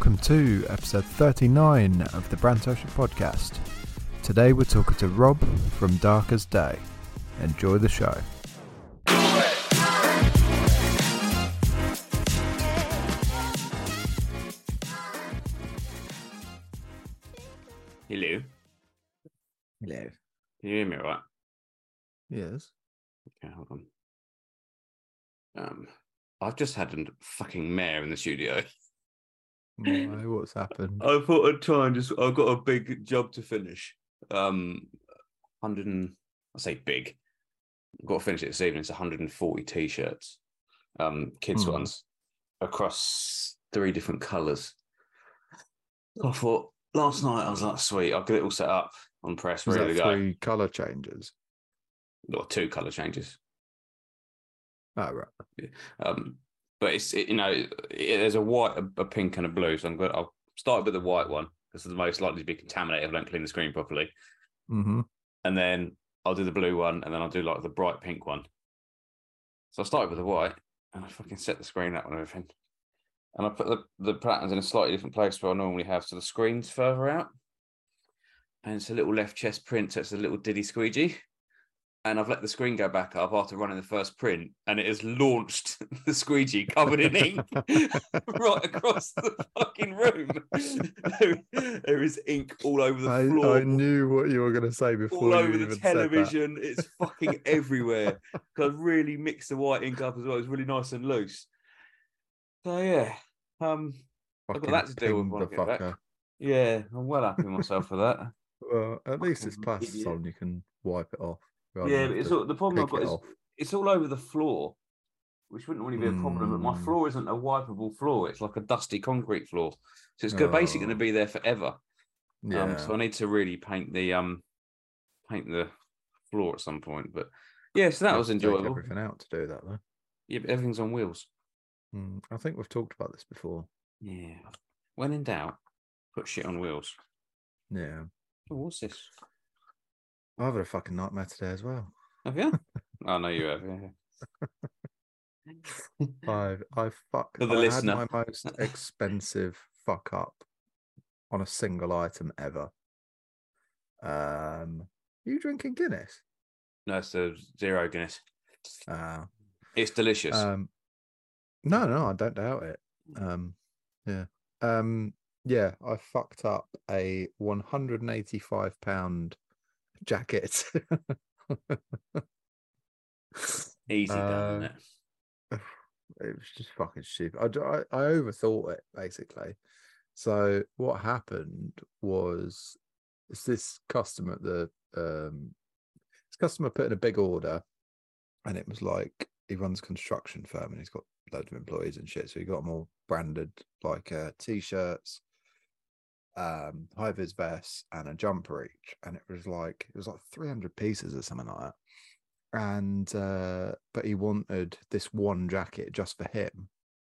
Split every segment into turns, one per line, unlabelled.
Welcome to episode 39 of the Brand Social Podcast. Today we're talking to Rob from Dark as Day. Enjoy the show.
Hello.
Hello.
Can you hear me right?
Yes.
Okay, hold on. Um, I've just had a fucking mare in the studio.
Why? What's happened?
I thought I'd try and just. I've got a big job to finish. Um, hundred and I say big. I've got to finish it this evening. It's 140 t-shirts, um, kids
Hmm.
ones, across three different colours. I thought last night I was like, sweet, I'll get it all set up on press,
Was
ready to go.
three colour changes?
Or two colour changes.
Oh, right.
Um, but it's it, you know it, there's a white, a, a pink, and a blue. So I'm going. To I'll start with the white one because it's the most likely to be contaminated if I don't clean the screen properly,
Mm-hmm.
and then I'll do the blue one, and then I'll do like the bright pink one. So I started with the white, and I fucking set the screen up and everything, and I put the the patterns in a slightly different place where I normally have, so the screen's further out, and it's a little left chest print, so it's a little diddy squeegee. And I've let the screen go back up after running the first print, and it has launched the squeegee covered in ink right across the fucking room. there, there is ink all over the
I,
floor,
I knew what you were going to say before
all over the television. It's fucking everywhere. Because I've really mixed the white ink up as well. It's really nice and loose. So yeah, um, I've got that to deal with when I get back. yeah, I'm well happy myself for that.
Well, at least it's
idiot.
on. You can wipe it off.
Yeah, but it's all, the problem I've got is
off.
it's all over the floor, which wouldn't really be a problem. But my
Mm.
floor isn't a wipeable floor; it's like a dusty concrete floor, so it's go- basically going
Oh.
to be there forever.
Yeah.
Um, so I need to really paint the um paint the floor at some point. But yeah, so that was enjoyable.
Everything out to do that though.
Yeah, but everything's on wheels.
Mm, I think we've talked about this before.
Yeah. When in doubt, put shit on wheels.
Yeah.
Oh, what's this?
I've had a fucking nightmare today as well.
Have you? oh no, you have. Yeah.
I've I fuck
For the
I
listener.
had my most expensive fuck up on a single item ever. Um you drinking Guinness?
no, it's a zero Guinness.
Uh,
It's delicious.
um no no I don't doubt it. Um yeah. Um yeah, I fucked up a 185 pound jacket.
Easy done,
uh,
it?
it was just fucking stupid. I, I, I overthought it basically. So what happened was it's this customer at the um this customer put in a big order and it was like he runs a construction firm and he's got loads of employees and shit. So he got them all branded like uh t-shirts, um, high vis vest and a jumper each. And it was like it was like 300 pieces or something like that. And uh but he wanted this one jacket just for him.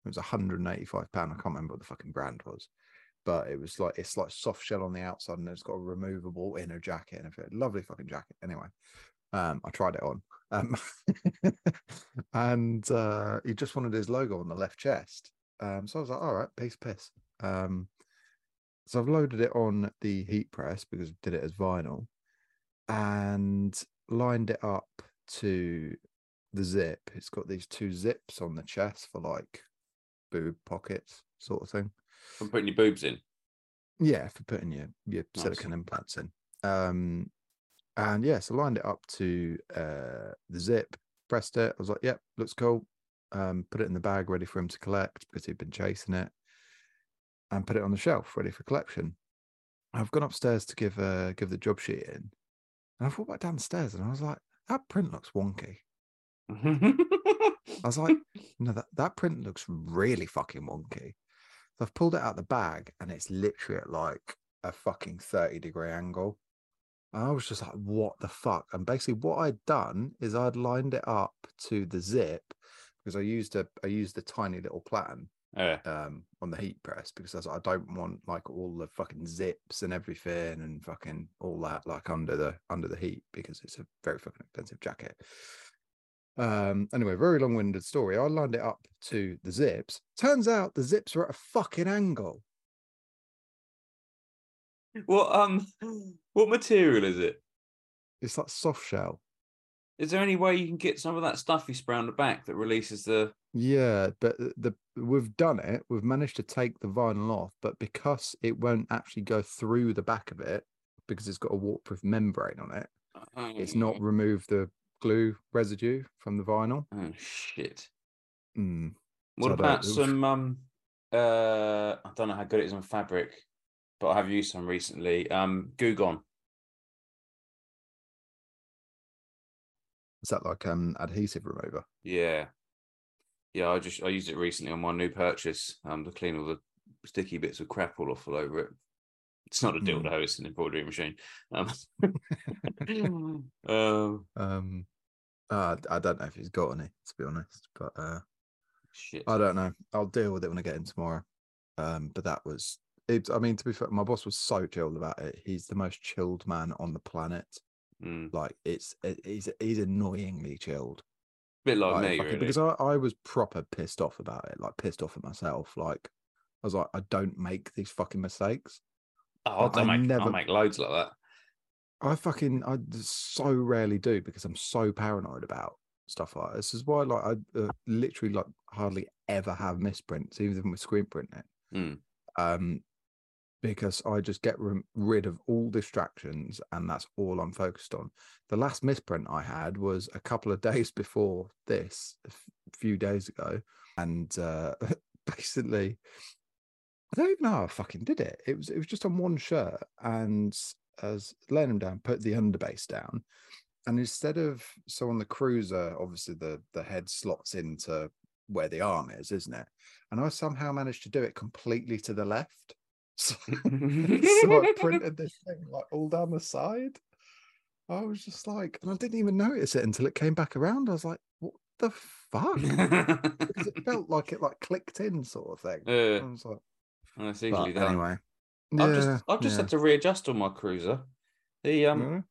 It was 185 pound i can't remember what the fucking brand was. But it was like it's like soft shell on the outside and it's got a removable inner jacket and a lovely fucking jacket. Anyway um i tried it on. Um and uh he just wanted his logo on the left chest. Um so i was like all right piece piss. Um so i've loaded it on the heat press because I did it as vinyl and lined it up to the zip. It's got these two zips on the chest for like boob pockets, sort of thing.
For putting your boobs in.
Yeah, for putting your your
Nice.
silicone implants in. Um, and yeah, so lined it up to uh the zip, pressed it. I was like, "Yep, looks cool." Um, put it in the bag, ready for him to collect because he'd been chasing it, and put it on the shelf, ready for collection. I've gone upstairs to give uh give the job sheet in, and I thought back downstairs, and I was like, "That print looks wonky." I was like, no, that, that print looks really fucking wonky. So I've pulled it out of the bag and it's literally at like a fucking 30 degree angle. And I was just like, what the fuck? And basically what I'd done is I'd lined it up to the zip because I used a I used a tiny little platen
yeah.
um on the heat press because I like, I don't want like all the fucking zips and everything and fucking all that like under the under the heat because it's a very fucking expensive jacket. Um anyway, very long-winded story. I lined it up to the zips. Turns out the zips are at a fucking angle.
What um, what material is it?
It's like soft shell.
Is there any way you can get some of that stuff you spray on the back that releases the?
Yeah, but the we've done it. We've managed to take the vinyl off, but because it won't actually go through the back of it because it's got a waterproof membrane on it, it's not removed the glue residue from the vinyl.
Oh shit!
Mm.
What
So
about some um? Uh, I don't know how good it is on fabric, but I have used some recently. Um, Goo
Is that like um adhesive remover?
Yeah. Yeah, I just I used it recently on my new purchase um to clean all the sticky bits of crap all off all over it. It's not a
Hmm.
dildo, it's an embroidery machine. Um, um
Um, uh, I don't know if he's got any, to be honest, but uh,
shit.
I don't know. I'll deal with it when I get in tomorrow. Um, but that was it. I mean, to be fair, my boss was so chilled about it. He's the most chilled man on the planet.
Mm.
Like it's he's he's annoyingly chilled.
Bit like,
Like,
me,
fucking-
really.
because I, I was proper pissed off about it, like pissed off at myself. Like I was like, I don't make these fucking mistakes.
oh,
I
I, make, I
never-
make loads like that.
I fucking I so rarely do because I'm so paranoid about stuff like this. Is why like I uh, literally like hardly ever have misprints, even with screen printing.
Mm.
Um, because I just get rid of all distractions and that's all I'm focused on. The last misprint I had was a couple of days before this, a few days ago, and uh, basically, I don't even know how I fucking did it. It was it was just on one shirt, and as laying them down, put the underbase down, and instead of so on the cruiser, obviously the the head slots into where the arm is, isn't it? And I somehow managed to do it completely to the left. So, so I printed this thing like all down the side. I was just like, and I didn't even notice it until it came back around. I was like, what the fuck? Because it felt like it like clicked in, sort of thing. I
uh,
was like,
that's
but
easily done.
anyway.
I've
Yeah,
just I've just
yeah.
had to readjust on my cruiser. The um
Yeah.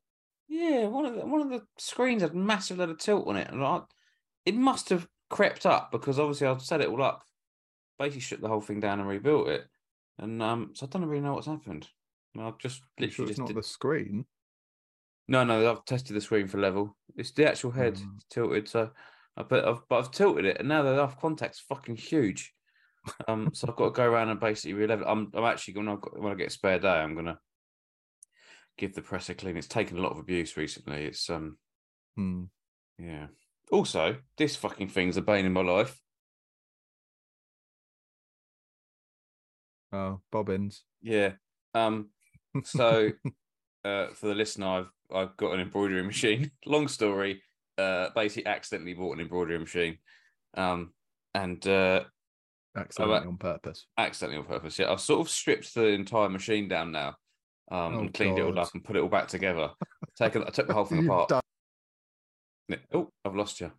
Yeah, one of the one of the screens had massive load of tilt on it, and I, it must have crept up because obviously I've set it all up, basically shut the whole thing down and rebuilt it, and um, so I don't really know what's happened. I've just
You sure
literally
it's
just
not
did-
the screen.
no, no, I've tested the screen for level. It's the actual head
Mm.
tilted, so I put I've but I've tilted it, and now the off contact's fucking huge. Um, so I've got to go around and basically re-level. I'm I'm actually gonna when I get a spare day, I'm gonna give the press a clean. It's taken a lot of abuse recently. It's um
Hmm.
Yeah. Also, this fucking thing's a bane in my life.
Oh, bobbins.
Yeah. Um. So, uh, for the listener, I've I've got an embroidery machine. Long story. Uh, basically, accidentally bought an embroidery machine. Um, and uh,
accidentally on purpose.
accidentally on purpose. Yeah, I've sort of stripped the entire machine down now. Um,
Oh,
and cleaned it all up and put it all back together. Taken, I took the whole thing apart.
done,
Oh, I've lost you.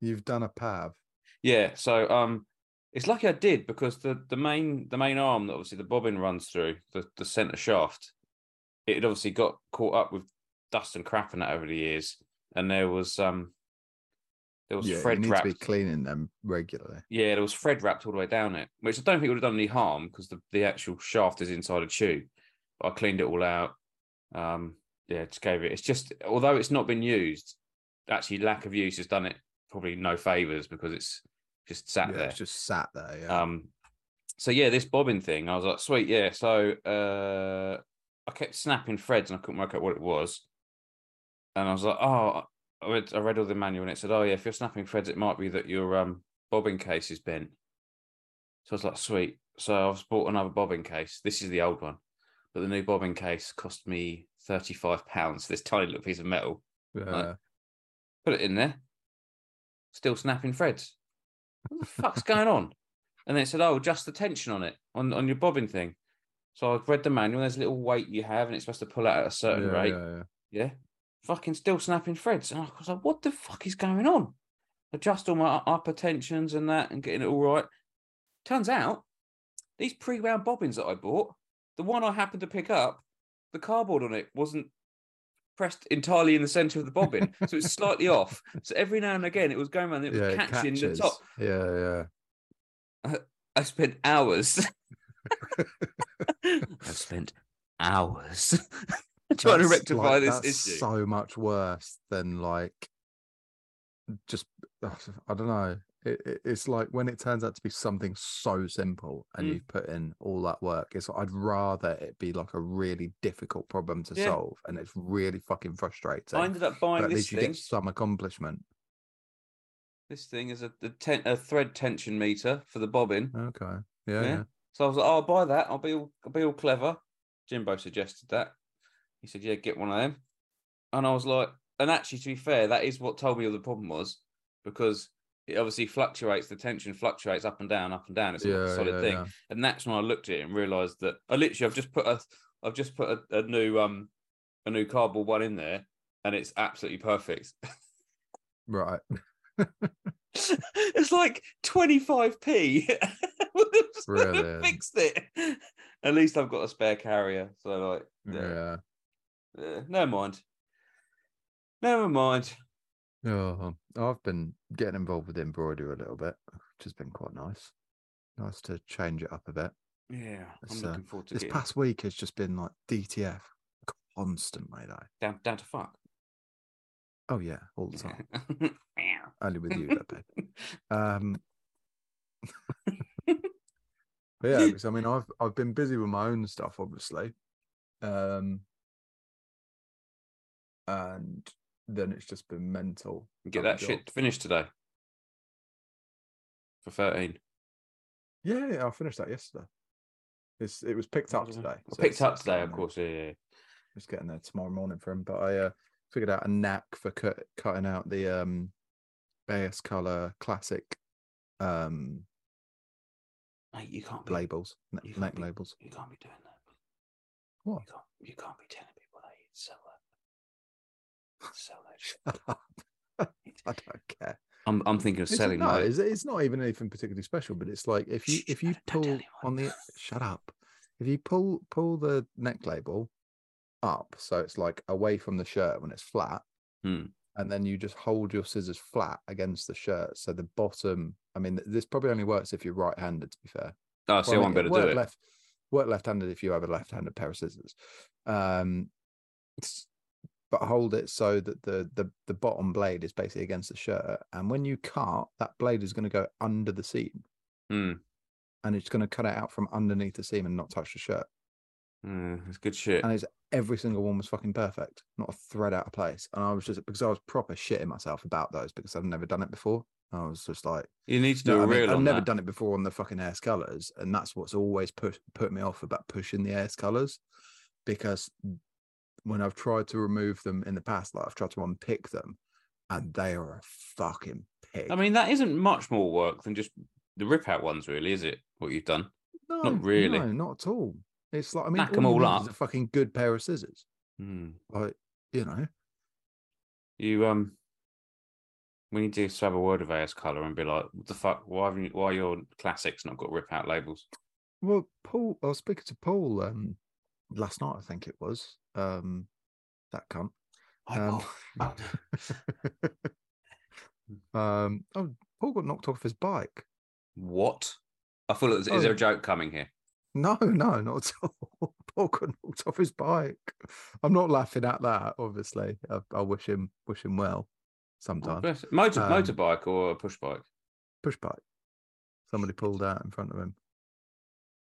you've done a pav.
Yeah, so um, it's lucky I did because the the main the main arm that obviously the bobbin runs through the the center shaft, it had obviously got caught up with dust and crap and that over the years, and there was um, there was
Yeah, you
thread
need
wrapped.
to be cleaning them regularly.
Yeah, there was thread wrapped all the way down it, which I don't think would have done any harm because the the actual shaft is inside a tube. But I cleaned it all out. Um, yeah, just gave it. It's just although it's not been used, actually lack of use has done it probably no favors because it's just sat
yeah,
there.
just sat there. Yeah.
Um, so yeah, this bobbin thing, I was like, sweet, yeah. So uh, I kept snapping threads and I couldn't work out what it was. And I was like, oh, I read, I read all the manual and it said, oh yeah, if you're snapping threads, it might be that your um bobbin case is bent. So I was like, sweet. So I've bought another bobbin case. This is the old one, but the new bobbin case cost me thirty-five pounds. This tiny little piece of metal.
yeah.
Put it in there. Still snapping threads. What the fuck's going on? And they said, "Oh, adjust the tension on it on on your bobbin thing." So I've read the manual. There's a little weight you have, and it's supposed to pull out at a certain
yeah,
rate.
yeah, yeah.
Yeah. Fucking still snapping threads. And I was like, what the fuck is going on? Adjust all my upper tensions and that and getting it all right. Turns out these pre wound bobbins that I bought, the one I happened to pick up, the cardboard on it wasn't pressed entirely in the center of the bobbin. so it's slightly off. So every now and again it was going around, it was
Yeah, it
catching the top.
Yeah, yeah.
I spent hours. I've spent hours trying to rectify
like,
this
that's
issue.
so much worse than like just I don't know. It, it, it's like when it turns out to be something so simple and
Mm.
you've put in all that work. It's I'd rather it be like a really difficult problem to
Yeah.
solve, and it's really fucking frustrating.
I ended up
but
buying
at
this
least you
thing.
get some accomplishment.
This thing is a the ten, a thread tension meter for the bobbin.
Okay. Yeah.
Yeah.
yeah.
So I was like, "Oh, I'll buy that. I'll be all, I'll be all clever." Jimbo suggested that. He said, "Yeah, get one of them." And I was like, and actually, to be fair, that is what told me what the problem was because it obviously fluctuates. The tension fluctuates up and down, up and down. It's not a solid
yeah,
thing.
yeah.
And that's when I looked at it and realised that I literally I've just put a I've just put a, a new um a new cardboard one in there, and it's absolutely perfect.
Right.
it's like 25p.
Brilliant.
Fixed it. At least I've got a spare carrier. So like
Yeah.
yeah. Uh, never mind. Never mind.
Oh, I've been getting involved with embroidery a little bit, which has been quite nice. Nice to change it up a bit.
Yeah. I'm
uh,
looking forward to
This
getting
past week has just been like DTF constantly though.
down down to fuck.
Oh yeah, all the time.
Yeah.
Only with you, that. Um, but yeah, because I mean, I've I've been busy with my own stuff, obviously, um, and then it's just been mental.
Get that shit finished today. For 13.
Yeah, yeah, I finished that yesterday. It's it was picked up today. So
picked up today, of course. Yeah, yeah.
Just getting there tomorrow morning for him. But I uh, figured out a knack for cut, cutting out the um, AS Color classic um,
Mate, you can't be
labels,
you can't
neck
be-
labels.
You can't be doing that.
What?
You can't, you can't be telling people that you sell. Sell that.
Shut up. I don't care.
I'm, I'm thinking of
It's,
selling
no, it's, it's not even anything particularly special, but it's like if you
Shh,
if you
don't- don't
pull on the shut up, if you pull pull the neck label up so it's like away from the shirt when it's flat,
Hmm.
and then you just hold your scissors flat against the shirt, so the bottom. I mean, this probably only works if you're right-handed. To be fair,
Oh, see, I
Well,
won't be able to
work
do it.
Left, work left-handed if you have a left-handed pair of scissors. Um, s- but hold it so that the the the bottom blade is basically against the shirt, and when you cut, that blade is going to go under the seam,
Hmm.
and it's going to cut it out from underneath the seam and not touch the shirt.
Hmm, it's good shit.
And it's every single one was fucking perfect, not a thread out of place. And I was just because I was proper shitting myself about those because I've never done it before. I was just like,
You need to do
no,
a
I mean,
reel
I've never
that.
done it before on the fucking AS colors, and that's what's always put put me off about pushing the AS colors, because when I've tried to remove them in the past, like I've tried to unpick them, and they are a fucking pig.
I mean, that isn't much more work than just the rip out ones, really, is it? What you've done?
no, not
really.
no, not at all. It's like I mean,
Knack 'em
you
all up.
is a fucking good pair of scissors,
Hmm.
like you know.
You um, we need to have a word of AS color and be like, what the fuck? Why haven't you, why are your classics not got rip out labels?
Well, Paul, I was speaking to Paul um last night, I think it was. Um that cunt. Um, um oh Paul got knocked off his bike.
what? I feel like, is there
Oh.
a joke coming here?
No, no, not at all. Paul got knocked off his bike. I'm not laughing at that, obviously. I, I wish him wish him well
Oh,
sometime.
Motor
Um,
motorbike or a push bike?
Push bike. Somebody pulled out in front of him.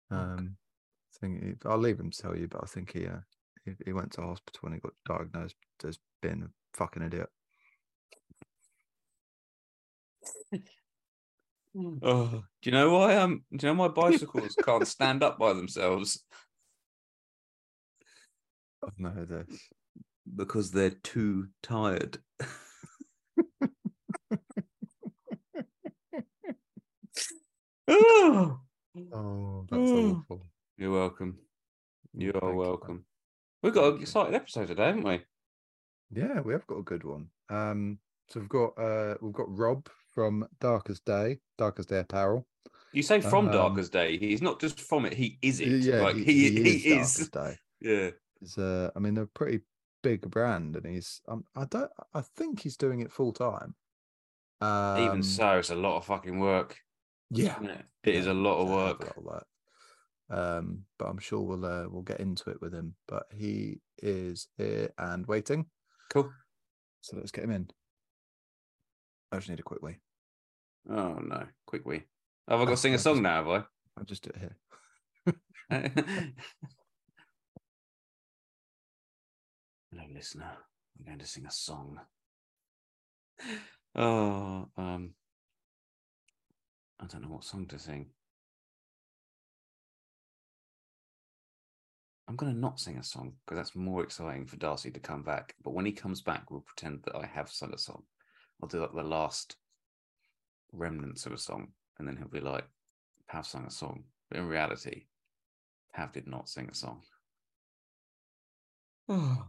Fuck.
Um I think he, I'll leave him to tell you, but I think he uh, he, he went to hospital and he got diagnosed as being a fucking idiot.
Oh, do you know why? Um, do you know why bicycles can't stand up by themselves?
I've not heard this.
Because they're too tired. oh,
Oh, that's
Oh.
awful.
you're welcome. You are
Thank you,
welcome. We've got an exciting episode today, haven't we?
Yeah, we have got a good one. Um, so we've got uh we've got Rob from Dark As Day, Dark As Day Apparel.
You say from
Um,
Dark As Day. He's not just from it. He is it.
Yeah,
like he, he, is.
Dark As Day.
Yeah.
Is uh, I mean, they're a pretty big brand, and he's um, I don't, I think he's doing it full time. Um,
Even so, it's a lot of fucking work.
yeah,
it? It is
yeah,
a lot of work.
lot of work. Um, but I'm sure we'll uh, we'll get into it with him. But he is here and waiting.
Cool.
So let's get him in. I just need a quick wee.
Oh no, quick wee. Have I got to sing a song now? Have I?
I'll just do it here.
Hello, listener. I'm going to sing a song. Oh, um, I don't know what song to sing. I'm going to not sing a song because that's more exciting for Darcy to come back. But when he comes back, we'll pretend that I have sung a song. I'll do like the last remnants of a song, and then he'll be like, Pav sung a song. But in reality, Pav did not sing a song. Oh.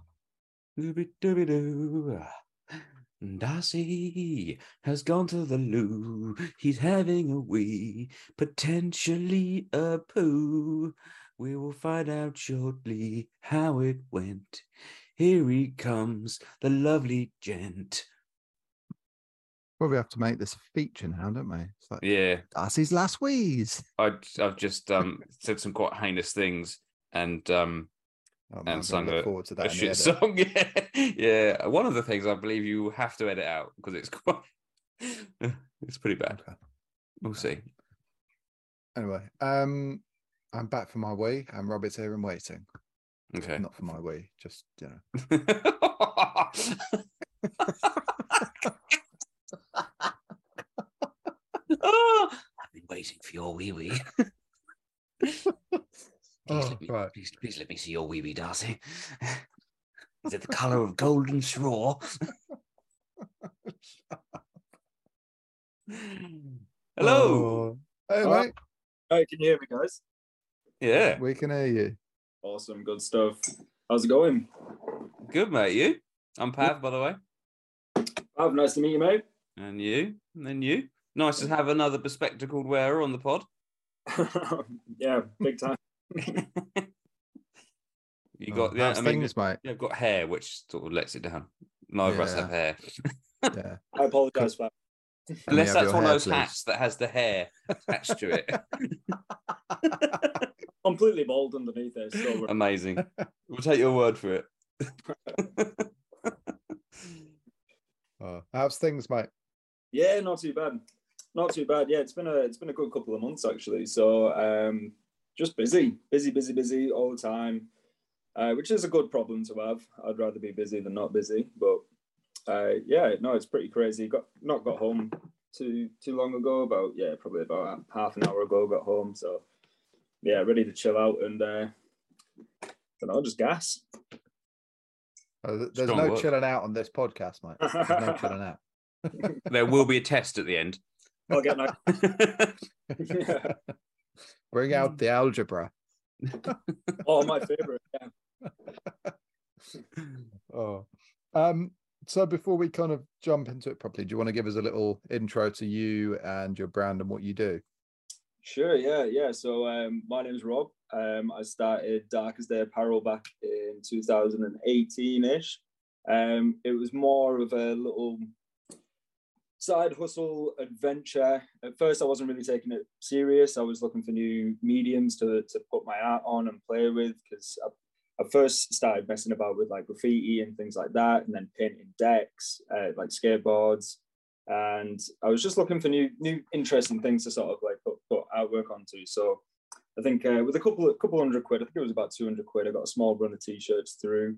Darcy has gone to the loo. He's having a wee, potentially a poo. We will find out shortly how it went. Here he comes, the lovely gent.
Probably have to make this a feature now, don't we? It's like
Yeah,
Darcy's last wheeze.
I, I've just um, said some quite heinous things and um,
Oh, I'm
and sung a,
forward to that.
a shit song. Yeah, yeah. One of the things I believe you have to edit out because it's quite, it's pretty bad.
Okay.
We'll see.
Anyway, um, I'm back for my wee, and Robert's here and waiting.
Okay.
Not for my wee, just you know.
oh, I've been waiting for your wee wee. Please,
Oh,
let me,
right.
please, please let me see your wee wee, Darcy. Is it the colour of golden straw? Hello.
Oh, Hey, mate.
Hey, can you hear me, guys?
Yeah.
We can hear you.
Awesome, good stuff. How's it going?
Good, mate. You? I'm Pav, by the way.
Oh, nice to meet you, mate.
And you? And then you? Nice to have another bespectacled wearer on the pod.
yeah, big time.
You
Oh,
got, yeah,
how's
I mean,
things, mate.
you've got hair, which sort of lets it down. Neither of us have
Yeah.
hair.
Yeah.
I apologize for
Can we
Unless that's one of those
please?
hats that has the hair attached to it.
That. Completely bald underneath it. So
Amazing. We'll take your word for it.
Oh, how's things, mate?
yeah, not too bad. Not too bad. Yeah, it's been a it's been a good couple of months actually. So um just busy, busy, busy, busy all the time. Uh, which is a good problem to have. I'd rather be busy than not busy. But uh, yeah, no, it's pretty crazy. Got not got home too too long ago. About yeah, probably about half an hour ago. Got home, so yeah, ready to chill out and uh, I don't know, just gas.
Oh, there's no
work.
chilling out on this podcast, mate. There's no chilling out.
There will be a test at the end.
I'll get my
Bring out the algebra.
oh my favorite. Yeah.
Oh, um. So before we kind of jump into it properly, do you want to give us a little intro to you and your brand and what you do?
Sure, yeah, yeah. So um, my name's Rob. Um, I started Dark As Day Apparel back in 2018-ish. Um, it was more of a little side hustle adventure. At first, I wasn't really taking it serious. I was looking for new mediums to, to put my art on and play with because I, I first started messing about with like graffiti and things like that, and then painting decks, uh, like skateboards and I was just looking for new, new interesting things to sort of like put, put artwork onto. So I think uh, with a couple of couple hundred quid, I think it was about two hundred quid. I got a small run of t-shirts through,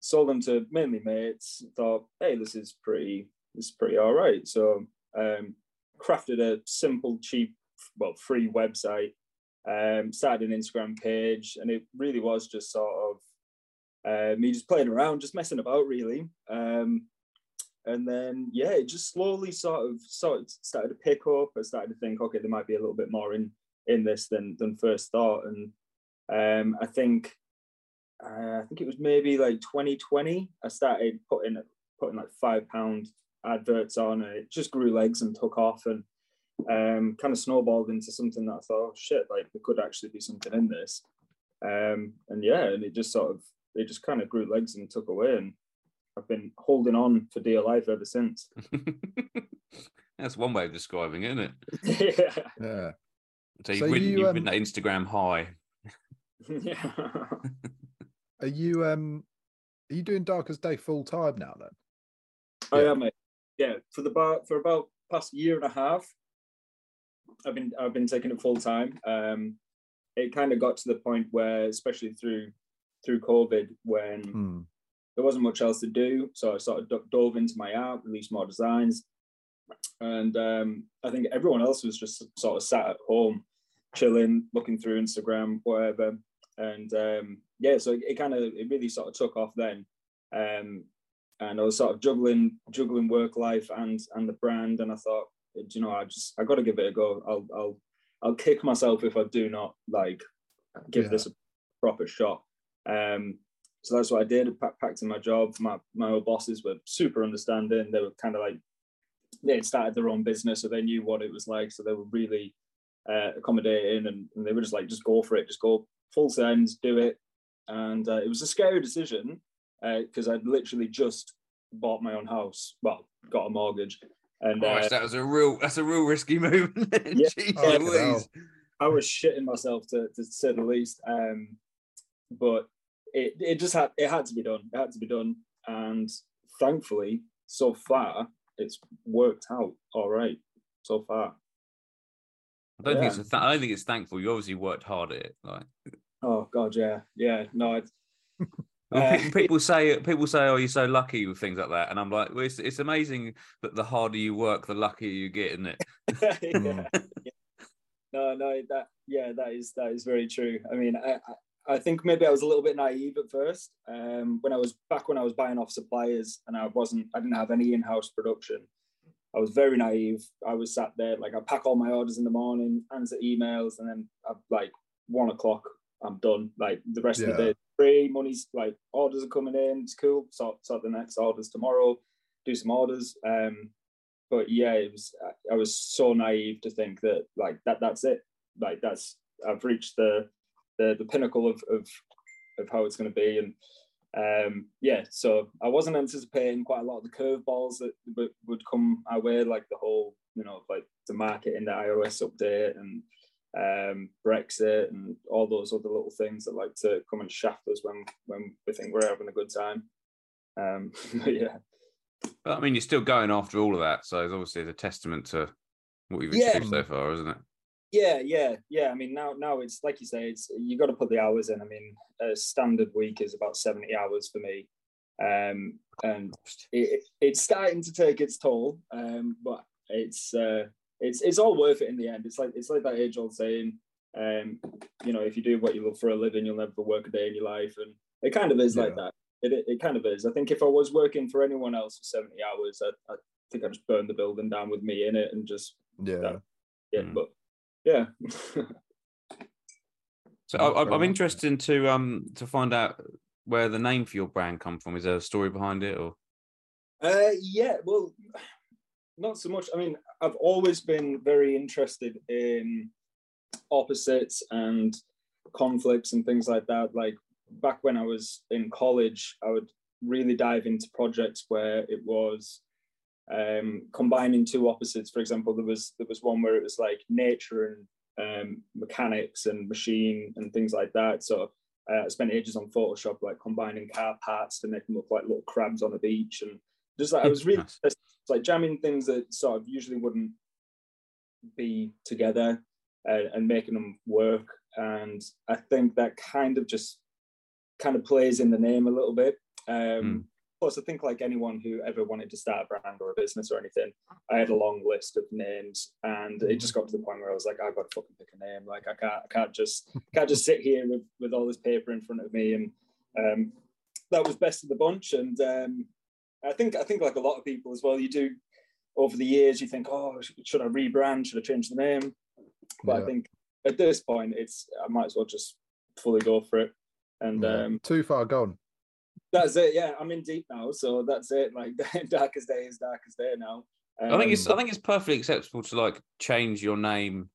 sold them to mainly mates. Thought, hey, this is pretty, this is pretty all right. So um, crafted a simple, cheap, well, free website. Um, started an Instagram page, and it really was just sort of uh, me just playing around, just messing about, really. Um, and then yeah, it just slowly sort of sort of started to pick up. I started to think, okay, there might be a little bit more in in this than than first thought. And um, I think uh, I think it was maybe like 2020. I started putting putting like five pound adverts on, and it just grew legs and took off, and um, kind of snowballed into something that I thought, oh, shit, like there could actually be something in this. Um, and yeah, and it just sort of it just kind of grew legs and took away, and I've been holding on for dear life ever since.
That's one way of describing it, isn't it?
yeah.
Yeah.
So you've,
So
ridden,
you,
you've
um,
been that Instagram high
yeah.
Are you um are you doing Dark As Day full time now then?
I
Yeah.
am, mate. Yeah, for the bar for about past year and a half, I've been I've been taking it full time. Um, it kind of got to the point where, especially through through COVID, when
Hmm.
There wasn't much else to do, so I sort of dove into my art, released more designs, and um, I think everyone else was just sort of sat at home, chilling, looking through Instagram, whatever, and um, yeah, so it, it kind of it really sort of took off then, um, and I was sort of juggling juggling work life and and the brand, and I thought, "Do you know, I just I got to give it a go. I'll I'll I'll kick myself if I do not like give
Yeah.
this a proper shot. Um, so that's what I did. I packed in my job. My my old bosses were super understanding. They were kind of like they had started their own business, so they knew what it was like. So they were really uh, accommodating, and, and they were just like, just go for it, just go full send, do it. And uh, it was a scary decision because I'd literally just bought my own house. Well, got a mortgage, and uh,
Christ, that was a real that's a real risky move.
Yeah.
Oh.
I was shitting myself to, to say the least. Um, but it, it just had it had to be done. It had to be done, and thankfully, so far, it's worked out all right. So far,
I don't think it's th- I don't think it's thankful. You obviously worked hard at it. Like
oh god, yeah, yeah. No, Uh,
people say people say, "Oh, you're so lucky with things like that," and I'm like, well, it's, it's amazing that the harder you work, the luckier you get, isn't it?
yeah. No, no, that yeah, that is that is very true. I mean, I, I I think maybe I was a little bit naive at first. Um, when I was back when I was buying off suppliers and I wasn't, I didn't have any in-house production. I was very naive. I was sat there like I pack all my orders in the morning, answer emails, and then at like one o'clock, I'm done. Like the rest of the day, free money's like orders are coming in. It's cool. Sort sort the next orders tomorrow. Do some orders. Um, but yeah, it was. I was so naive to think that like that. That's it. Like that's I've reached the the the pinnacle of of of how it's going to be, and um, yeah. So I wasn't anticipating quite a lot of the curveballs that would, would come our way, like the whole you know like the market in the iOS update and um, Brexit and all those other little things that like to come and shaft us when when we think we're having a good time. Um, but yeah.
But I mean, you're still going after all of that, so it's obviously a testament to what you've
Yeah.
achieved so far, isn't it?
Yeah, yeah, yeah. I mean, now now it's like you say, it's you got to put the hours in. I mean, a standard week is about seventy hours for me, um, and it, it's starting to take its toll. Um, but it's uh, it's it's all worth it in the end. It's like it's like that age old saying, um, you know, if you do what you love for a living, you'll never work a day in your life, and it kind of is like that. It, it it kind of is. I think if I was working for anyone else for seventy hours, I, I think I'd just burn the building down with me in it and just
Yeah.
yeah.
Mm.
But yeah.
So I, I,
fair
I'm interested to um to find out where the name for your brand come from. Is there a story behind it, or
Uh, yeah, well, not so much. I mean, I've always been very interested in opposites and conflicts and things like that. Like back when I was in college, I would really dive into projects where it was um, combining two opposites. For example, there was there was one where it was like nature and um, mechanics and machine and things like that. So uh, I spent ages on Photoshop, like combining car parts to make them look like little crabs on a beach, and just like I was really just, like jamming things that sort of usually wouldn't be together uh, and making them work. And I think that kind of just kind of plays in the name a little bit. Um, Plus, I think like anyone who ever wanted to start a brand or a business or anything, I had a long list of names, and it just got to the point where I was like, I've got to fucking pick a name. Like I can't, I can't just, can't just sit here with with all this paper in front of me. And um, that was best of the bunch. And um, I think, I think like a lot of people as well, you do over the years, you think, oh, should I rebrand? Should I change the name? But I think at this point, it's I might as well just fully go for it. And
Yeah.
um,
Too far gone.
That's it. Yeah, I'm in deep now, so that's it. Like Dark As Day is Dark As Day now.
I think it's I
Um,
think it's perfectly acceptable to like change your name,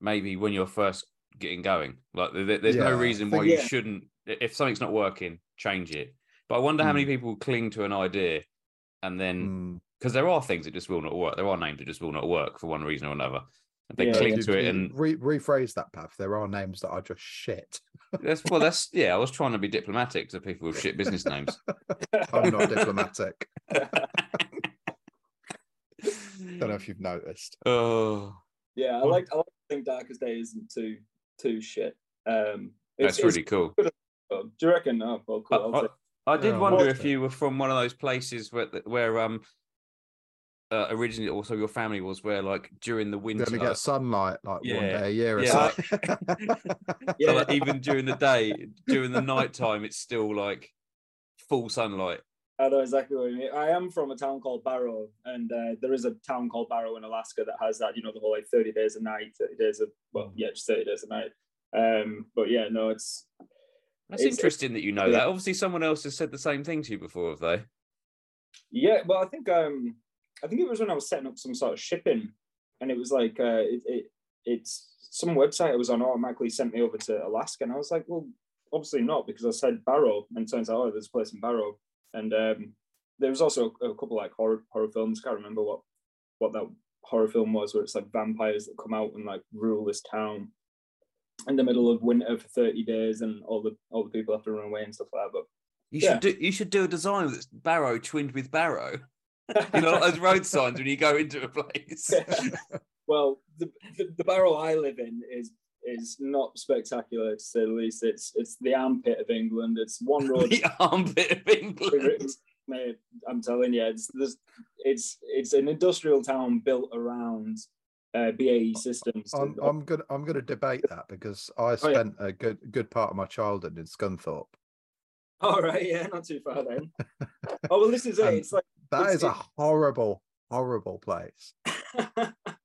maybe when you're first getting going. Like there, there's no
Yeah.
reason
But
why you
yeah.
shouldn't. If something's not working, change it. But I wonder how many people cling to an idea, and then
Mm.
because there are things that just will not work. There are names that just will not work for one reason or another. They
Yeah.
cling
You-
to it, and
re- rephrase that, Pav. There are names that are just shit.
That's well, that's yeah. I was trying to be diplomatic to people with shit business names.
I'm not diplomatic. Don't know if you've noticed.
Oh,
yeah, I like I like to think Dark As Day isn't too too shit. Um,
that's really cool.
Do you reckon? Oh, well, cool. I'll
I, I did
Yeah,
wonder if
liked
you were from one of those places where where um uh, originally also your family was where like during the
You
winter
only get sunlight like one day a year or
Yeah,
something.
so,
Yeah.
like, even during the day during the night time it's still like full sunlight
I know exactly what you mean. I am from a town called Barrow, and uh, there is a town called Barrow in Alaska that has that. You know, the whole like thirty days a night, thirty days of well, yeah, just thirty days a night. Um, but yeah, no, it's
that's
It's-
interesting that you know
yeah.
that obviously someone else has said the same thing to you before have they
yeah. Well, I think um, I think it was when I was setting up some sort of shipping, and it was like uh, it, it it's some website I was on automatically sent me over to Alaska, and I was like, well, obviously not because I said Barrow, and it turns out oh, there's a place in Barrow, and um, there was also a, couple like horror horror films. Can't remember what what that horror film was, where it's like vampires that come out and like rule this town in the middle of winter for thirty days, and all the all the people have to run away and stuff like that. But
you
Yeah.
should do you should do a design that's barrow twinned with barrow you know like those road signs when you go into a place
well, the, the the barrow I live in is is not spectacular to say the least. It's it's the armpit of England. It's one road.
the armpit of england
Mate, I'm telling you, it's it's it's an industrial town built around uh, BAE systems.
I'm, I'm gonna I'm gonna debate that because I
yeah.
spent a good good part of my childhood in Scunthorpe.
All right, yeah, not too far then. oh well, this is it.
Um,
It's like
That
It's-
is a horrible, horrible place.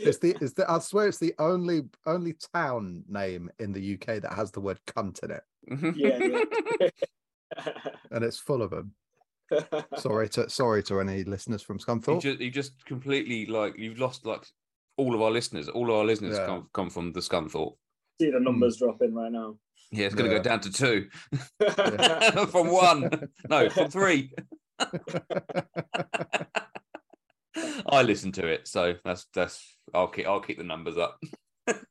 It's the it's the I swear it's the only only town name in the UK that has the word cunt in it, mm-hmm.
yeah,
and it's full of them. Sorry to sorry to any listeners from
you
Scunthorpe.
just, you just completely like you've lost like all of our listeners. All of our listeners
Yeah.
come come from the Scunthorpe.
See the numbers hmm. dropping right now.
Yeah, it's going to
Yeah.
go down to two from one. No, from three. I listen to it, so that's that's. I'll keep I'll keep the numbers up.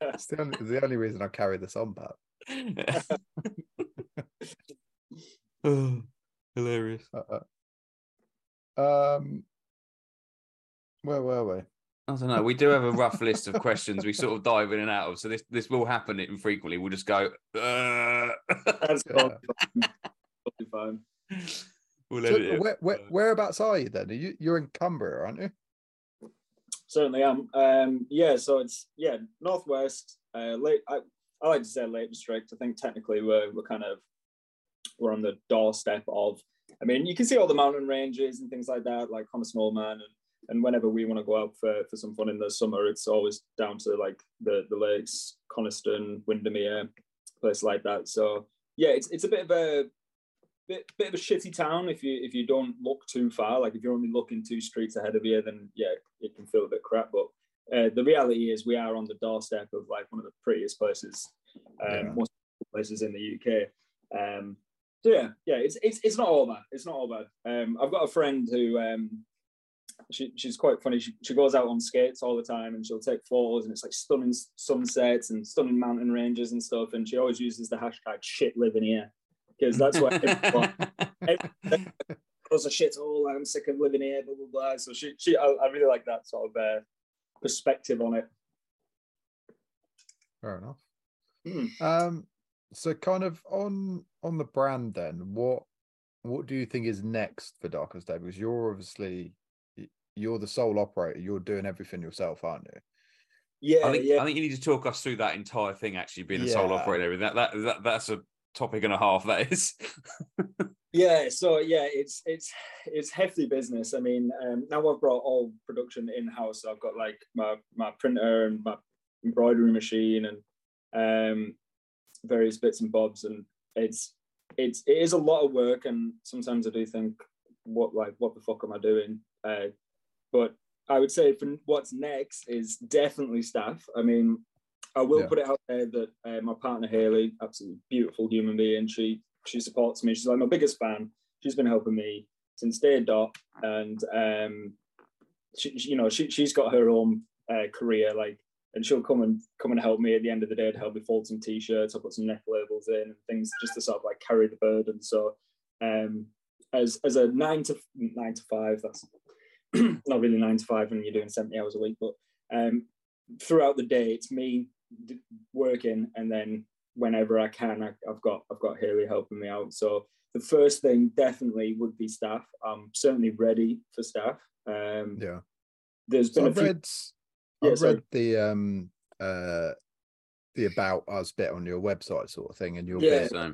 It's the only, the only reason I carry this on, Pat.
Oh, Hilarious.
Uh, uh, um, where were we?
I don't know. We do have a rough list of questions we sort of dive in and out of. So this this will happen infrequently. We'll just go. Uh...
That's
Yeah.
fine.
We'll
So
edit it.
where, where, whereabouts are you then? Are you you're in Cumbria, aren't you?
Certainly am. Um, yeah, so it's yeah, northwest. Uh, late. I, I like to say Lake District. I think technically we're we're kind of we're on the doorstep of. I mean, you can see all the mountain ranges and things like that, like Connor Snowman, and and whenever we want to go out for, for some fun in the summer, it's always down to like the the lakes, Coniston, Windermere, place like that. So yeah, it's it's a bit of a bit, bit of a shitty town if you if you don't look too far. Like if you're only looking two streets ahead of you, then yeah, it can feel a bit crap. But uh, the reality is, we are on the doorstep of like one of the prettiest places, um,
Yeah.
most places in the UK. Um, so yeah, yeah, it's it's it's not all bad. It's not all bad. Um, I've got a friend who um, she, she's quite funny. She, she goes out on skates all the time and she'll take photos and it's like stunning sunsets and stunning mountain ranges and stuff. And she always uses the hashtag shit living here because that's what everyone goes a shit hole. I'm sick of living here, blah, blah, blah. So she, she I, I really like that sort of uh, perspective on it.
Fair enough.
Hmm.
Um, so kind of on on the brand then, what what do you think is next for Dark As Day? Because you're obviously you're the sole operator. You're doing everything yourself, aren't you?
Yeah,
I think
yeah.
I think you need to talk us through that entire thing. Actually, being a sole operator, that, that that that's a topic and a half. That is.
Yeah, so yeah, it's it's it's hefty business. I mean, um, now I've brought all production in house. I've got like my my printer and my embroidery machine and um, various bits and bobs, and it's it's it is a lot of work. And sometimes I do think, what like what the fuck am I doing? Uh, but I would say for what's next is definitely staff. I mean, I will
Yeah.
put it out there that uh, my partner Haley, absolutely beautiful human being, she she supports me. She's like my biggest fan. She's been helping me since day dot, and um, she, she- you know she she's got her own uh, career. Like and she'll come and come and help me at the end of the day to help me fold some t-shirts. I'll put some neck labels in and things just to sort of like carry the burden. So um, as as a nine to nine to five, that's not really nine to five when you're doing 70 hours a week, but um, throughout the day, it's me working and then whenever I can, I, have got I've got Haley helping me out. So the first thing definitely would be staff. I'm certainly ready for staff. Um,
yeah,
there's been
so
a
I've
few.
read,
Yeah,
I've
sorry.
read the um uh the about us bit on your website sort of thing, and your
Yeah.
bit
So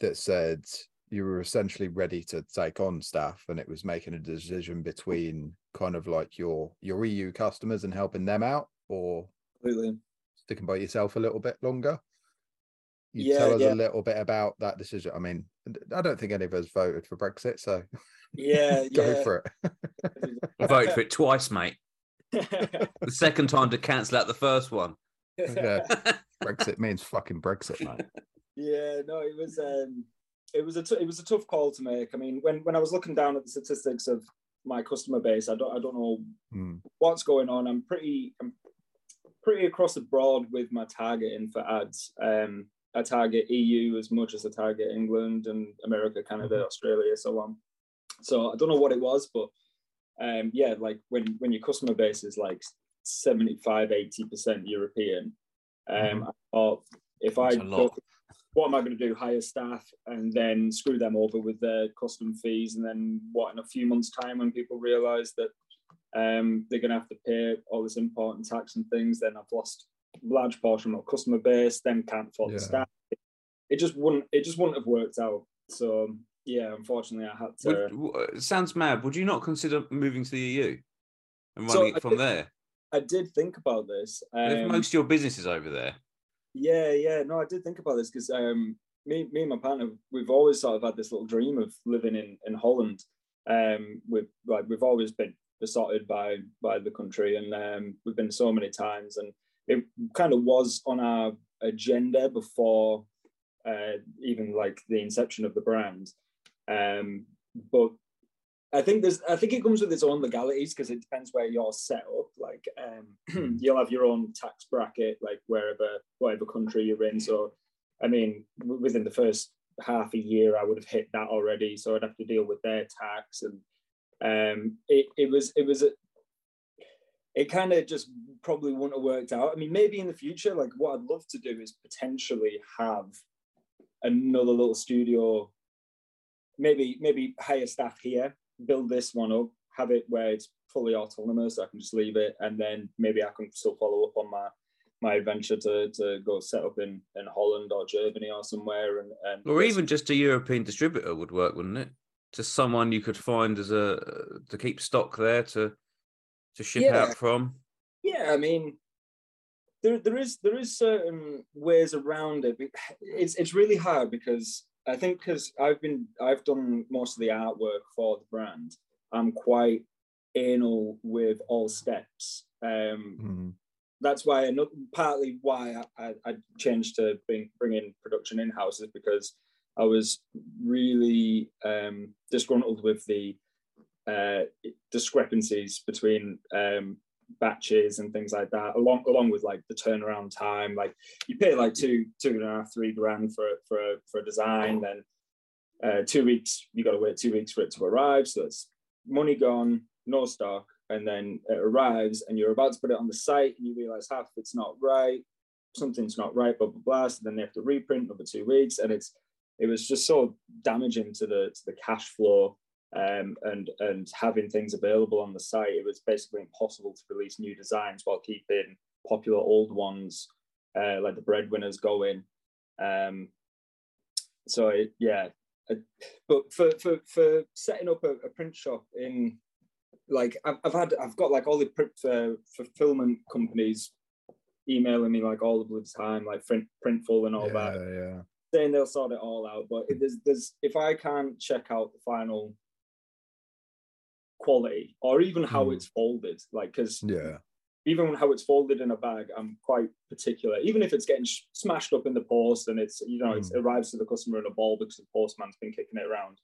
that said you were essentially ready to take on staff, and it was making a decision between kind of like your your EU customers and helping them out, or
Completely.
Sticking by yourself a little bit longer. You
Yeah,
tell us
yeah.
a little bit about that decision. I mean, I don't think any of us voted for Brexit, so
Yeah,
go
yeah.
for it.
I voted for it twice, mate. The second time to cancel out the first one.
Yeah. Brexit means fucking Brexit, mate.
Yeah, no, it was um, it was a t- it was a tough call to make. I mean, when when I was looking down at the statistics of my customer base, I don't I don't know
Mm,
what's going on. I'm pretty I'm pretty across the broad with my targeting for ads. Um, I target EU as much as I target England and America, Canada, Australia, so on. So I don't know what it was, but um, yeah, like when when your customer base is like 75, 80 percent European, um, I thought if I
That's
go, what am I going to do? Hire staff and then screw them over with their custom fees, and then what? In a few months' time, when people realise that um, they're going to have to pay all this import and tax and things, then I've lost a large portion of my customer base. Then can't afford
Yeah.
the staff. It just wouldn't. It just wouldn't have worked out. So yeah, unfortunately, I had to.
Would, sounds mad. Would you not consider moving to the EU and running
I
it from
did-
there?
I did think about this.
if
Um,
most of your business is over there.
Yeah, yeah. No, I did think about this because um, me, me and my partner, we've always sort of had this little dream of living in in Holland. Um, we've like we've always been besotted by by the country, and um, we've been so many times, and it kind of was on our agenda before uh, even like the inception of the brand. Um, but I think there's I think it comes with its own legalities because it depends where you're set up. Like um, you'll have your own tax bracket, like wherever whatever country you're in. So I mean, within the first half a year, I would have hit that already. So I'd have to deal with their tax, and um, it it was it was a, it kind of just probably wouldn't have worked out. I mean, maybe in the future, like what I'd love to do is potentially have another little studio maybe maybe hire staff here, build this one up, have it where it's fully autonomous. I can just leave it, and then maybe I can still follow up on my my adventure to to go set up in in Holland or Germany or somewhere, and and
Or even just a European distributor would work, wouldn't it? Just someone you could find as a to keep stock there to to ship
Yeah.
out from.
yeah. I mean, there there is there is certain ways around it. but It's it's really hard because I think because I've been I've done most of the artwork for the brand. I'm quite anal with all steps. Um,
mm,
that's why another partly why I, I, I changed to bring bring in production in house is because I was really um, disgruntled with the uh, discrepancies between um, batches and things like that, along along with like the turnaround time. Like you pay like two two and a half three grand for for a, for a design, then uh, two weeks you got to wait two weeks for it to arrive. So it's money gone, no stock, and then it arrives and you're about to put it on the site and you realize half of it's not right, something's not right, blah blah blah. So then they have to reprint another two weeks, and it's it was just so damaging to the to the cash flow um, and and having things available on the site. It was basically impossible to release new designs while keeping popular old ones uh, like the breadwinners going. Um, so it, yeah, but for for for setting up a, a print shop in like I've, I've had I've got like all the print uh, fulfillment companies emailing me like all the time, like print printful and all
yeah,
that,
yeah.
Saying they'll sort it all out. But if there's there's if I can't check out the final quality or even how
Hmm.
it's folded, like because
Yeah.
even how it's folded in a bag, I'm quite particular. Even if it's getting sh- smashed up in the post and it's you know it
Mm.
arrives to the customer in a ball because the postman's been kicking it around,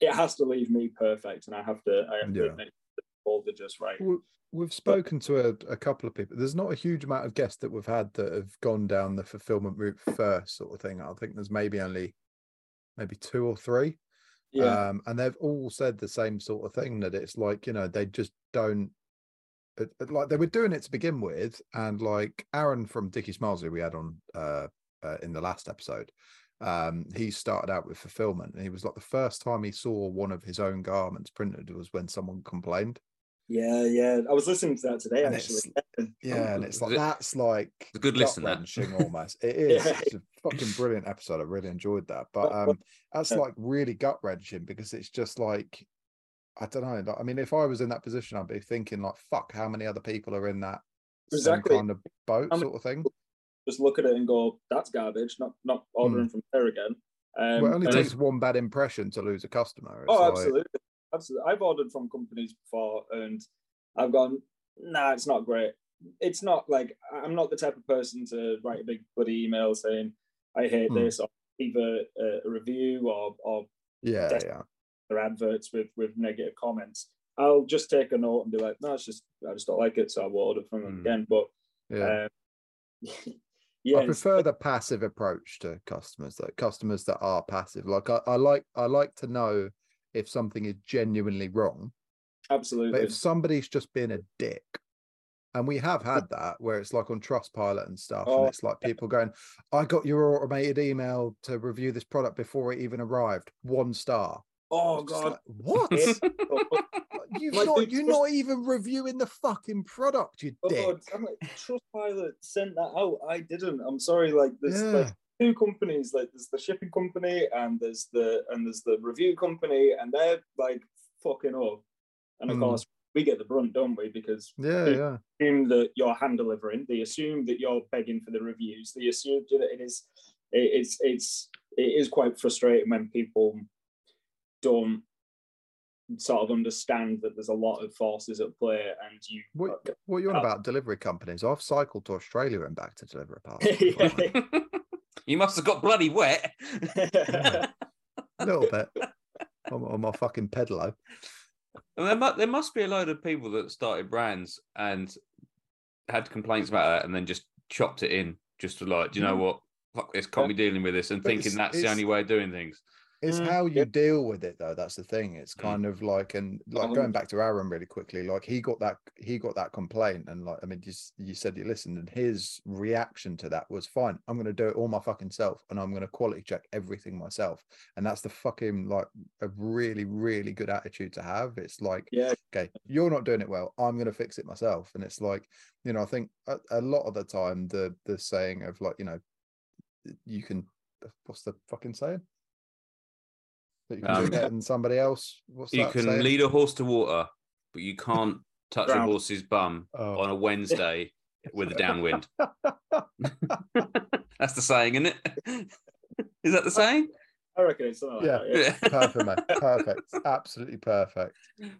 it has to leave me perfect, and I have to I have to
Yeah.
admit the folded just right.
Well, we've spoken to a, a couple of people. There's not a huge amount of guests that we've had that have gone down the fulfillment route first, sort of thing. I think there's maybe only maybe two or three.
Yeah.
Um, and they've all said the same sort of thing that it's like, you know, they just don't it- it- like they were doing it to begin with. And like Aaron from Dickie Smiles, who we had on uh, uh in the last episode, um, he started out with fulfillment and he was like the first time he saw one of his own garments printed was when someone complained.
Yeah, yeah. I was listening to that today
And
actually.
Yeah, and it's like that's like
a good listen, that.
gut-wrenching almost. It is.
Yeah.
It's a fucking brilliant episode. I really enjoyed that. But um that's like really gut wrenching because it's just like I don't know. Like, I mean, if I was in that position, I'd be thinking like, "Fuck, how many other people are in that
Exactly.
same kind of boat, sort of thing?"
Just look at it and go, "That's garbage." Not not ordering from there again. Um,
well, it only
and
takes one bad impression to lose a customer. It's
Oh,
like-
absolutely, absolutely. I've ordered from companies before, and I've gone, nah, it's not great. It's not like I'm not the type of person to write a big bloody email saying I hate
Hmm.
this, or either a, a review or or
Yeah, yeah.
their adverts with with negative comments. I'll just take a note and be like, no, it's just I just don't like it, so I will order from them
Hmm.
again. But
Yeah.
um, yeah,
I prefer the passive approach to customers, though. Customers that are passive. Like I, I like I like to know if something is genuinely wrong.
Absolutely.
But if somebody's just been a dick, and we have had that where it's like on Trustpilot and stuff,
Oh,
and it's like people going, I got your automated email to review this product before it even arrived. One star.
Oh god,
like, what? You've
like,
not, you're
Trust-
not even reviewing the fucking product, you oh, dick.
Oh, I'm like, Trustpilot sent that out. I didn't. I'm sorry. Like this
Yeah.
like two companies. Like there's the shipping company and there's the and there's the review company, and they're like fucking up. And of
Mm.
course, we get the brunt, don't we? Because
Yeah,
Dude.
yeah.
they assume that you're hand delivering. They assume that you're begging for the reviews. They assume that it is. it- It's it's it is quite frustrating when people don't sort of understand that there's a lot of forces at play, and you.
What, what are you on
Oh.
about delivery companies? I've cycled to Australia and back to deliver a parcel.
you must have got bloody wet.
a little bit on, on my fucking pedalo.
And there, mu- there must be a load of people that started brands and had complaints about that and then just chopped it in, just to like, do you know mm. what? Fuck this, can't be dealing with this, and
But
thinking
it's-
that's the
it's-
only way of doing things.
It's
Mm,
how you deal with it, though. That's the thing. It's
Mm.
kind of like, and like
Um,
going back to Aaron really quickly, like he got that, he got that complaint, and like, I mean, you, s- you said you listened, and his reaction to that was fine. I'm going to do it all my fucking self, and I'm going to quality check everything myself, and that's the fucking like a really, really good attitude to have. It's like,
yeah,
okay, you're not doing it well. I'm going to fix it myself. And it's like, you know, I think a, a lot of the time the the saying of like, you know, you can what's the fucking saying? That you can do
Um,
better than somebody else. What's
You
that
can
saying?
lead a horse to water, but you can't touch a horse's bum
Oh.
on a Wednesday with a downwind. That's the saying, isn't it? Is that the saying?
I reckon it's something like
Yeah.
that. Yeah.
perfect, mate. Perfect. Absolutely perfect.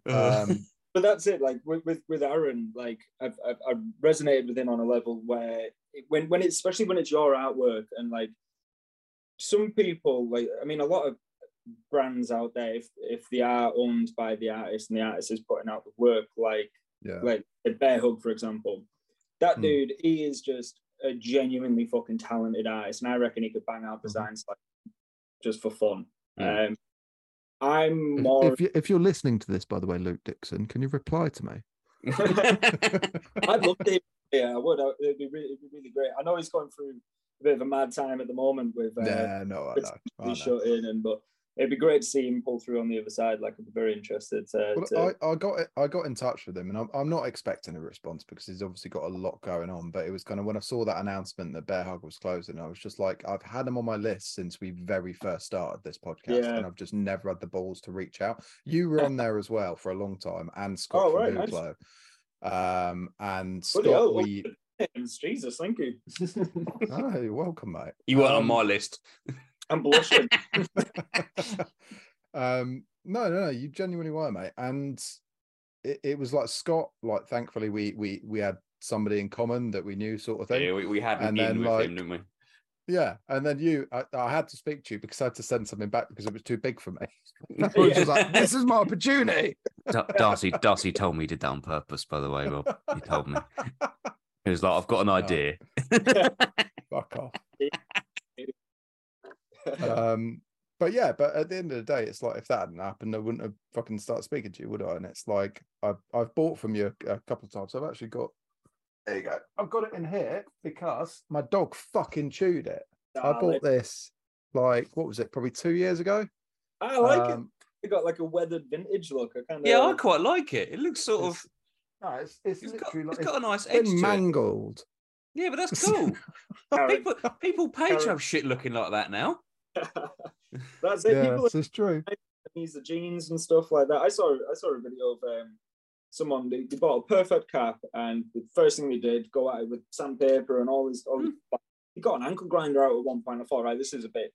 Um,
but that's it. Like with with, with Aaron, like I've, I've I've resonated with him on a level where it, when when it's especially when it's your artwork and like some people like I mean a lot of brands out there if if they are owned by the artist and the artist is putting out the work like
yeah.
like a Bear Hug for example, that
Hmm.
dude he is just a genuinely fucking talented artist and I reckon he could bang out designs like just for fun.
Hmm.
Um, I'm
If,
more.
if, you, if you're listening to this, by the way, Luke Dixon, can you reply to me?
I'd love to. Yeah, I would. It'd be really, it'd be really great. I know he's going through a bit of a mad time at the moment with uh,
yeah, no, I know. I
he's
know.
shut in, and but it'd be great to see him pull through on the other side. Like, I'd be very interested to. to
I, I got. I got in touch with him, and I'm, I'm not expecting a response because he's obviously got a lot going on. But it was kind of when I saw that announcement that Bear Hug was closing, I was just like, I've had him on my list since we very first started this podcast,
Yeah.
and I've just never had the balls to reach out. You were on there as well for a long time, and Scott
Oh,
from
right, nice.
Um, and
Bloody
Scott,
hell,
we
Jesus, thank you.
oh, you're welcome, mate.
you weren't on
Um,
my list.
I'm blushing.
um no no no you genuinely were mate and it, it was like scott like thankfully we we we had somebody in common that we knew sort of thing
Yeah, we, we had
and then,
with
like,
him, didn't we?
Yeah, and then you, I, I had to speak to you because I had to send something back because it was too big for me. I was just like, this is my opportunity.
Da- Darcy, Darcy told me he did that on purpose. By the way, Rob, he told me. He was like, "I've got an idea."
Fuck off. Um, but yeah, but at the end of the day, it's like if that hadn't happened, I wouldn't have fucking started speaking to you, would I? And it's like I've I've bought from you a, a couple of times. I've actually got. There you go. I've got it in here because my dog fucking chewed it. I bought this like what was it? Probably two years ago.
I like it.
Um,
It got like a weathered vintage look. I kind of
yeah, I quite like it. It looks sort of.
It's- No, it's it's,
It's got,
like
it's got a nice
it's been
edge to it.
mangled.
Yeah, but that's cool. People, people pay
Karen.
to have shit looking like that now.
That's it.
Yeah, this is true.
use the jeans and stuff like that. I saw I saw a video of um, someone they, they bought a perfect cap and the first thing they did go at it with sandpaper and all this. All this he got an ankle grinder out at one point. I thought, right, this is a bit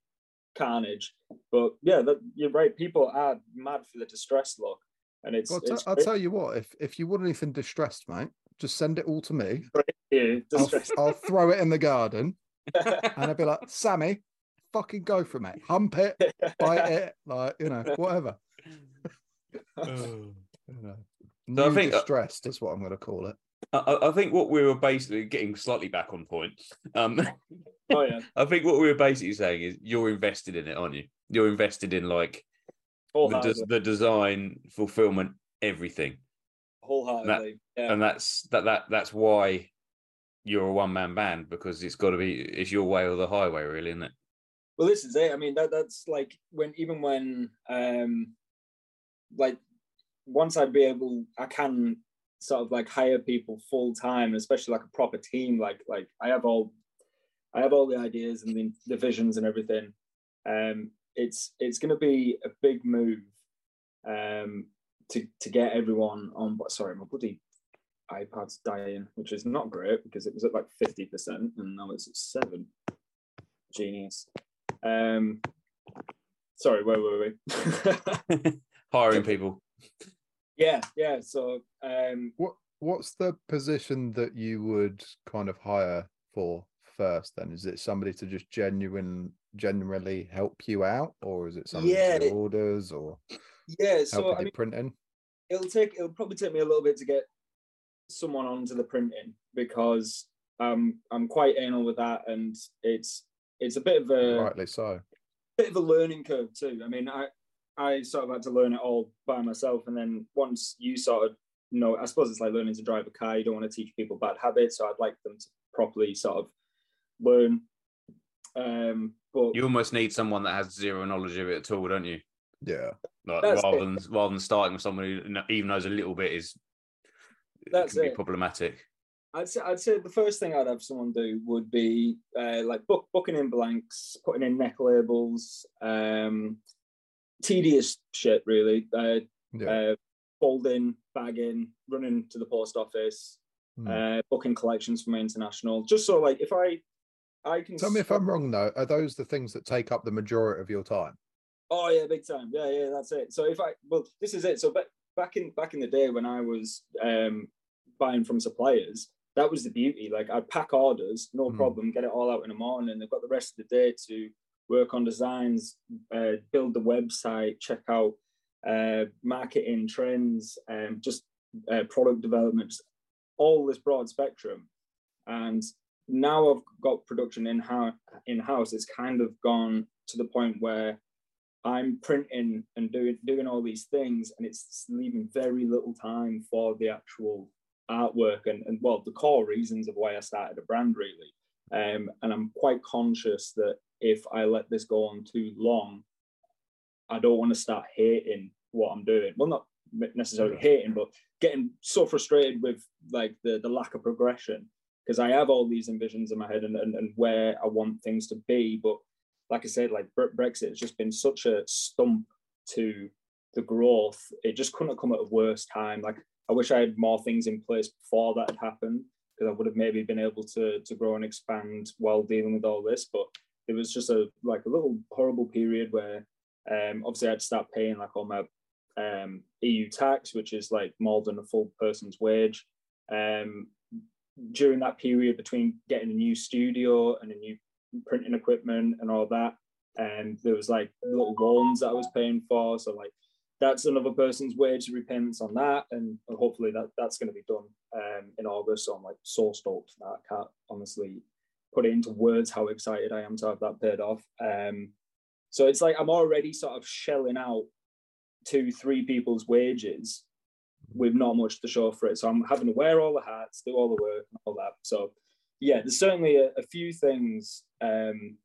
carnage, but yeah, that, you're right. People are mad for the distressed look, and it's.
Well,
it's
I'll tell you what. If if you want anything distressed, mate, just send it all to me.
yeah,
I'll. I'll throw it in the garden, and I'll be like, Sammy, fucking go for it. Hump it, bite it, like you know, whatever. You know.
So I
New
think, uh,
is what I'm going to call it.
I- I, I think what we were basically getting slightly back on point. Um,
oh yeah,
I think what we were basically saying is you're invested in it, aren't you? You're invested in like the, des- the design, fulfillment, everything,
wholeheartedly. yeah.
and that's that that that's why you're a one man band because it's got to be it's your way or the highway, really, isn't it?
Well, this is it. I mean, that that's like when even when um like once I'd be able, I can sort of like hire people full time, especially like a proper team. Like like I have all, I have all the ideas and the, the visions and everything. Um, it's it's going to be a big move, um, to to get everyone on. But sorry, my bloody iPad's dying, which is not great because it was at like fifty percent and now it's at seven. Genius. Um, sorry, where were we?
Hiring people.
yeah, yeah. So, um,
What What's the position that you would kind of hire for first? Then is it somebody to just genuine, genuinely help you out, or is it somebody
Yeah,
to
it-
orders or
yeah. So, I mean,
printing?
it'll take it'll probably take me a little bit to get someone onto the printing because um, I'm quite anal with that, and it's it's a bit of a
Rightly so.
bit of a learning curve too. I mean, I I sort of had to learn it all by myself, and then once you sort of know, I suppose it's like learning to drive a car. You don't want to teach people bad habits, so I'd like them to properly sort of learn. Um, but
You almost need someone that has zero knowledge of it at all, don't you?
Yeah.
Like
That's
rather
it.
than rather than starting with someone who even knows a little bit is it
That's
can be
it.
problematic.
I'd say I'd say the first thing I'd have someone do would be uh, like book booking in blanks, putting in neck labels, um, tedious shit really. Uh,
Yeah.
uh, folding, bagging, running to the post office,
Hmm.
uh, booking collections for my international. Just so like if I, I can.
Tell me if I'm wrong though. Are those the things that take up the majority of your time?
Oh yeah, big time. Yeah, yeah, that's it. So if I well, this is it. So back back in back in the day when I was um, buying from suppliers, that was the beauty. Like I'd pack orders, no
Hmm.
problem, get it all out in the morning. They've got the rest of the day to work on designs, uh, build the website, check out uh, marketing trends, um, just uh, product development, just all this broad spectrum. And now I've got production in house. In house, it's kind of gone to the point where I'm printing and doing doing all these things, and it's leaving very little time for the actual artwork and, and well, the core reasons of why I started a brand really. Um, and I'm quite conscious that if I let this go on too long, I don't want to start hating what I'm doing. Well, not necessarily hating, but getting so frustrated with like the the lack of progression because I have all these envisions in my head and, and, and where I want things to be, but like I said, like Brexit has just been such a stump to the growth. It just couldn't have come at a worse time. Like I wish I had more things in place before that had happened because I would have maybe been able to to grow and expand while dealing with all this. But it was just a like a little horrible period where um, obviously I had to start paying like all my um, EU tax, which is like more than a full person's wage. Um, during that period between getting a new studio and a new printing equipment and all that. And there was like little loans that I was paying for. So like that's another person's wage repayments on that. And hopefully that that's going to be done um, in August. So I'm like so stoked that. I can't honestly put it into words how excited I am to have that paid off. Um, so it's like I'm already sort of shelling out two, three people's wages with not much to show for it. So I'm having to wear all the hats, do all the work, and all that. So yeah, there's certainly a, a few things um,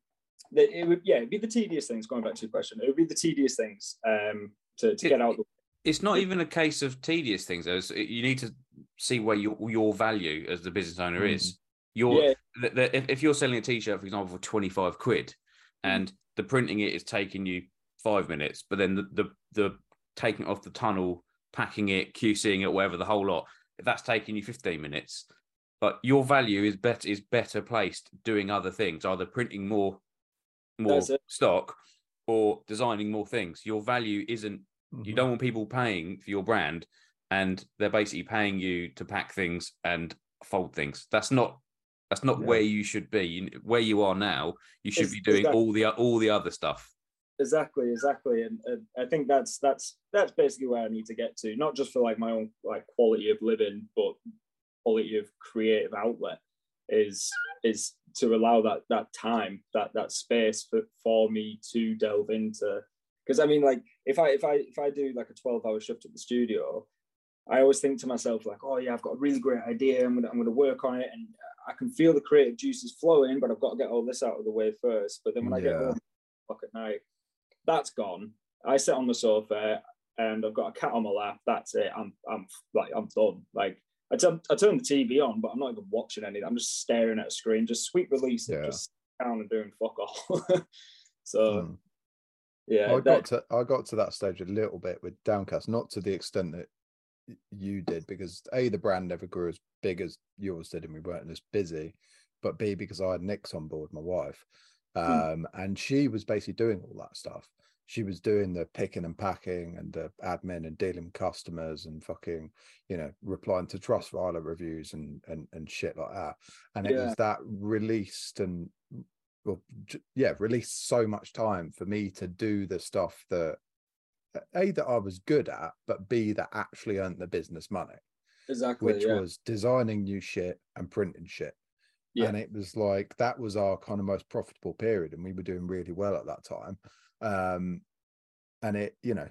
that it would yeah, it'd be the tedious things. Going back to your question, it would be the tedious things um, to, to
It-
get out. The,
It's not even a case of tedious things. Though. It's- You need to see where your your value as the business owner
Mm.
is. Your
yeah,
the, the, if, if you're selling a t-shirt, for example, for 25 quid
Mm.
and the printing it is taking you five minutes, but then the, the, the taking it off the tunnel, packing it, QCing it, whatever, the whole lot, if that's taking you 15 minutes, but your value is better, is better placed doing other things, either printing more, more stock or designing more things. Your value isn't,
Mm-hmm.
you don't want people paying for your brand and they're basically paying you to pack things and fold things. That's not that's not
Yeah.
where you should be. Where you are now, you should
It's-
be doing
exactly.
all the all the other stuff.
exactly, exactly, and, and I think that's that's that's basically where I need to get to, not just for like my own like quality of living, but quality of creative outlet is is to allow that that time that that space for, for me to delve into because i mean like if i if i if i do like a 12 hour shift at the studio i always think to myself like oh yeah i've got a really great idea i'm gonna i'm gonna work on it and i can feel the creative juices flowing but i've got to get all this out of the way first but then when i get
Yeah.
home at night that's gone i sit on the sofa and i've got a cat on my lap that's it i'm i'm like i'm done like I turn, I turn the TV on, but I'm not even watching anything. I'm just staring at a screen, just sweet release
Yeah.
just down and doing fuck all. so
Mm.
Yeah,
I
that-
got to I got to that stage a little bit with Downcast, not to the extent that you did, because a the brand never grew as big as yours did, and we weren't as busy. But b because I had Nix on board, my wife, um, and she was basically doing all that stuff. She was doing the picking and packing and the admin and dealing with customers and fucking, you know, replying to Trustpilot reviews and and and shit like that. And it
Yeah.
was that released and well, yeah, released so much time for me to do the stuff that a that I was good at, but b that actually earned the business money,
exactly.
which
yeah.
was designing new shit and printing shit.
Yeah.
And it was like that was our kind of most profitable period, and we were doing really well at that time. Um, and it, you know,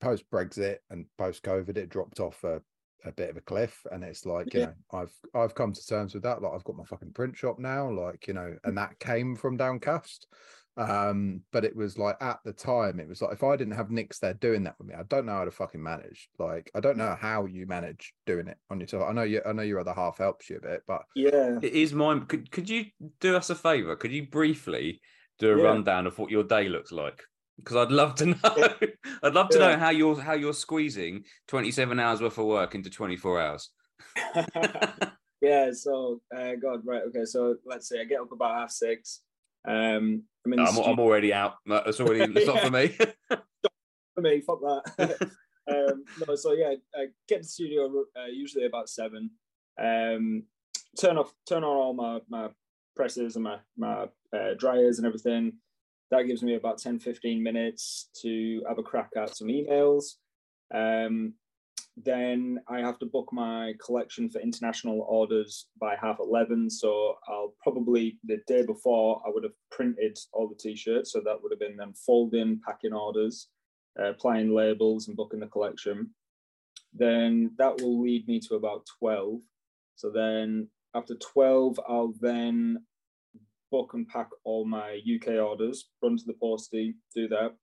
post Brexit and post COVID, it dropped off a, a bit of a cliff. And it's like, you
Yeah.
know, I've I've come to terms with that. Like I've got my fucking print shop now, like, you know, and that came from Downcast. Um, but it was like at the time, it was like if I didn't have Nix there doing that with me, I don't know how to fucking manage. Like, I don't know how you manage doing it on yourself. I know you I know your other half helps you a bit, but
yeah.
It is mine. Could could you do us a favor? Could you briefly do a
Yeah.
rundown of what your day looks like? Because I'd love to know. I'd love to know how you're how you're squeezing 27 hours worth of work into 24 hours.
yeah. So, uh, God, right. Okay. So let's see. I get up about half six. Um, I'm
I'm,
studio-
I'm already out. That's already it's not for me.
for me. Fuck that. um, no, so yeah, I get to the studio uh, usually about seven. Um, turn off, turn on all my my presses and my my uh, dryers and everything. That gives me about 10, 15 minutes to have a crack at some emails. Um, then I have to book my collection for international orders by half 11. So I'll probably, the day before, I would have printed all the t shirts. So that would have been then folding, packing orders, uh, applying labels, and booking the collection. Then that will lead me to about 12. So then after 12, I'll then book and pack all my UK orders, run to the postie, do that,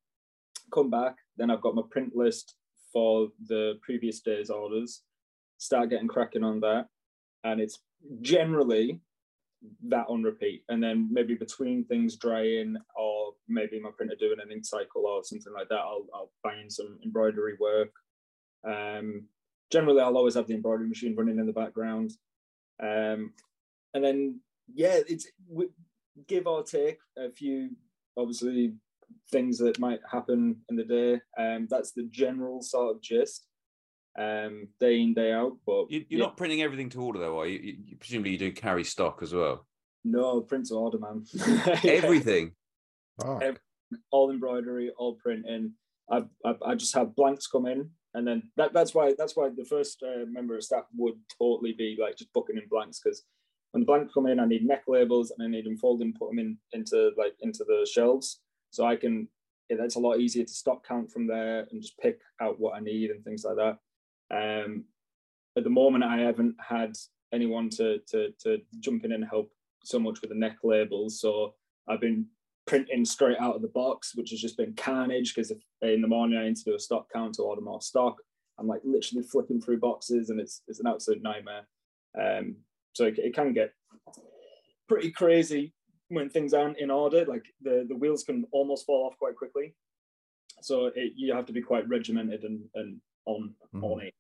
come back. Then I've got my print list for the previous day's orders, start getting cracking on that. And it's generally that on repeat. And then maybe between things drying or maybe my printer doing an ink cycle or something like that, I'll, I'll in some embroidery work. Um, generally, I'll always have the embroidery machine running in the background. Um, and then, yeah, it's give or take a few, obviously, things that might happen in the day. Um, that's the general sort of gist, um, day in, day out. But
You, you're
yeah,
not printing everything to order though, are you? you? you- Presumably you do carry stock as well.
No, print to order, man.
Everything.
Oh,
Ev- all embroidery, all printing. I, I, I just have blanks come in, and then that, that's why that's why the first uh, member of staff would totally be like just booking in blanks because when the blanks come in, I need neck labels and I need them folded and put them in into like into the shelves, so I can. it's a lot easier to stock count from there and just pick out what I need and things like that. Um, at the moment, I haven't had anyone to to to jump in and help so much with the neck labels, so I've been printing straight out of the box, which has just been carnage because in the morning I need to do a stock count to order more stock, I'm like literally flipping through boxes and it's it's an absolute nightmare. Um, so it, it can get pretty crazy when things aren't in order. Like the the wheels can almost fall off quite quickly. So it, you have to be quite regimented and, and on
Mhm.
on it.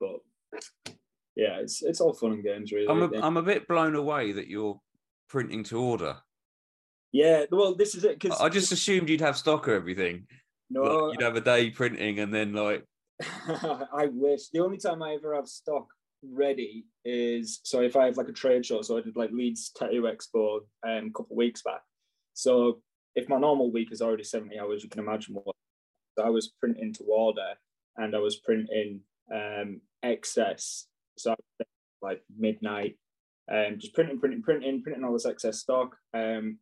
But yeah, it's it's all fun and games really.
I'm a, I'm a bit blown away that you're printing to order.
yeah, well, this is it because
I just assumed you'd have stock or everything.
no,
Like, you'd have a day printing and then like
I wish. The only time I ever have stock ready is so if I have like a trade show. So I did like Leeds Tattoo Expo um, a couple weeks back. So if my normal week is already 70 hours, you can imagine what I was printing to order and I was printing um, excess. So like midnight, um, just printing, printing, printing, printing all this excess stock, um,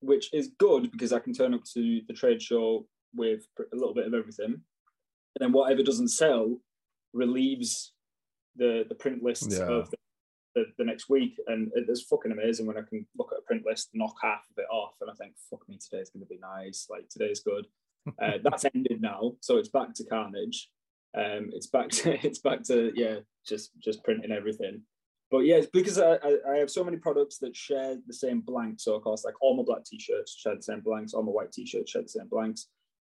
which is good because I can turn up to the trade show with a little bit of everything and then whatever doesn't sell relieves the the print lists
Yeah.
of the, the, the next week and it- it's fucking amazing when i can look at a print list knock half of it off and i think fuck me today's going to be nice. Like today's good. Uh, that's ended now so it's back to carnage. Um it's back to it's back to yeah just just printing everything. But yeah it's because I, I I have so many products that share the same blanks so of course like all my black t-shirts share the same blanks all my white t-shirts share the same blanks.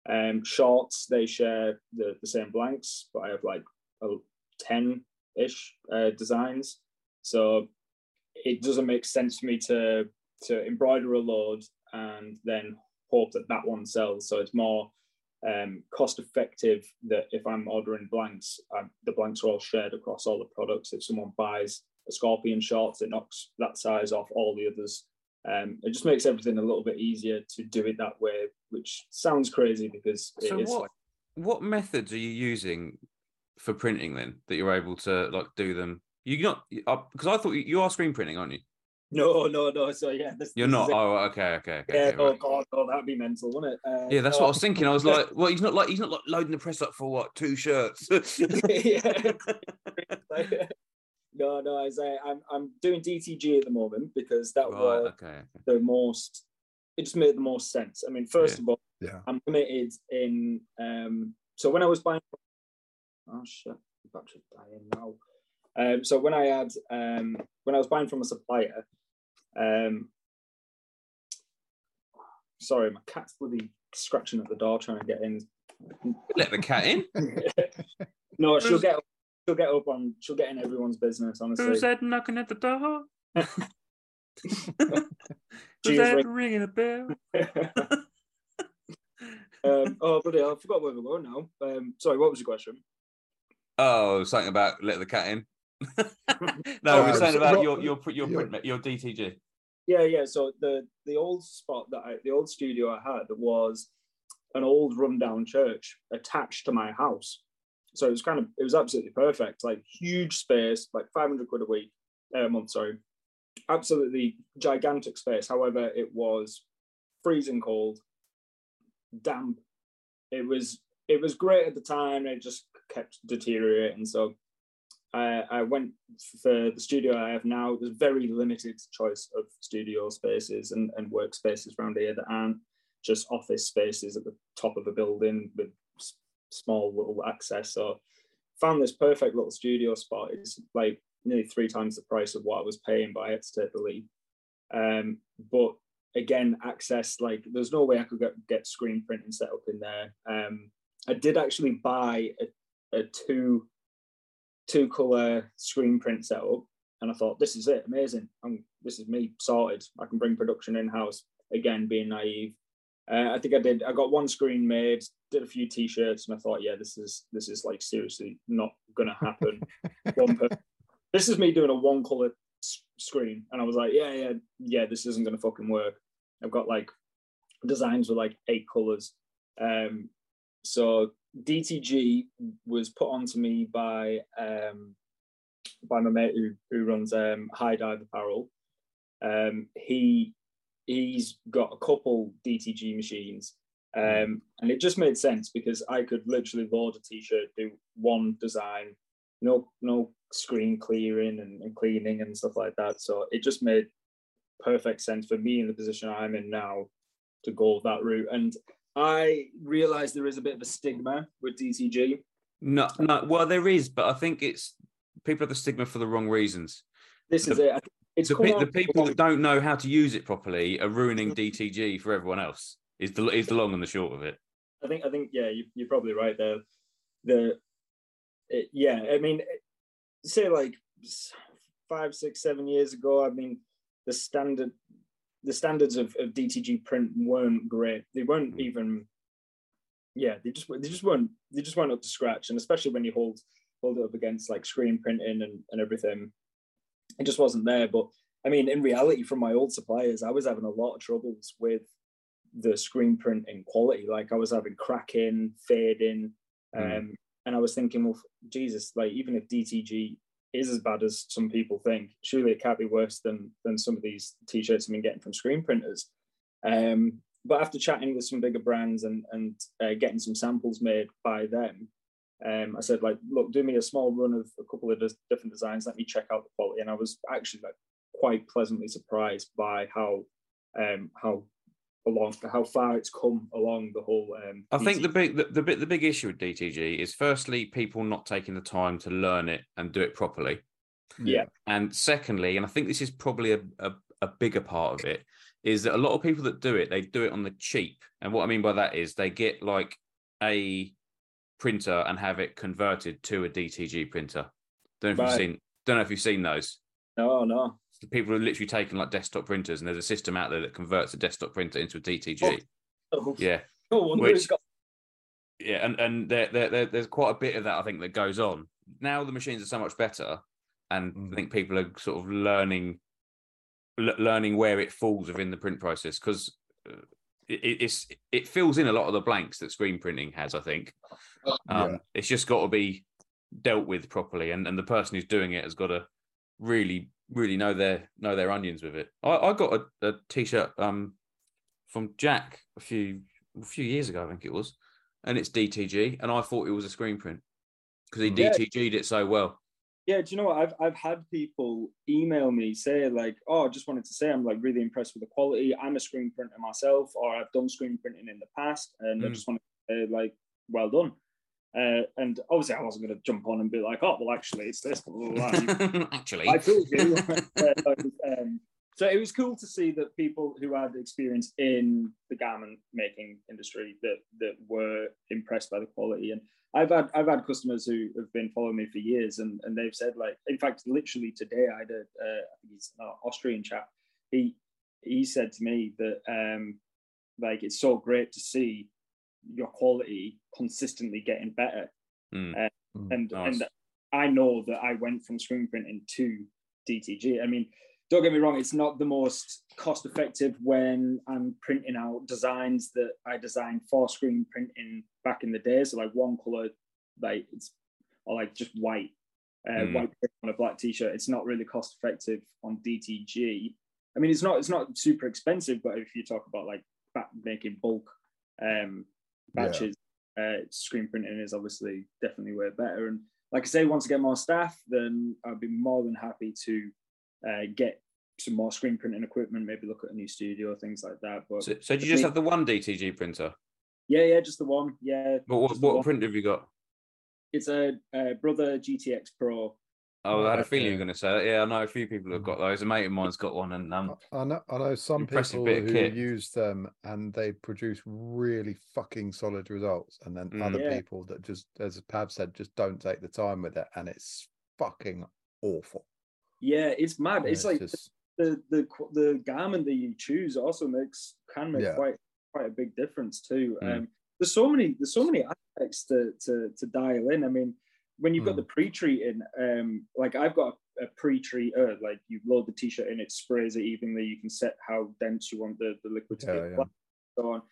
Um, shorts, they share the, the same blanks, but I have like a 10 ish uh, designs. So it doesn't make sense for me to, to embroider a load and then hope that that one sells. So it's more um, cost effective that if I'm ordering blanks, um, the blanks are all shared across all the products. If someone buys a scorpion shorts, it knocks that size off all the others. Um, it just makes everything a little bit easier to do it that way, which sounds crazy because it
so
is
what
like
what methods are you using for printing then that you're able to like do them? You not because I thought you, you are screen printing, aren't you?
no, no, no. So yeah, this,
You're
this
not.
is.
Oh, okay, okay, okay.
yeah,
okay,
oh
right.
god, no, that'd be mental, wouldn't it? Uh,
Yeah, that's
no,
what I was thinking. I was like, well, he's not like he's not like loading the press up for what two shirts.
Yeah. no, no. I say I'm I'm doing DTG at the moment because that
right.
was
Okay. okay.
the most. It just made the most sense. I mean, first
Yeah.
of all,
yeah.
I'm limited in. Um, so when I was buying, oh shit, the battery's dying now. Um, so when I had, um, when I was buying from a supplier, um, sorry, my cat's bloody scratching at the door trying to get in.
Let the cat in.
no, she'll get, she'll get up on, she'll get in everyone's business. Honestly,
Who's that knocking at the door? Who's that
Rick.
ringing a bell?
um, oh, bloody hell, I forgot where we were now. Um, sorry, what was your question?
Oh, something about let the cat in. no,
Oh,
we're saying about your your your
your-
print your DTG.
Yeah, yeah. So the the old spot that I, the old studio I had was an old rundown church attached to my house. So it was kind of it was absolutely perfect. Like huge space, like 500 quid a week, uh, a month, sorry. Absolutely gigantic space. However, it was freezing cold, damp. It was it was great at the time. It just kept deteriorating. So I, I went for the studio I have now. There's very limited choice of studio spaces and, and workspaces around here that aren't just office spaces at the top of a building with small little access. So found this perfect little studio spot. It's like nearly three times the price of what I was paying by it to take the lead. Um, but again, access like there's no way I could get, get screen printing set up in there. Um, I did actually buy a, a two two color screen print setup, and I thought this is it, amazing. I'm, this is me sorted. I can bring production in house. Again, being naive. Uh, I think I did. I got one screen made, did a few t-shirts, and I thought, yeah, this is this is like seriously not gonna happen. one per- this is me doing a one color s- screen, and I was like, yeah, yeah, yeah, this isn't gonna fucking work. I've got like designs with like eight colors. Um, so DTG was put onto me by um, by my mate who, who runs um, High Dive Apparel. Um, he he's got a couple DTG machines, um, and it just made sense because I could literally load a t-shirt, do one design, no no screen clearing and, and cleaning and stuff like that. So it just made perfect sense for me in the position I'm in now to go that route. And I realize there is a bit of a stigma with DTG.
No, no. Well, there is, but I think it's people have the stigma for the wrong reasons.
This is it. It's
the,
come
pe-
on
the people that don't know how to use it properly are ruining DTG for everyone else. Is the is the long and the short of it.
I think I think yeah, you, you're probably right there. The it, yeah, I mean, say like five, six, seven years ago. I mean, the standard the standards of, of DTG print weren't great. They weren't
Mm.
even yeah, they just they just weren't they just weren't up to scratch. And especially when you hold hold it up against like screen printing and, and everything, it just wasn't there. But I mean, in reality, from my old suppliers, I was having a lot of troubles with the screen printing quality. Like I was having cracking, fading, um,
Mm.
and I was thinking, well, Jesus, like even if DTG is as bad as some people think, surely it can't be worse than than some of these t-shirts I've been getting from screen printers. Um, but after chatting with some bigger brands and and uh, getting some samples made by them, um, I said like, look, do me a small run of a couple of different designs. Let me check out the quality, and I was actually like quite pleasantly surprised by how um, how along for how far it's come along the whole. Um,
I think the big the, the bit the big issue with DTG is firstly people not taking the time to learn it and do it properly.
Yeah.
And secondly, and I think this is probably a, a, a bigger part of it, is that a lot of people that do it, they do it on the cheap. And what I mean by that is they get like a printer and have it converted to a DTG printer. Don't know if
Right.
you've seen don't know if you've seen those.
No, no.
People are literally taking like desktop printers and there's a system out there that converts a desktop printer into a DTG.
Oh,
Yeah.
no wonder
Which-
got
Yeah, and and there, there, there there's quite a bit of that I think that goes on. Now the machines are so much better, and
Mm.
I think people are sort of learning, l- learning where it falls within the print process because it, it- it's it fills in a lot of the blanks that screen printing has. I think um,
Yeah.
it's just got to be dealt with properly, and and the person who's doing it has got to really really know their know their onions with it. I, I got a, a t-shirt um from Jack a few a few years ago, I think it was, and it's DTG, and I thought it was a screen print because he
Yeah.
DTG'd it so well.
Yeah, do you know what? I've I've had people email me say like, "Oh, I just wanted to say I'm like really impressed with the quality. I'm a screen printer myself, or I've done screen printing in the past, and I
Mm.
just want to say like, well done." Uh, and obviously, I wasn't going to jump on and be like, "Oh, well, actually, it's this." Blah, blah, blah.
Actually,
I told you. Um, so it was cool to see that people who had experience in the garment making industry that that were impressed by the quality. And I've had I've had customers who have been following me for years, and, and they've said like, in fact, literally today I had a uh, he's an Austrian chap. He he said to me that um, like it's so great to see your quality consistently getting better
Mm,
Mm.
and
Nice.
and I know that I went from screen printing to DTG. I mean, don't get me wrong; it's not the most cost effective when I'm printing out designs that I designed for screen printing back in the day. So like one color, like it's or like just white, uh,
Mm.
white on a black t-shirt. It's not really cost effective on DTG. I mean, it's not it's not super expensive, but if you talk about like back making bulk um,
Yeah.
batches, uh, screen printing is obviously definitely way better. And like I say, once I get more staff, then I'd be more than happy to uh, get some more screen printing equipment, maybe look at a new studio, things like that. But
so, so do you just have the one DTG printer?
yeah, yeah, just the one. Yeah,
What what, what printer have you got?
It's a, uh Brother GTX Pro.
Oh, I had a
Right,
feeling you were going to say that. Yeah, I know a few people have got those. A mate of mine's got one, and um,
I know, I know some people who
kit.
use them and they produce really fucking solid results, and then
Mm.
other
Yeah.
people that just, as Pav said, just don't take the time with it, and it's fucking awful.
Yeah, it's mad.
And
It's like
just,
the the qu- the garment that you choose also makes can make
Yeah.
quite quite a big difference too.
Mm.
Um, there's so many there's so many aspects to to to dial in. I mean, when you've got
Mm.
the pre-treating, um, like I've got a pre-treat, uh, like you load the t-shirt in, it sprays it evenly. You can set how dense you want the, the liquid to
Yeah,
be,
yeah.
so on.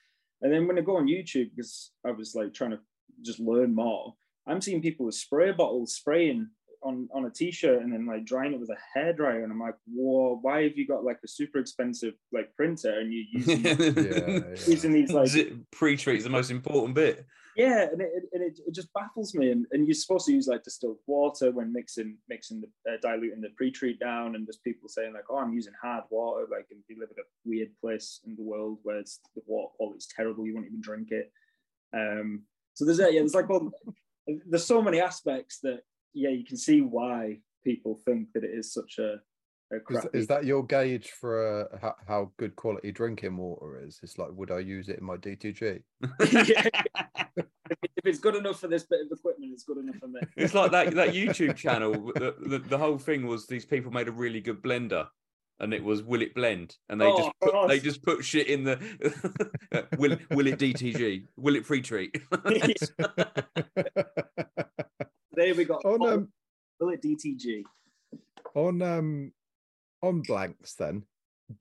And then when I go on YouTube, because I was like trying to just learn more, I'm seeing people with spray bottles spraying on on a t-shirt and then like drying it with a hairdryer, and I'm like, whoa, why have you got like a super expensive like printer and you're using
Yeah, yeah.
using these like
Pre-treat is the most important bit.
Yeah, and it, and it, it just baffles me. And, and you're supposed to use like distilled water when mixing mixing the uh, diluting the pre-treat down, and there's people saying like, oh, I'm using hard water. Like, and you live in a weird place in the world where it's, the water quality's terrible, you won't even drink it. Um, so there's yeah, there's like well, there's so many aspects that yeah, you can see why people think that it is such a, a
Is, is that your gauge for uh, how, how good quality drinking water is? It's like, would I use it in my DTG?
if it's good enough for this bit of equipment, it's good enough for me.
It's like that that YouTube channel. The, the, the whole thing was these people made a really good blender, and it was Will it blend, and they just
Oh,
put,
God.
they just put shit in the will will it DTG, will it pre-treat.
There we go.
on um,
Will it DTG?
on um on blanks then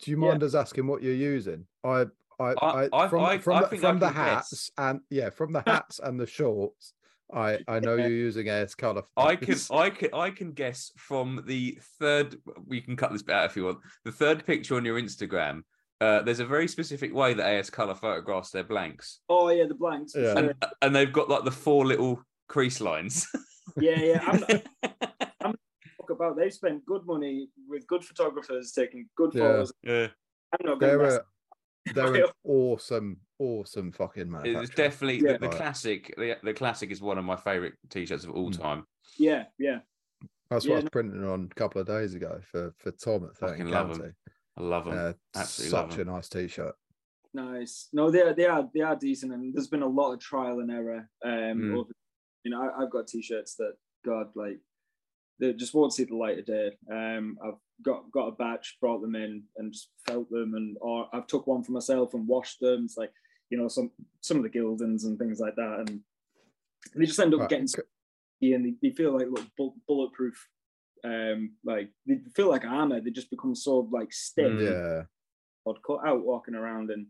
do you
Yeah.
mind us asking what you're using i i,
I-
I,
I-
from,
I-
from,
I
the,
I
from the
can guess.
hats and yeah from the hats and the shorts i i know
Yeah.
you're using AS color
I can I can I can guess from the third. We can cut this bit out if you want. The third picture on your Instagram. Uh, there's a very specific way that AS Color photographs their blanks,
Oh yeah, the blanks.
Yeah.
And and they've got like the four little crease lines.
Yeah, yeah. I'm not talk about. They've spent good money with good photographers taking good
Yeah.
photos.
yeah,
I'm not going
they're
to.
they're an awesome awesome fucking man.
it's definitely
Yeah.
the, the classic. The, the classic is one of my favorite t-shirts of all
Mm.
time.
Yeah, yeah.
that's
yeah,
what i was
no-
printing on a couple of days ago for for tom at 13
Fucking love 'em.
county
I love them.
uh,
Absolutely love
such a
'em.
nice t-shirt
Nice. No, they are they are they are decent, and there's been a lot of trial and error. Um,
Mm.
over, you know, I, I've got t-shirts that God like they just won't see the light of day. Um, I've got got a batch, brought them in, and just felt them, and or I've took one for myself and washed them. It's like you know some some of the Gildans and things like that, and they just end up
Right,
getting and they, they feel like little bulletproof. Um, like they feel like armor. They just become so like stiff
Mm.
yeah
odd cut out walking around and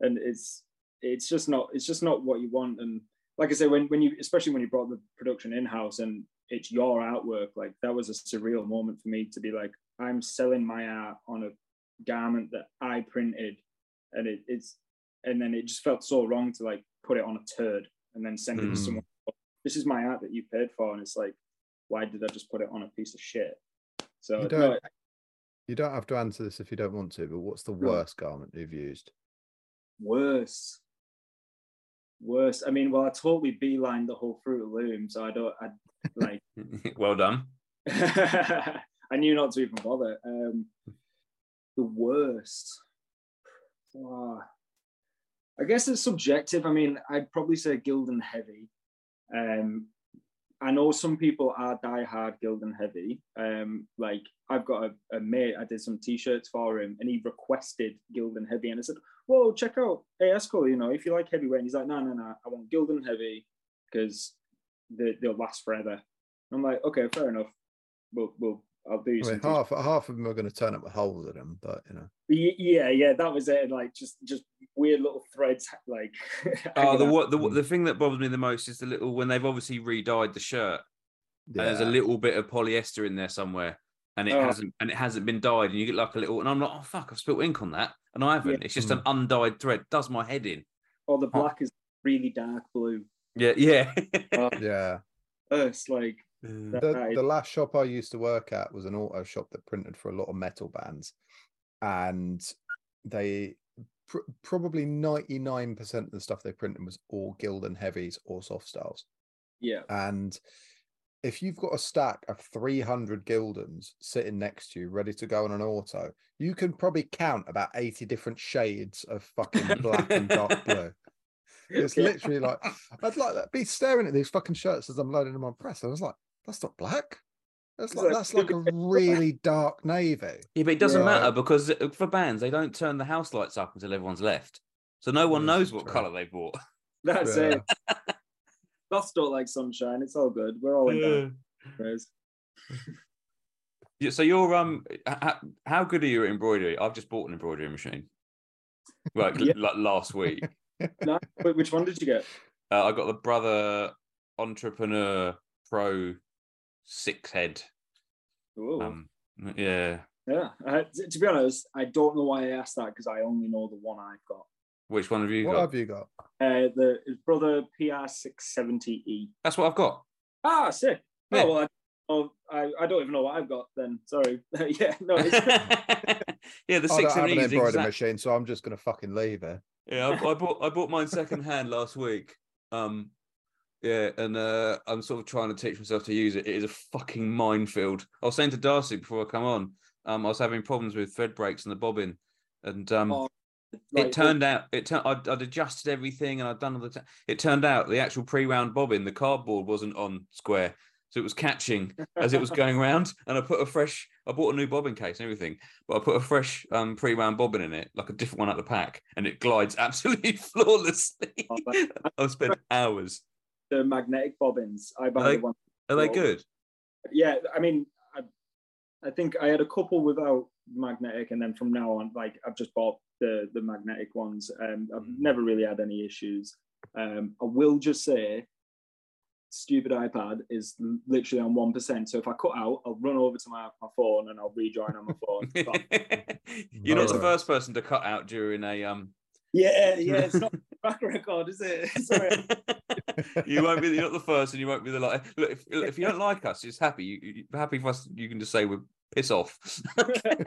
and it's it's just not it's just not what you want and like I say when when you especially when you brought the production in house and it's your artwork like that was a surreal moment for me to be like I'm selling my art on a garment that I printed and it, it's and then it just felt so wrong to like put it on a turd and then send it
Mm.
to someone this is my art that you paid for and it's like why did I just put it on a piece of shit so
You don't- you don't have to answer this if you don't want to but what's the
No.
worst garment you've used
Worse. Worse. I mean, well, I totally beeline the whole Fruit of the Loom, so I don't. I like.
well done.
I knew not to even bother. Um, the worst. Ah. I guess it's subjective. I mean, I'd probably say Gildan Heavy. Um, I know some people are die-hard Gildan Heavy. Um, like I've got a, a mate, I did some t-shirts for him, and he requested Gildan Heavy, and I said, "Whoa, check out AS Color. You know, if you like heavyweight." And he's like, "No, no, no, I want Gildan Heavy because they, they'll last forever." I'm like, "Okay, fair enough. We'll, we'll I'll do
I mean,
some
half half of them are going to turn up with holes in them, but you know,
Yeah, yeah, that was it. and, Like just just weird little threads, like.
Oh, the what the
Mm.
the thing that bothers me the most is the little when they've obviously re-dyed the shirt
yeah,
and there's a little bit of polyester in there somewhere and it
Oh.
hasn't and it hasn't been dyed and you get like a little and I'm like oh fuck I've spilt ink on that and I haven't it's just an undyed thread does my head in
Or the black is really dark blue.
Yeah yeah
Oh,
yeah.
uh, it's like
Uh,
The,
Right.
the last shop I used to work at was an auto shop that printed for a lot of metal bands, and they pr- probably ninety nine percent of the stuff they printed was all Gildan heavies or soft styles.
yeah,
And if you've got a stack of 300 Gildans sitting next to you, ready to go on an auto, you can probably count about 80 different shades of fucking black and dark blue. It's
Yeah.
literally like, I'd like that, be staring at these fucking shirts as I'm loading them on press. I was like, that's not black. That's like,
like
that's like a really dark navy.
yeah but it doesn't
Yeah.
matter because uh, for bands they don't turn the house lights up until everyone's left so no one knows what color they bought
that's
Yeah.
it. That's don't like sunshine. It's all good. We're all in dark areas.
Yeah, so you're um, how, how good are you at embroidery? I've just bought an embroidery machine, like
Yeah.
like last week.
No, which one did you get?
Uh, I got the brother entrepreneur pro six head.
Ooh.
Um, yeah,
yeah. Uh, to be honest, I don't know why I asked that because I only know the one I've got.
which one have you
what
got?
What have you got?
Uh, the brother PR670E.
That's what I've got.
Ah, sick.
Yeah.
Oh well, I, oh, I I don't even know what I've got then. Sorry. yeah, no. It's,
yeah, the
I
six
don't have an embroidery
exact.
machine, so I'm just gonna fucking leave it.
Yeah, I, I bought I bought mine second hand last week. Um, yeah, and uh, I'm sort of trying to teach myself to use it. It is a fucking minefield. I was saying to Darcy before I come on, um, I was having problems with thread breaks and the bobbin, and um,
Oh, like,
it turned out it turned I'd, I'd adjusted everything and I'd done all the. T- it turned out the actual pre-wound bobbin, the cardboard wasn't on square, so it was catching as it was going round. And I put a fresh. I bought a new bobbin case and everything, but I put a fresh um, pre-wound bobbin in it, like a different one out the pack, and it glides absolutely flawlessly.
Oh,
I've spent hours.
the magnetic bobbins. I buy
they-
the one.
Are they good?
Yeah, I mean, I, I think I had a couple without magnetic, and then from now on, like I've just bought the the magnetic ones. Um, I've
Mm.
never really had any issues. Um, I will just say, stupid iPad is literally on one percent. So if I cut out, I'll run over to my, my phone and I'll rejoin on my phone.
You're not the first person to cut out during a um.
yeah, yeah, it's not back record, is it? Sorry.
you won't be. You're not the first, and you won't be the like. Look, if, if you don't like us, just happy. You, you happy for us. You can just say we're piss off.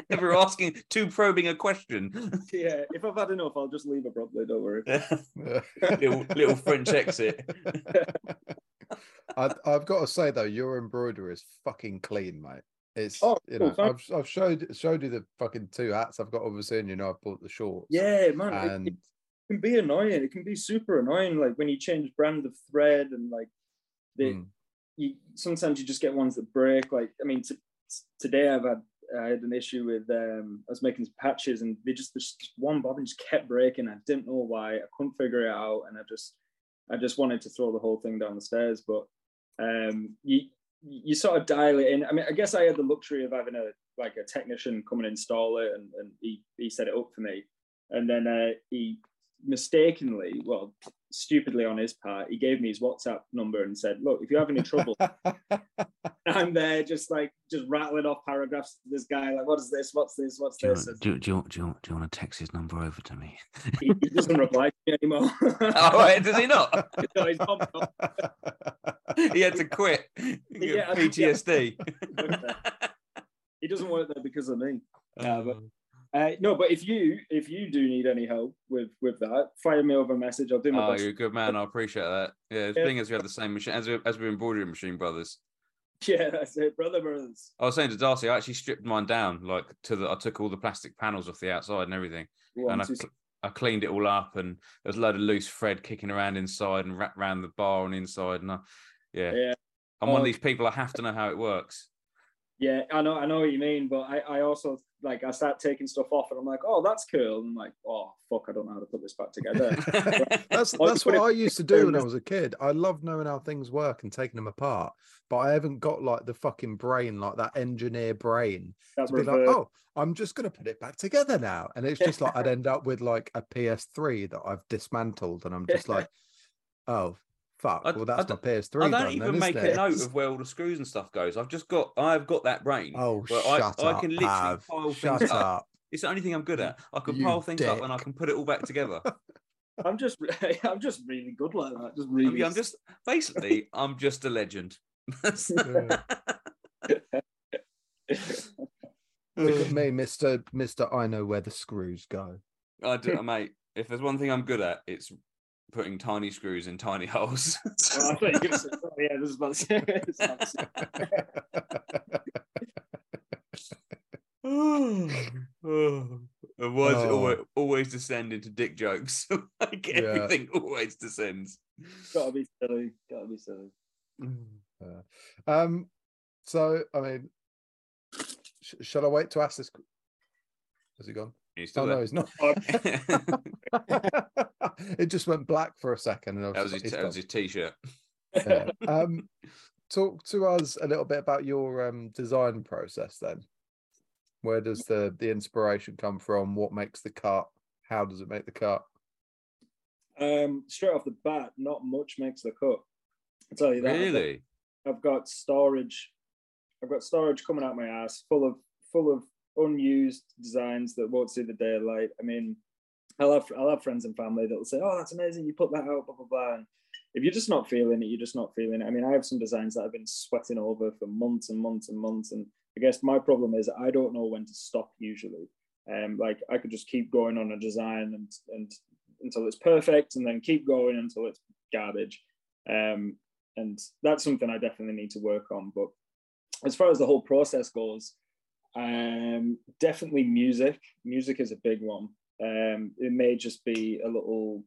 if we're asking too probing a question,
yeah, if I've had enough, I'll just leave abruptly. Don't worry.
little little French exit.
I, I've got to say though, your embroidery is fucking clean, mate. It's
Oh,
you know, I've I've showed showed you the fucking two hats I've got obviously, and you know I've bought the shorts.
Yeah, man. it-
and
it can be annoying. It can be super annoying, like when you change brand of thread and like the
mm,
you sometimes you just get ones that break. Like I mean, t- today I've had I had an issue with um I was making some patches and they just just one bobbin just kept breaking. I didn't know why. I couldn't figure it out, and I just I just wanted to throw the whole thing down the stairs. But um you you sort of dial it in. I mean, I guess I had the luxury of having a like a technician come and install it, and, and he he set it up for me, and then uh, he mistakenly, well, stupidly on his part, he gave me his WhatsApp number and said, "Look, if you have any trouble." I'm there just like just rattling off paragraphs to this guy, like, what is this? What's this? What's
Do you,
this?
want, do, do, you, want- do, you, want- do you want to text his number over to me?
He, he doesn't reply to me anymore.
oh, wait, does he not?
no, he's not-
he had to quit.
Yeah.
PTSD.
he doesn't work there because of me. Yeah, oh. but- Uh, no, but if you if you do need any help with with that, fire me over a message. I'll do my
Oh,
best.
you're a good man. I appreciate that. Yeah,
Yeah.
being as we have the same machine, as we as we're embroidery machine brothers.
Yeah, that's it, brother brothers.
I was saying to Darcy, I actually stripped mine down, like to the. I took all the plastic panels off the outside and everything,
One,
and I,
two,
I cleaned it all up, and there's a load of loose thread kicking around inside and wrapped around the bar and inside, and I, yeah,
yeah,
I'm one
Oh.
of these people. I have to know how it works.
yeah. I know, I know what you mean, but I, I also like I start taking stuff off, and I'm like, oh, that's cool. And I'm like, oh, fuck, I don't know how to put this back together.
that's that's what
it-
I used to do when I was a kid. I love knowing how things work and taking them apart, but I haven't got like the fucking brain, like that engineer brain,
that
to be like, oh, I'm just gonna put it back together now. And it's just like I'd end up with like a PS3 that I've dismantled, and I'm just like, oh fuck,
I-
well
I
that's my
don't-
PS3
I don't
done,
even
then,
make a
it?
note of where all the screws and stuff goes. I've just got. I've got that brain.
Oh,
where I-
shut
I can literally
Pav.
pile
Shut
things up.
up.
It's the only thing I'm good at. I can
You
pile things up and I can put it all back together.
I'm just I'm just really good like that. Just
I
really.
mean, I'm just basically I'm just a legend.
Look at me, Mister Mister. I know where the screws go.
I do, mate. If there's one thing I'm good at, it's putting tiny screws in tiny holes.
Oh, I thought you were gonna say- oh, yeah, this is about to say. this is about to say-
oh, it
Oh.
always, always descend into dick jokes? like
Yeah.
everything always descends.
Gotta be silly. Gotta be silly.
Uh, um, so I mean, sh- shall I wait to ask this? Has he gone?
You
Oh
still
no,
there?
he's not. It just went black for a second, and I was,
that was
just
his,
like,
that was his t-shirt.
Yeah. Um, talk to us a little bit about your um, design process then. Where does the the inspiration come from? What makes the cut? How does it make the cut?
Um, straight off the bat, not much makes the cut. I'll tell you that.
Really?
I've got storage. I've got storage coming out my ass, full of full of unused designs that won't see the daylight. I mean, I'll have I'll have friends and family that'll say, "Oh, that's amazing! You put that out." Blah blah blah. And if you're just not feeling it, you're just not feeling it. I mean, I have some designs that I've been sweating over for months and months and months, and I guess my problem is I don't know when to stop usually. Um, like I could just keep going on a design and and until it's perfect, and then keep going until it's garbage. Um, and that's something I definitely need to work on. But as far as the whole process goes, um, definitely music. Music is a big one. Um, it may just be a little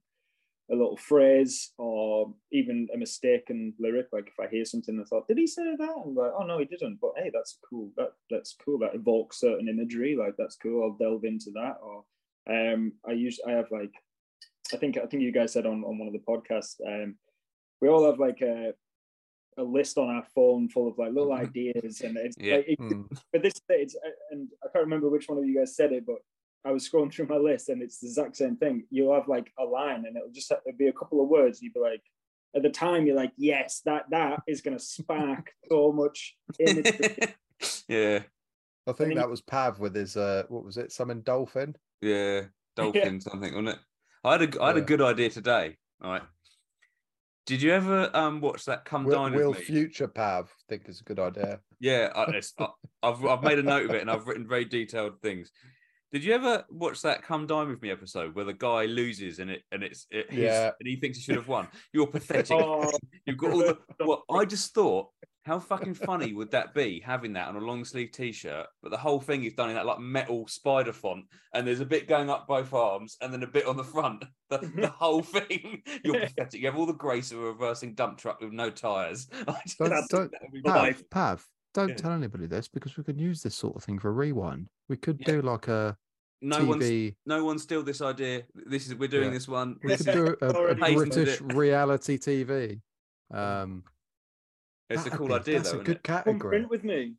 a little phrase or even a mistaken lyric. Like if I hear something I thought, did he say that? I'm like, oh no, he didn't. But hey, that's cool. That that's cool. That evokes certain imagery. Like that's cool. I'll delve into that. Or um, I use I have like I think I think you guys said on on one of the podcasts. Um, we all have like a a list on our phone full of like little ideas, and it's
Yeah.
like it,
Hmm.
but this it's and I can't remember which one of you guys said it, but I was scrolling through my list and it's the exact same thing. You'll have like a line and it'll just have, it'll be a couple of words. And you'd be like, at the time, you're like, yes, that that is going to spark so much imagery.
yeah,
I think
mean-
that was Pav with his uh, what was it? Something dolphin.
yeah, dolphin something, wasn't it? I had a I had a good idea today. All right. Did you ever um watch that Come
Will,
Dine
will
with Me?
Will future Pav think is a good idea?
Yeah, I, it's, I've I've made a note of it and I've written very detailed things. Did you ever watch that Come Dine with Me episode where the guy loses and it and it's it,
Yeah.
and he thinks he should have won? You're pathetic.
Oh,
You've got all the. Well, I just thought, how fucking funny would that be having that on a long sleeve t-shirt? But the whole thing is done in that like metal spider font, and there's a bit going up both arms, and then a bit on the front. The, the whole thing. You're pathetic. You have all the grace of a reversing dump truck with no tires. I
Don't-
think
don't-
that would be
Pav.
Pav, Pav, don't
Yeah.
tell anybody this because we could use this sort of thing for a rewind. We could
Yeah.
do like a
No one's
TV.
no one steal this idea. This is we're doing
Yeah.
this one.
We
This
could do a, a British reality TV. Um,
it's a
that'd
cool
be-
idea
That's
though.
a good
it?
come print with me.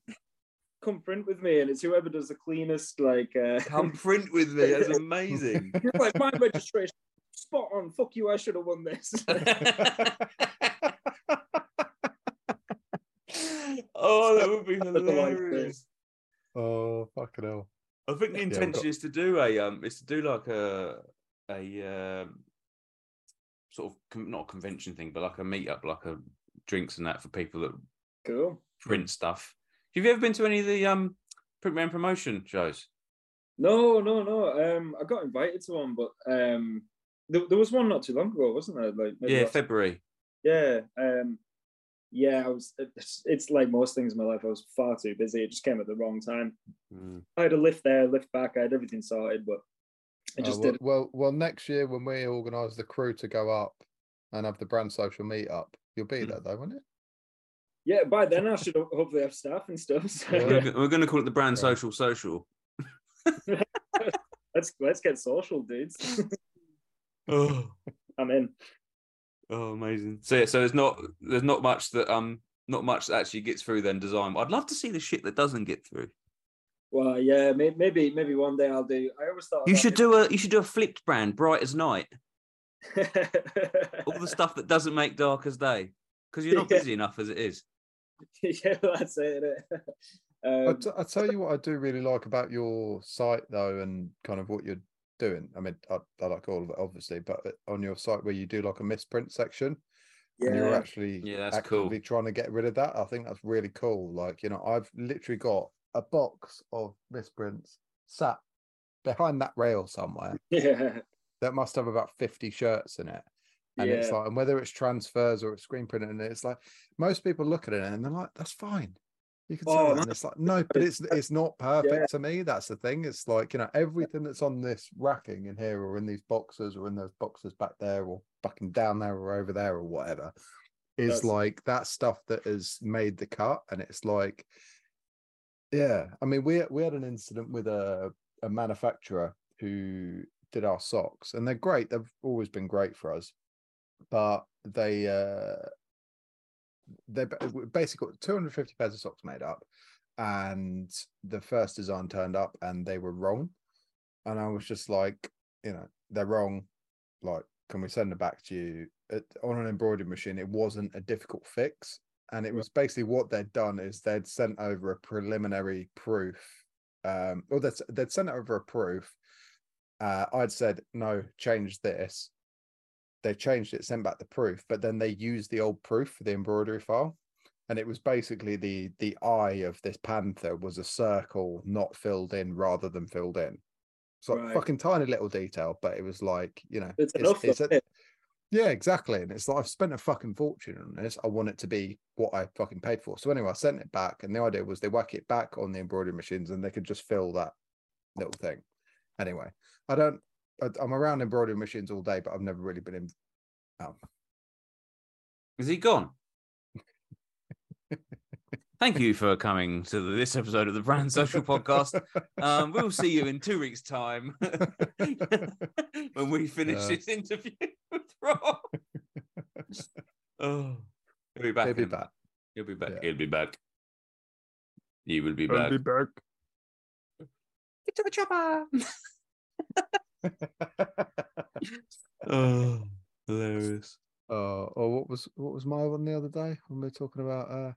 Come print with me, and it's whoever does the cleanest. Like, uh,
Come print with me. That's amazing.
you're like my registration. Spot on. Fuck you. I should have won this.
oh, that would be
That's the right thing.
hilarious.
oh fucking hell!
I think the
we've
intention
got-
is to do a um, is to do like a a um, sort of con- not a convention thing, but like a meetup, like a drinks and that for people that
cool.
print stuff. Have you ever been to any of the um Printwear promotion shows?
No, no, no. Um, I got invited to one, but um, there, there was one not too long ago, wasn't there? Like, maybe
Yeah,
last-
February.
yeah. Um, yeah. I was. It's, it's like most things in my life. I was far too busy. It just came at the wrong time.
Mm.
I had a lift there, lift back. I had everything sorted, but I
Oh,
just
well,
did.
well, well, next year when we organise the crew to go up and have the brand social meetup, you'll be
Hmm.
there though, won't it?
Yeah, by then I should hopefully have staff and stuff. So
Yeah.
We're, we're going to call it the brand
Right.
social social.
let's let's get social, dudes.
Oh,
I'm in.
oh, amazing. So yeah, so there's not there's not much that um not much that actually gets through then design. I'd love to see the shit that doesn't get through.
Well, yeah, maybe maybe one day I'll do. I always thought
You
about
should do a you should do a flipped brand, bright as night. All the stuff that doesn't make dark as day. Because you're not
Yeah.
busy enough as it is.
yeah, that's it. innit?
I
Um,
t- I tell you what I do really like about your site though, and kind of what you're doing. I mean, I, I like all of it obviously, but uh, on your site where you do like a misprint section, and you're
yeah,
actually
Yeah, that's cool.
trying to get rid of that. I think that's really cool. Like, you know, I've literally got a box of misprints sat behind that rail somewhere
yeah,
that must have about 50 shirts in it. And it's like, and whether it's transfers or it's screen printing, and it's like most people look at it and they're like, that's fine. You can
Oh, no.
And it's like, no, but it's it's not perfect
Yeah.
to me. That's the thing. It's like, you know, everything that's on this racking in here or in these boxes or in those boxes back there or fucking down there or over there or whatever is
That's-
like that stuff that has made the cut. And it's like, yeah. I mean, we we had an incident with a, a manufacturer who did our socks, and they're great. They've always been great for us, but they uh they ba- basically got 250 pairs of socks made up, and the first design turned up and they were wrong, and I was just like, you know, they're wrong. Like, can we send them back to you It, on an embroidery machine? It wasn't a difficult fix, and it was basically what they'd done is they'd sent over a preliminary proof, um, or they'd, they'd sent over a proof. Uh, I'd said no, change this. They changed it, sent back the proof, but then they used the old proof for the embroidery file, and it was basically the the eye of this panther was a circle not filled in rather than filled in. It's like
Right.
fucking tiny little detail, but it was like you know,
It's enough.
it's a-
it?
yeah, exactly. And it's like I've spent a fucking fortune on this. I want it to be what I fucking paid for. So anyway, I sent it back, and the idea was they whack it back on the embroidery machines, and they could just fill that little thing. Anyway, I don't. I, I'm around embroidery machines all day, but I've never really been in. Um,
Is he gone? Thank you for coming to this episode of the Brand Social Podcast. Um, we'll see you in two weeks' time when we finish
Yeah.
this interview with Rob. oh, he'll be back.
He'll be back.
He'll be back.
Yeah.
He'll be back. He will be
I'll
back.
be back.
Get to the chopper. oh, hilarious.
Oh, or what was what was my one the other day when we were talking about? uh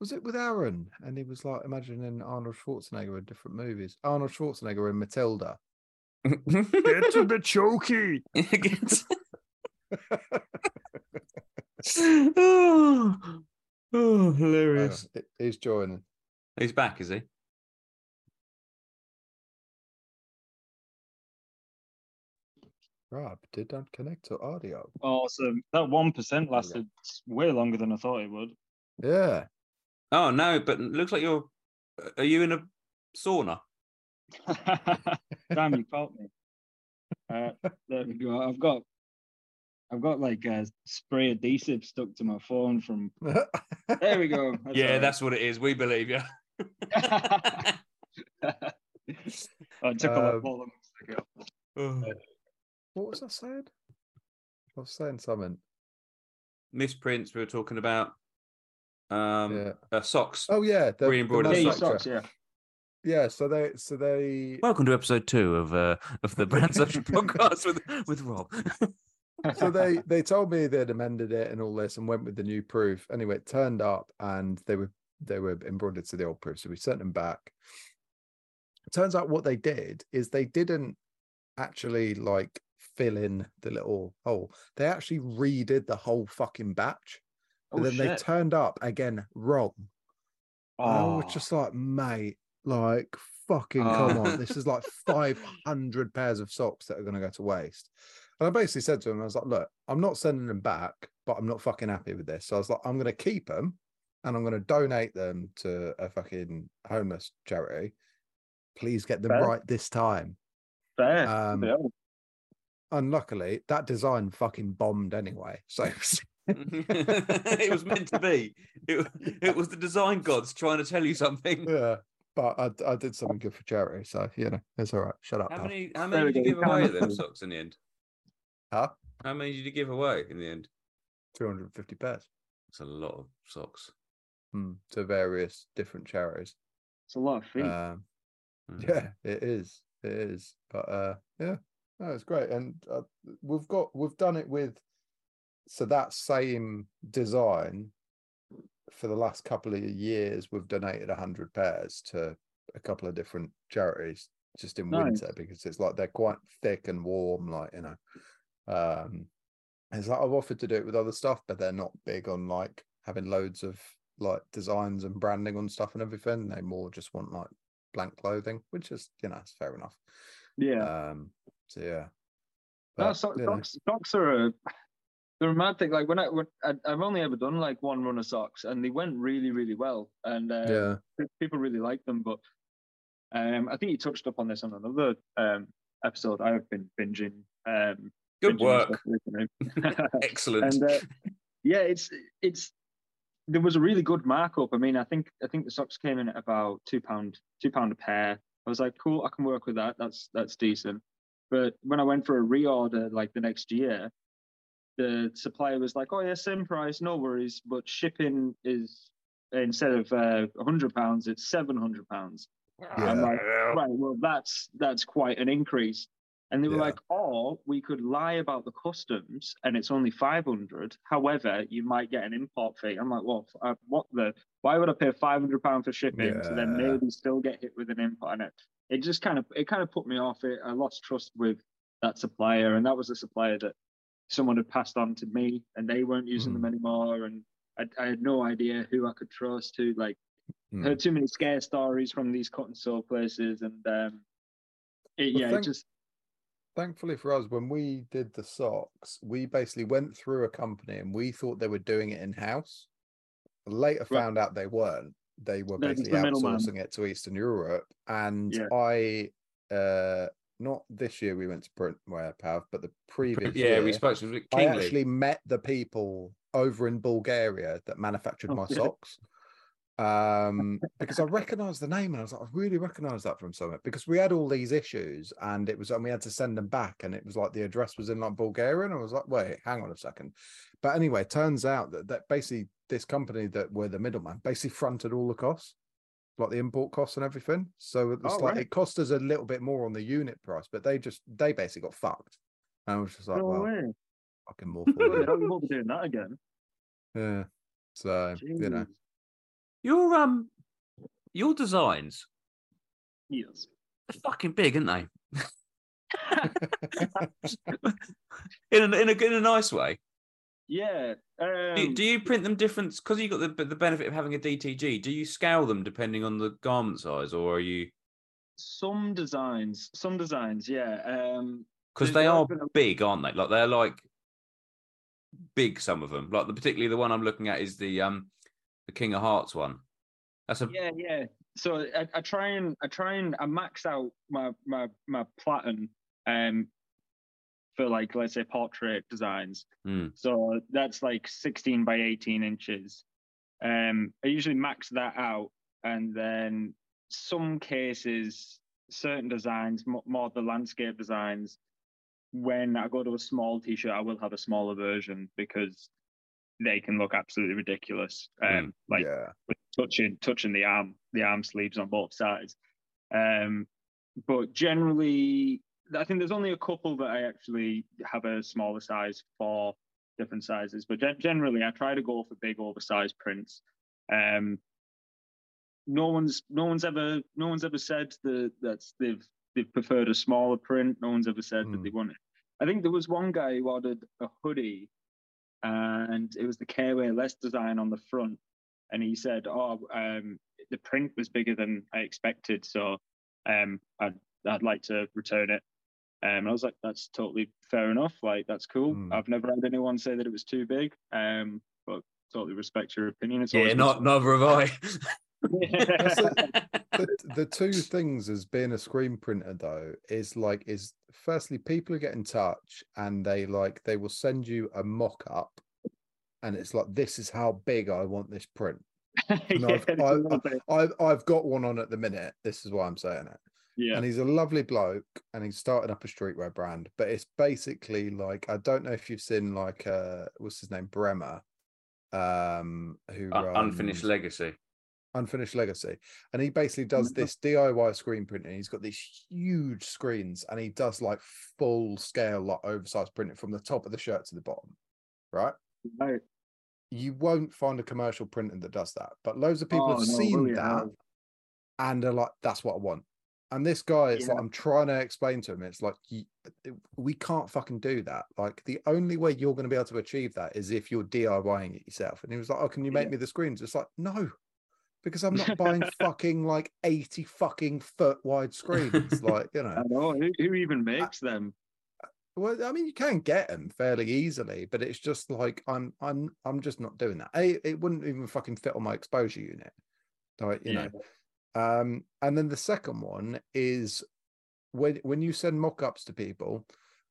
Was it with Aaron? And he was like imagining Arnold Schwarzenegger in different movies. Arnold Schwarzenegger in Matilda.
Get
the chokey.
oh, oh,
Uh,
hilarious.
he's joining.
He's back, is he?
Rob, did not connect to audio.
Awesome. That one percent lasted way longer than I thought it would.
Yeah.
Oh no, but it looks like you're. Are you in a sauna?
Damn, you caught me. Uh, there we go. I've got, I've got like a spray adhesive stuck to my phone from. There we go. That's
yeah,
all right.
that's what it is. We believe you.
Oh, it took a lot
Um,
more than a second.
Oh.
What was I saying? I was saying something.
Misprints we were talking about. Um,
yeah.
uh, socks.
Oh yeah. The, the
re-embroidered
Yeah, your socks, yeah.
Yeah. So they so they
Welcome to episode two of uh, of the Brand Social Podcast with with Rob.
so they they told me they'd amended it and all this and went with the new proof. Anyway, it turned up and they were they were embroidered to the old proof. So we sent them back. It turns out what they did is they didn't actually like fill in the little hole. They actually redid the whole fucking batch.
Oh,
And then they turned up again wrong. And I was
Oh.
just like, mate, like fucking come
Oh.
on. This is like 500 pairs of socks that are going to go to waste. And I basically said to him, I was like, look, I'm not sending them back, but I'm not fucking happy with this. So I was like, I'm going to keep them and I'm going to donate them to a fucking homeless charity. Please get them
Fair.
right this time.
Fair.
Um,
Yeah.
Unluckily, that design fucking bombed anyway. So
it was meant to be. It, it was the design gods trying to tell you something.
yeah, but I, I did something good for charity. So, you know, it's all right. Shut up.
How
pal.
many? How many
we
did you give away of
kind
them socks in the end?
Huh?
How many did you give away in the end?
250 pairs
It's a lot of socks.
hmm, to various different charities.
It's a lot of feet.
Um,
Mm.
yeah, it is. It is. But uh, yeah, no, it's great. And uh, we've got, we've done it with, so that same design for the last couple of years, we've donated 100 pairs to a couple of different charities just in
Nice.
winter because it's like they're quite thick and warm, like, you know. Um, it's like I've offered to do it with other stuff, but they're not big on like having loads of like designs and branding on stuff and everything. They more just want like blank clothing, which is you know, it's fair enough.
yeah.
Um, so yeah.
No, so, socks, socks are a they're a mad thing. Like when I when I, I've only ever done like one run of socks, and they went really really well, and uh,
yeah,
people really like them. But um, I think you touched up on this on another um episode. I have been binging. Um,
Good
binging
work.
stuff.
Excellent.
and uh, yeah, it's it's there was a really good markup. I mean, I think I think the socks came in at about two pound two pound a pair. I was like, cool, I can work with that. That's that's decent. But when I went for a reorder like the next year, the supplier was like, "Oh yeah, same price, no worries, but shipping is instead of uh, hundred pounds, it's seven hundred pounds." I'm like, right, well, that's that's quite an increase. And they were
Yeah.
like, or we could lie about the customs and it's only 500. However, you might get an import fee. I'm like, well, uh, what the, why would I pay 500 pounds for shipping to then maybe still get hit with an import? And it, it just kind of, it kind of put me off it. I lost trust with that supplier. And that was a supplier that someone had passed on to me and they weren't using them anymore. And I, I had no idea who I could trust who like,
Hmm.
heard too many scare stories from these cut and sew places, and um, it,
Well,
yeah,
thank-
it just
thankfully for us, when we did the socks, we basically went through a company and we thought they were doing it in house. Later
Right.
found out they weren't. They were basically
the
outsourcing it to Eastern Europe. And
Yeah.
I, uh, not this year we went to Printwear Pav, but the previous
yeah,
year,
we spoke to
I actually met the people over in Bulgaria that manufactured
Oh,
my
good.
socks. Um, because I recognized the name and I was like, I really recognize that from somewhere because we had all these issues and it was, and we had to send them back and it was like the address was in like Bulgaria. And I was like, wait, hang on a second. But anyway, it turns out that, that basically this company that were the middleman basically fronted all the costs, like the import costs and everything. So it's
Oh,
like
right.
it cost us a little bit more on the unit price, but they just, they basically got fucked. And I was just like,
no
well,
way.
fucking more for you.
hell, we won't be doing that again.
Yeah. So, you know,
Jeez.
Your um, your designs
Yes.
They're fucking big, aren't they? in a, in a in a nice way.
Yeah. Um,
Do, do you print them different because you got the the benefit of having a DTG? Do you scale them depending on the garment size, or are you
some designs, some designs, yeah. Um,
because
There-
they are
a-
big, aren't they? Like they're like big. Some of them, like the particularly the one I'm looking at is the um the King of Hearts one. That's a
yeah, yeah. So I, I try and I try and I max out my my my platen um for like let's say portrait designs.
Hmm.
So that's like 16 by 18 inches. Um, I usually max that out, and then some cases, certain designs, mo- more the landscape designs. When I go to a small t-shirt, I will have a smaller version because they can look absolutely ridiculous. Um, like
yeah.
touching touching the arm the arm sleeves on both sides um but generally i think there's only a couple that i actually have a smaller size for different sizes but gen- generally i try to go for big oversized prints um no one's no one's ever no one's ever said that that's they've they've preferred a smaller print no one's ever said that
Hmm.
they want it i think there was one guy who ordered a hoodie and it was the Careway Less design on the front and he said, "Oh, um, the print was bigger than I expected, so um, I'd I'd like to return it." Um, and I was like, "That's totally fair enough. Like, that's cool.
Hmm.
I've never had anyone say that it was too big. Um, but totally respect your opinion. It's
yeah,
always
not neither have I.
the, the two things as being a screen printer though is like is firstly people who get in touch and they like they will send you a mock-up and it's like this is how big i want this print.
Yeah,
I've-
it's a
I- i've, I've got one on at the minute. This is why i'm saying it.
Yeah.
and he's a lovely bloke and he's started up a streetwear brand but it's basically like i don't know if you've seen like uh what's his name? Bremer um who
Un- Unfinished legacy.
Unfinished Legacy. And he basically does
mm-hmm.
this DIY screen printing. He's got these huge screens and he does like full scale, like oversized printing from the top of the shirt to the bottom. Right.
Right.
You won't find a commercial printer that does that, but loads of people
Oh,
have
no,
seen
really
that
have.
and are like, that's what I want. And this guy, it's like, I'm trying to explain to him, it's like, you, we can't fucking do that. Like, the only way you're going to be able to achieve that is if you're DIYing it yourself. And he was like, Oh, can you make
Yeah.
me the screens? It's like, no, because I'm not buying fucking like 80 fucking foot wide screens. Like, you know,
I
know,
know who, who even makes them.
well, I mean, you can get them fairly easily, but it's just like, I'm, I'm, I'm just not doing that. A, it wouldn't even fucking fit on my exposure unit. Like, you know, um, and then the second one is when when you send mock-ups to people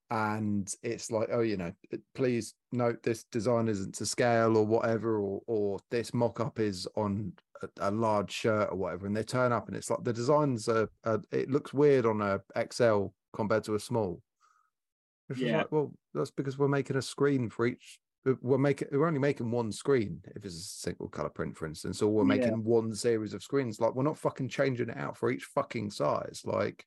and it's like, oh, you know, please note this design isn't to scale or whatever, or or this mock-up is on a, a large shirt or whatever, and they turn up and it's like the designs are, are it looks weird on a XL compared to a small.
Yeah.
like, well, that's because we're making a screen for each. uh, We're making we're only making one screen if it's a single color print, for instance, or we're
Yeah.
making one series of screens. Like we're not fucking changing it out for each fucking size. Like,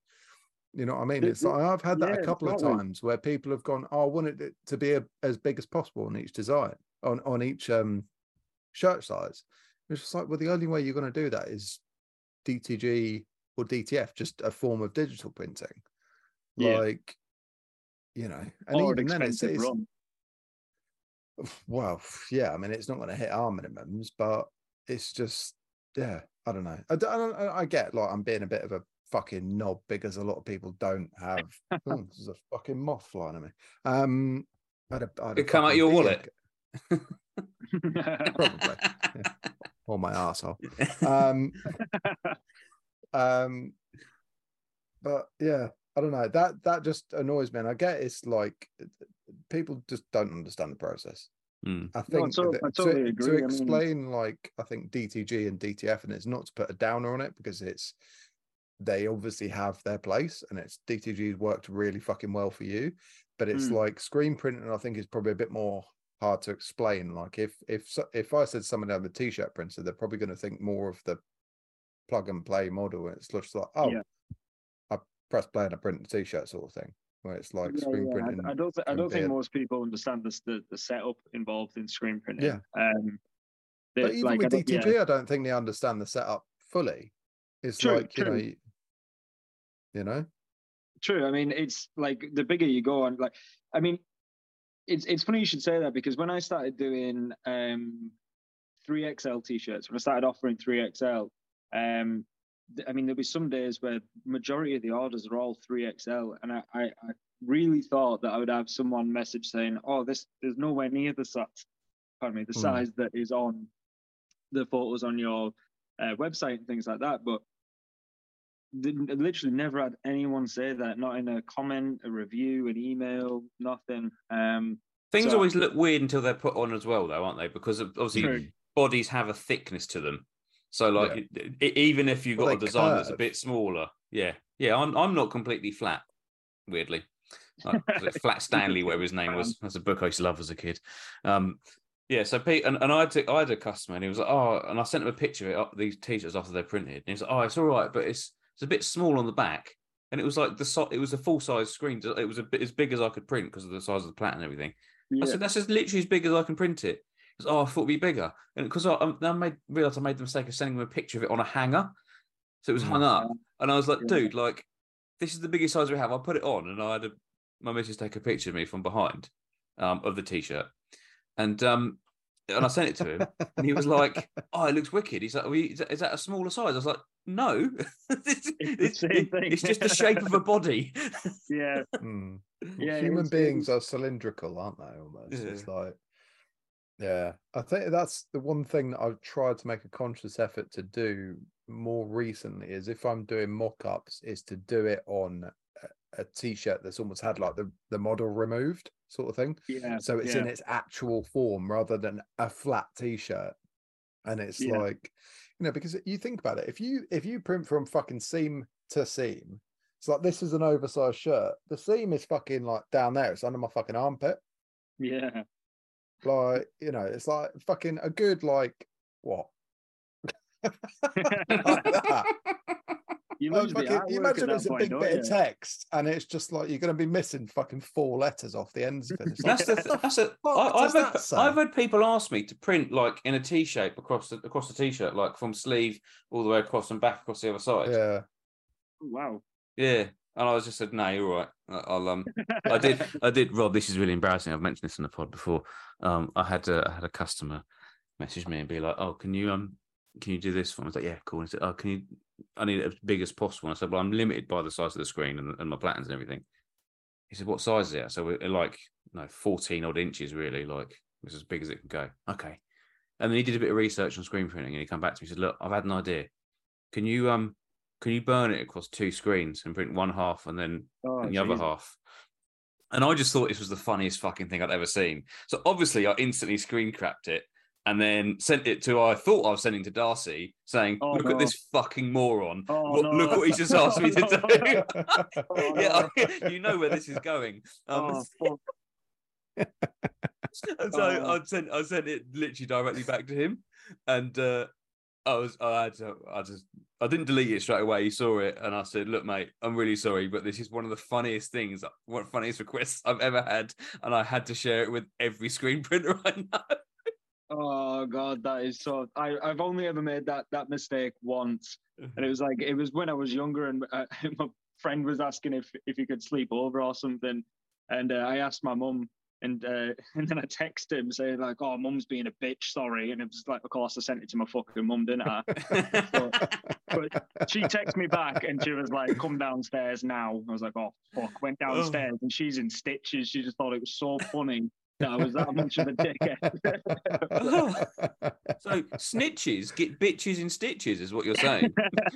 you know what I mean? It's like I've had that
yeah,
a couple of times where people have gone, "Oh, I wanted it to be a, as big as possible on each design, on on each um shirt size." It's just like, well, the only way you're going to do that is DTG or DTF, just a form of digital printing.
Yeah.
Like, you know, and
or an
even then, it's,
expensive
it's
run.
well, yeah. I mean, it's not going to hit our minimums, but it's just, yeah. I don't know. I, d- I don't- I- I get like I'm being a bit of a fucking knob because a lot of people don't have. oh, there's a fucking moth flying at me. Um, I had a, I had a
It come out your wallet?
egg- Probably. or my asshole. Um, um, but yeah, I don't know. That that just annoys me. And I get it's like people just don't understand the process.
Mm.
I
No, I
think
to-
that-
I
to,
totally
to
agree. I mean-
explain like I think DTG and DTF, and it's not to put a downer on it because it's they obviously have their place and it's DTG's worked really fucking well for you, but it's
Mm.
like screen printing. I think is probably a bit more hard to explain. Like if if if I said someone have a t-shirt printer, they're probably going to think more of the plug and play model. It's just like oh,
Yeah.
I press play and I print the t-shirt sort of thing. Where it's like
Yeah,
screen
yeah, I-
printing.
I, don't. Th- I don't think most people understand this, the the setup involved in screen printing.
Yeah.
Um,
but even
like,
with
yeah.
DTG, I don't think they understand the setup fully. It's
True,
like you know, you, you know,
True. I mean, it's like the bigger you go on, like, I mean, it's it's funny you should say that because when I started doing um, 3XL t-shirts, when I started offering 3XL, um, th- I mean, there'll be some days where majority of the orders are all 3XL, and I, I, I really thought that I would have someone message saying, "Oh, this there's nowhere near the size, pardon me, the
Hmm.
size that is on the photos on your uh, website and things like that." But literally never had anyone say that, not in a comment, a review, an email, nothing. Um,
Things
So-
always look weird until they're put on as well, though, aren't they? Because obviously
True.
bodies have a thickness to them. So, like, e- e- even if you've
Well,
got a
they
design that's a bit smaller, yeah, yeah, I'm I'm not completely flat. Weirdly, like, it Flat Stanley, whatever his name was. That's a book I used to love as a kid. Um, yeah, so Pete and, and I had to, I had a customer and he was like, oh, and I sent him a picture of it, these t-shirts after they're printed. And he was like, oh, it's all right, but it's it's a bit small on the back. And it was like the so- it was a full size screen. It was a bit as big as I could print because of the size of the plat and everything. I said, that's just literally as big as I can print it. Goes, oh, I thought it'd be bigger. And because I, I I made realized I made the mistake of sending him a picture of it on a hanger. So it was hung up. And I was like,
Yeah.
dude, like, this is the biggest size we have. I put it on and I had a, my missus take a picture of me from behind um, of the t shirt. And um, and I sent it to him. and he was like, oh, it looks wicked. He's like, "Are we- is, that, is that a smaller size? I was like, no. it's,
the
it's-
same
it-
thing.
it's just the shape of a body.
yeah,
Hmm.
Yeah,
human beings are cylindrical, aren't they? Almost. It's like, yeah, I think that's the one thing that I've tried to make a conscious effort to do more recently. Is if I'm doing mock-ups, is to do it on a, t-shirt that's almost had like the the model removed, sort of thing.
yeah.
so it's
yeah.
in its actual form rather than a flat t-shirt and it's
Yeah.
like you know because you think about it if you if you print from fucking seam to seam it's like this is an oversized shirt the seam is fucking like down there it's under my fucking armpit
yeah.
like you know it's like fucking a good like what like that.
You
Like,
lose the
fucking- you imagine
that
it's a
point,
big bit
you?
of text and it's just like you're going to be missing fucking four letters off the ends of it It's like,
That's the th- that's a.
fuck
I,
does
I've had,
that say?
I've had people ask me to print like in a T shape across the across the T shirt, like from sleeve all the way across and back across the other side.
yeah
Wow.
Yeah. And I was just said, no, you're right. I- I'll um. I did. I did. Rob, this is really embarrassing. I've mentioned this in the pod before. Um, I had a, I had a customer message me and be like, "Oh, can you um, can you do this for me?" I was like, "Yeah, cool." And he said, "Oh, can you? I need it as big as possible." And I said, "Well, I'm limited by the size of the screen and, and my platens and everything." He said, "What size is it?" So we're like, no, 14 odd inches, really. Like it's as big as it can go. Okay. And then he did a bit of research on screen printing, and he come back to me and said, "Look, I've had an idea. Can you um, can you burn it across two screens and print one half and then
Oh,
the other half. And I just thought this was the funniest fucking thing I'd ever seen. So obviously, I instantly screen crapped it and then sent it to I thought I was sending to Darcy, saying,
Oh,
"Look
no.
at this fucking moron!
Oh,
Look,
no.
look what he just asked me to
Oh,
do."
Oh,
yeah. I- you know where this is going. Um,
Oh, fuck.
so
Oh.
I sent I sent it literally directly back to him, and uh, I was I had to, I just I didn't delete it straight away. He saw it, and I said, "Look, mate, I'm really sorry, but this is one of the funniest things, one of the funniest requests I've ever had, and I had to share it with every screen printer I know."
Oh god, that is so. I I've only ever made that that mistake once, and it was like it was when I was younger, and uh, my friend was asking if if he could sleep over or something, and uh, I asked my mum, and uh, and then I texted him saying like, "Oh, mum's being a bitch, sorry," and it was like, of course, I sent it to my fucking mum, didn't I? But she texted me back, and she was like, "Come downstairs now." I was like, "Oh fuck!" Went downstairs, and she's in stitches. She just thought it was so funny I was that much of a dickhead.
so snitches get bitches in stitches, is what you're saying.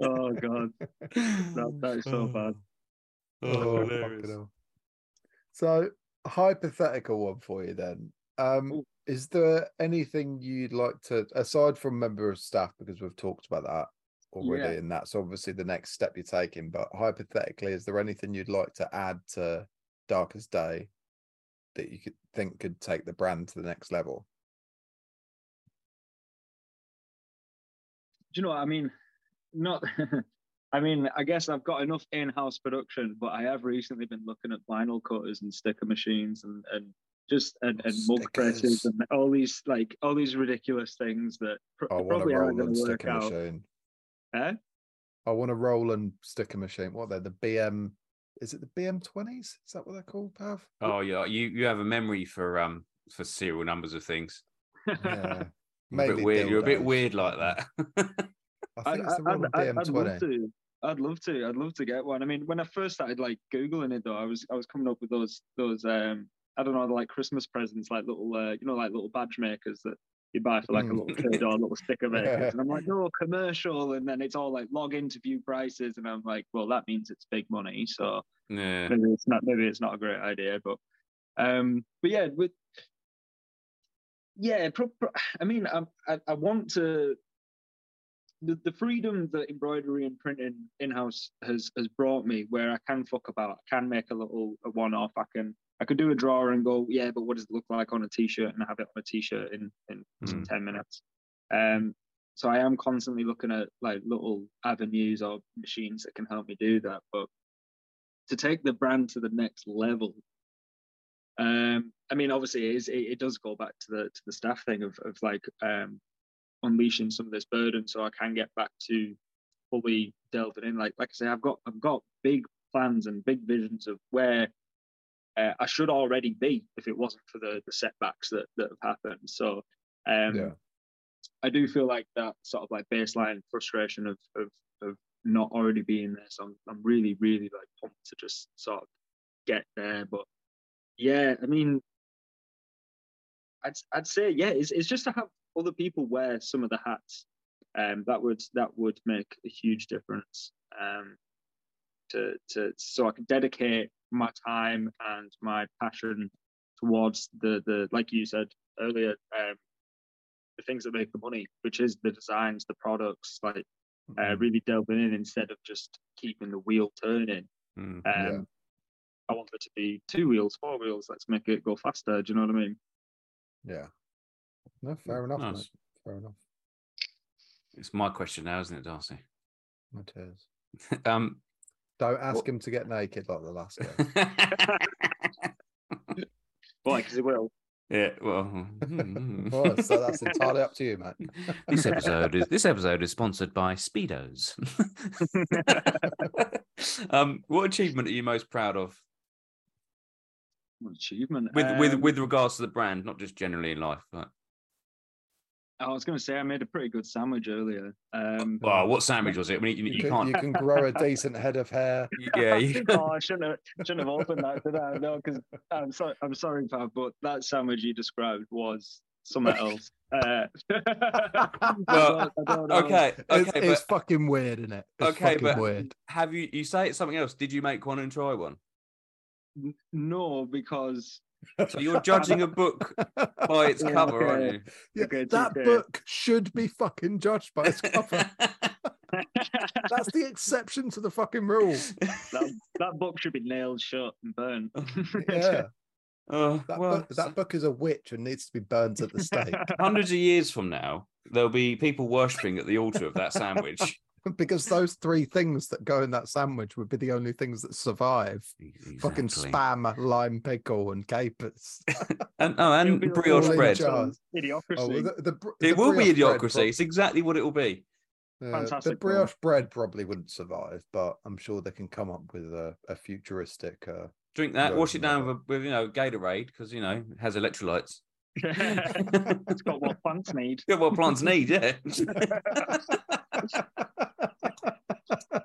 oh god, that, that is so bad.
Oh,
Oh,
hilarious.
fucking hell. So, hypothetical one for you then. Um,
Ooh.
is there anything you'd like to, aside from member of staff, because we've talked about that already,
Yeah.
and that's obviously the next step you're taking. But hypothetically, is there anything you'd like to add to Dark As Day that you could think could take the brand to the next level?
Do you know what I mean? Not. I mean, I guess I've got enough in-house production, but I have recently been looking at vinyl cutters and sticker machines and and just and,
Oh,
and mug presses and all these like all these ridiculous things that pr-
I want a
probably aren't going to work
sticker
out.
machine.
Eh?
I want a Roland sticker machine. What they're the BN? Is it the BN twenties? Is that what they're called, Pav?
Oh yeah, you you have a memory for um for serial numbers of things.
Yeah.
You're a bit
Mainly
weird. You're a bit weird like that.
I think it's the Roland
I'd,
BN
I'd
twenty.
love to. I'd love to. I'd love to get one. I mean, when I first started like googling it, though, I was I was coming up with those those um I don't know like Christmas presents, like little uh, you know like little badge makers that you buy for like a
Mm.
little kid or little sticker makers, and I'm like, no commercial, and then it's all like log interview prices, and I'm like, well, that means it's big money, so
yeah.
maybe it's not maybe it's not a great idea, but um, but yeah, with yeah, pro- pro- I mean, I, I I want to the, the freedom that embroidery and printing in house has has brought me, where I can fuck about, I can make a little a one off, I can I could do a drawer and go, yeah, but what does it look like on a t-shirt, and have it on a t-shirt in in
Mm.
ten minutes. Um, so I am constantly looking at like little avenues or machines that can help me do that, but to take the brand to the next level. Um, I mean, obviously, it, is, it, it does go back to the to the staff thing of of like um, unleashing some of this burden, so I can get back to fully delving in. Like like I say, I've got I've got big plans and big visions of where uh, I should already be if it wasn't for the the setbacks that that have happened. So um,
Yeah.
I do feel like that sort of like baseline frustration of of of not already being there. So I'm I'm really really like pumped to just sort of get there. But yeah, I mean, I'd I'd say yeah, it's it's just to have other people wear some of the hats. Um, that would that would make a huge difference. Um, to to so I can dedicate my time and my passion towards the the like you said earlier um, the things that make the money, which is the designs, the products, like uh,
Mm,
really delving in instead of just keeping the wheel turning.
Mm.
Um,
Yeah.
I want it to be two wheels, four wheels. Let's make it go faster. Do you know what I mean?
Yeah. No, fair enough,
Nice.
mate. Fair enough.
It's my question now, isn't it, Darcy?
It is.
um,
Don't ask
What-
him to get naked like the last guy.
Why? Because he will.
yeah. Well,
well, so that's entirely up to you, mate.
this episode is this episode is sponsored by Speedos. um, what achievement are you most proud of
What achievement.
with with
Um,
with regards to the brand, not just generally in life? But,
I was going to say I made a pretty good sandwich earlier. Um,
well, what sandwich was it? I mean, you,
You,
you
can,
can't.
you can grow a decent head of hair.
yeah, you,
oh, I shouldn't have, shouldn't have opened that, did I? No, because I'm sorry, I'm sorry, Pav, but that sandwich you described was something else. Uh, I
Well,
don't- I don't know.
okay,
It's,
okay,
it's fucking weird, isn't it? It's
Okay, but-
weird.
have you? You say it's something else. Did you make one and try one?
No, because
So you're judging a book by its
Yeah,
cover, aren't you?
Yeah,
Okay,
that
okay.
book should be fucking judged by its cover. That's the exception to the fucking rule.
that, that book should be nailed shut and burned.
Yeah,
Oh,
that,
well,
book, that book is a witch and needs to be burned at the stake
hundreds of years from now, there'll be people worshipping at the altar of that sandwich.
Because those three things that go in that sandwich would be the only things that survive. Fucking spam, lime pickle, and capers.
and oh, and brioche bread.
Idiocracy.
Oh, well, the, the,
It
the
will be
brioche bread
idiocracy. It's exactly what it will be.
Uh, the
Fantastic film.
brioche bread probably wouldn't survive, but I'm sure they can come up with a, a futuristic. Uh,
Drink that, wash it down with, with you know Gatorade because you know it has electrolytes.
it's got what plants need.
Yeah, what plants need, yeah.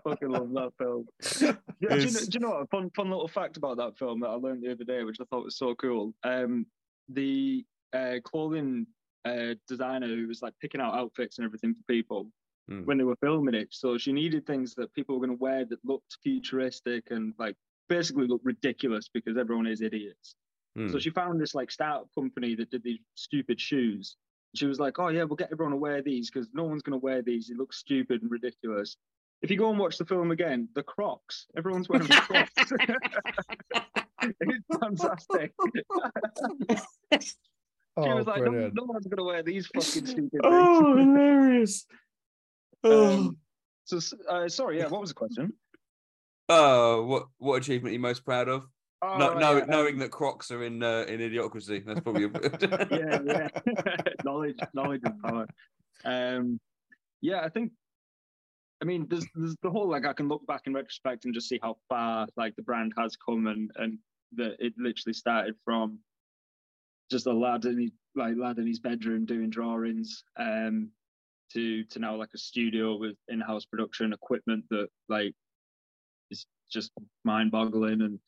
Fucking love that film. Do, do you know, do you know what? A fun, fun little fact about that film that I learned the other day, which I thought was so cool. Um, the uh, clothing uh, designer who was like picking out outfits and everything for people
Hmm.
when they were filming it. So she needed things that people were going to wear that looked futuristic and like basically looked ridiculous because everyone is idiots.
Hmm.
So she found this like startup company that did these stupid shoes. She was like, "Oh yeah, we'll get everyone to wear these because no one's going to wear these. They look stupid and ridiculous." If you go and watch the film again, the Crocs, everyone's wearing the Crocs. it's fantastic. she
oh,
was like, no, no one's going to wear these fucking stupid
oh, hilarious. Oh.
Um, so, uh, sorry, yeah, what was the question?
Oh, what what achievement are you most proud of?
Oh,
no, no,
yeah, um,
knowing that Crocs are in uh, in idiocracy. That's probably a...
yeah, yeah. knowledge, knowledge and power. Um, yeah, I think. I mean, there's there's the whole like I can look back in retrospect and just see how far like the brand has come and and that it literally started from just a lad in his, like lad in his bedroom doing drawings um to to now like a studio with in-house production equipment that like is just mind-boggling and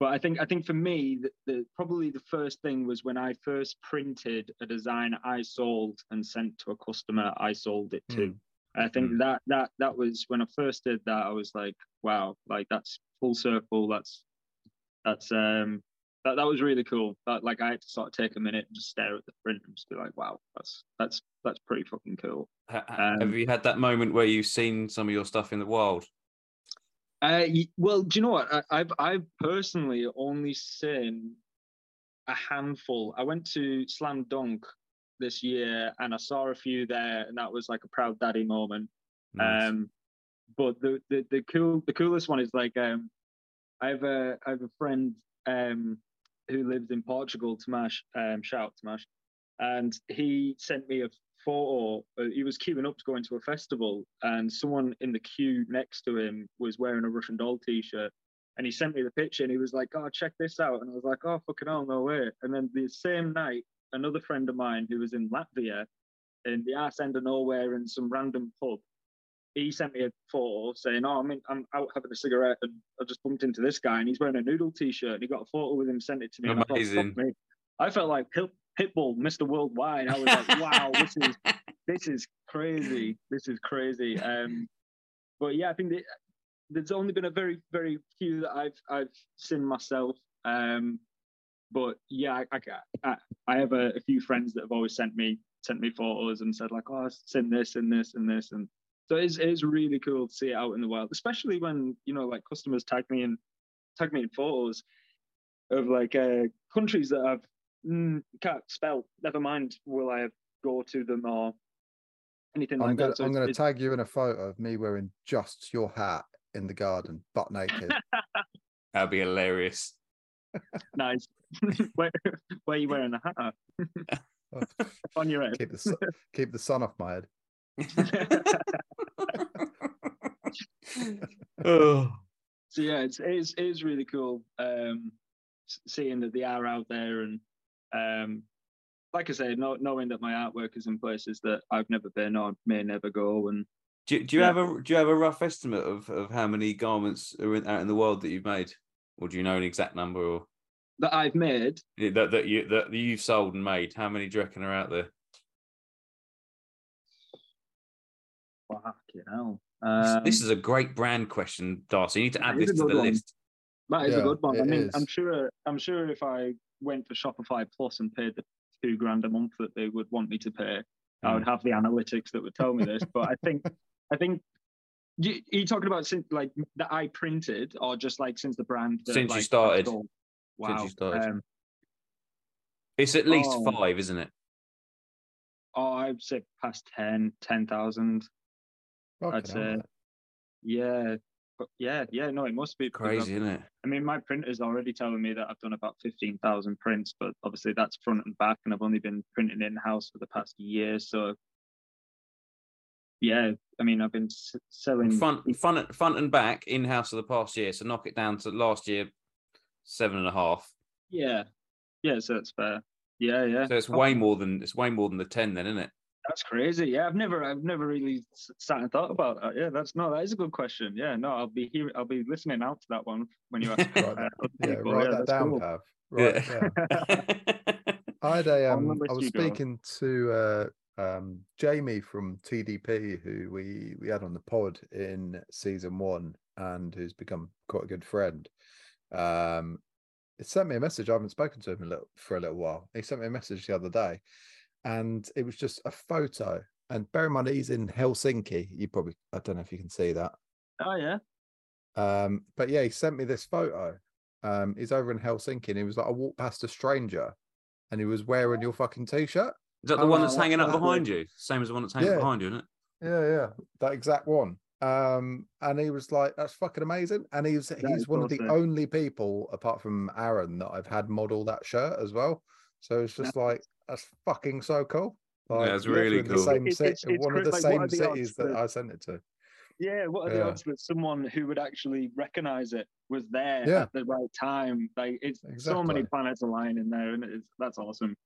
but I think I think for me the, the probably the first thing was when I first printed a design I sold and sent to a customer I sold it to. I think
Mm.
that that that was when I first did that I was like wow like that's full circle that's that's um that, that was really cool. That like I had to sort of take a minute and just stare at the print and just be like wow that's that's that's pretty fucking cool.
Ha- Have
Um,
you had that moment where you've seen some of your stuff in the wild?
Uh, well, do you know what? I, I've I've personally only seen a handful. I went to Slam Dunk this year and I saw a few there, and that was like a proud daddy moment.
Nice.
Um, but the, the the cool the coolest one is like um, I have a I have a friend um who lives in Portugal, Tomash. Um, shout out Tomash, and he sent me a photo. Uh, he was queuing up to go into a festival, and someone in the queue next to him was wearing a Russian doll T-shirt. And he sent me the picture, and he was like, "Oh, check this out!" And I was like, "Oh, fucking hell, no way!" And then the same night, another friend of mine who was in Latvia, in the arse end of nowhere, in some random pub, he sent me a photo saying, "Oh, I'm in, I'm out having a cigarette, and I just bumped into this guy, and he's wearing a noodle T-shirt, and he got a photo with him, sent it to me. and I thought,
Amazing.
Me." I felt like Pitbull, Mr. Worldwide. I was like, "Wow, this is this is crazy. This is crazy." Um, but yeah, I think that there's only been a very very few that I've I've seen myself. Um, but yeah, I, I, I- have a, a few friends that have always sent me sent me photos and said like, "Oh, I've seen this and this and this," and so it's it's really cool to see it out in the wild, especially when you know like customers tag me in tag me in photos of like uh, countries that I've mm, can't spell. Never mind, will I go to them or anything
I'm
like
gonna
that? So
I'm gonna tag you in a photo of me wearing just your hat in the garden, butt naked.
That'd be hilarious.
Nice. where, where are you wearing the hat? On your head.
keep the sun, keep the sun off my head.
oh,
so yeah, it's it is, it is really cool um, seeing that they are out there and um, like I say, know, knowing that my artwork is in places that I've never been or may never go. And
do, do you
Yeah.
have a do you have a rough estimate of, of how many garments are in, out in the world that you've made, or do you know an exact number, or
that I've made,
Yeah, that that you that you've sold and made? How many do you reckon are out there?
fuck you know.
This-
Um,
this is a great brand question, Darcy. You need to add this to the
one.
list.
That is
Yeah,
a good one. I
it
mean, I'm sure. I'm sure if I went for Shopify Plus and paid the two grand a month that they would want me to pay, I
Hmm.
would have the analytics that would tell me this. But I think, I think. You, are you talking about since like that I printed, or just like since the brand? that,
Since you
like, I've
started.
Wow.
Since you started.
Um,
It's at least
Oh.
five, isn't it?
oh, I'd say past 10, 10,000.
Fucking
I'd say- Yeah. Yeah, yeah, no, it must be
Crazy, isn't it?
I mean, my printer's already telling me that I've done about 15,000 prints, but obviously that's front and back, and I've only been printing in house for the past year. So, yeah, I mean, I've been s- selling.
Front, front, front and back in house for the past year. So knock it down to last year, seven and a half.
Yeah. Yeah, so that's fair. Yeah, yeah.
So it's
Oh,
way more than it's way more than the ten, then, isn't it?
That's crazy. Yeah, I've never, I've never really sat and thought about that. Yeah, that's no, that is a good question. Yeah, no, I'll be here. I'll be listening out to that one when you ask.
Right,
uh,
Yeah,
people.
write that down,
cool.
Pav. Right, yeah. I had a um, I was
you go.
speaking to uh, um, Jamie from TDP, who we we had on the pod in season one, and who's become quite a good friend. Um, he sent me a message. I haven't spoken to him a little, for a little while. He sent me a message the other day, and it was just a photo. And bear in mind, he's in Helsinki. You probably I don't know if you can see that.
Oh yeah.
Um, but yeah, he sent me this photo. Um, he's over in Helsinki, and he was like, I walked past a stranger, and he was wearing your fucking t-shirt.
Is that the
Oh,
one that's
that's
hanging up behind you? Same as the one that's hanging
Yeah.
behind you, isn't it?
Yeah, yeah, that exact one. Um, and he was like, "That's fucking amazing." And he's
is
he's one of the only people, apart from Aaron, that I've had model that shirt as well. So it's just like that's fucking so cool. Like,
that's
literally
really
in
cool.
The same
It-
cit-
it's- it's
one of the
like,
same
the
cities that
that-
I sent it to.
Yeah, what are the
Yeah.
odds that someone who would actually recognize it was there
Yeah.
at the right time? Like it's so many planets align in there, and it's that's awesome.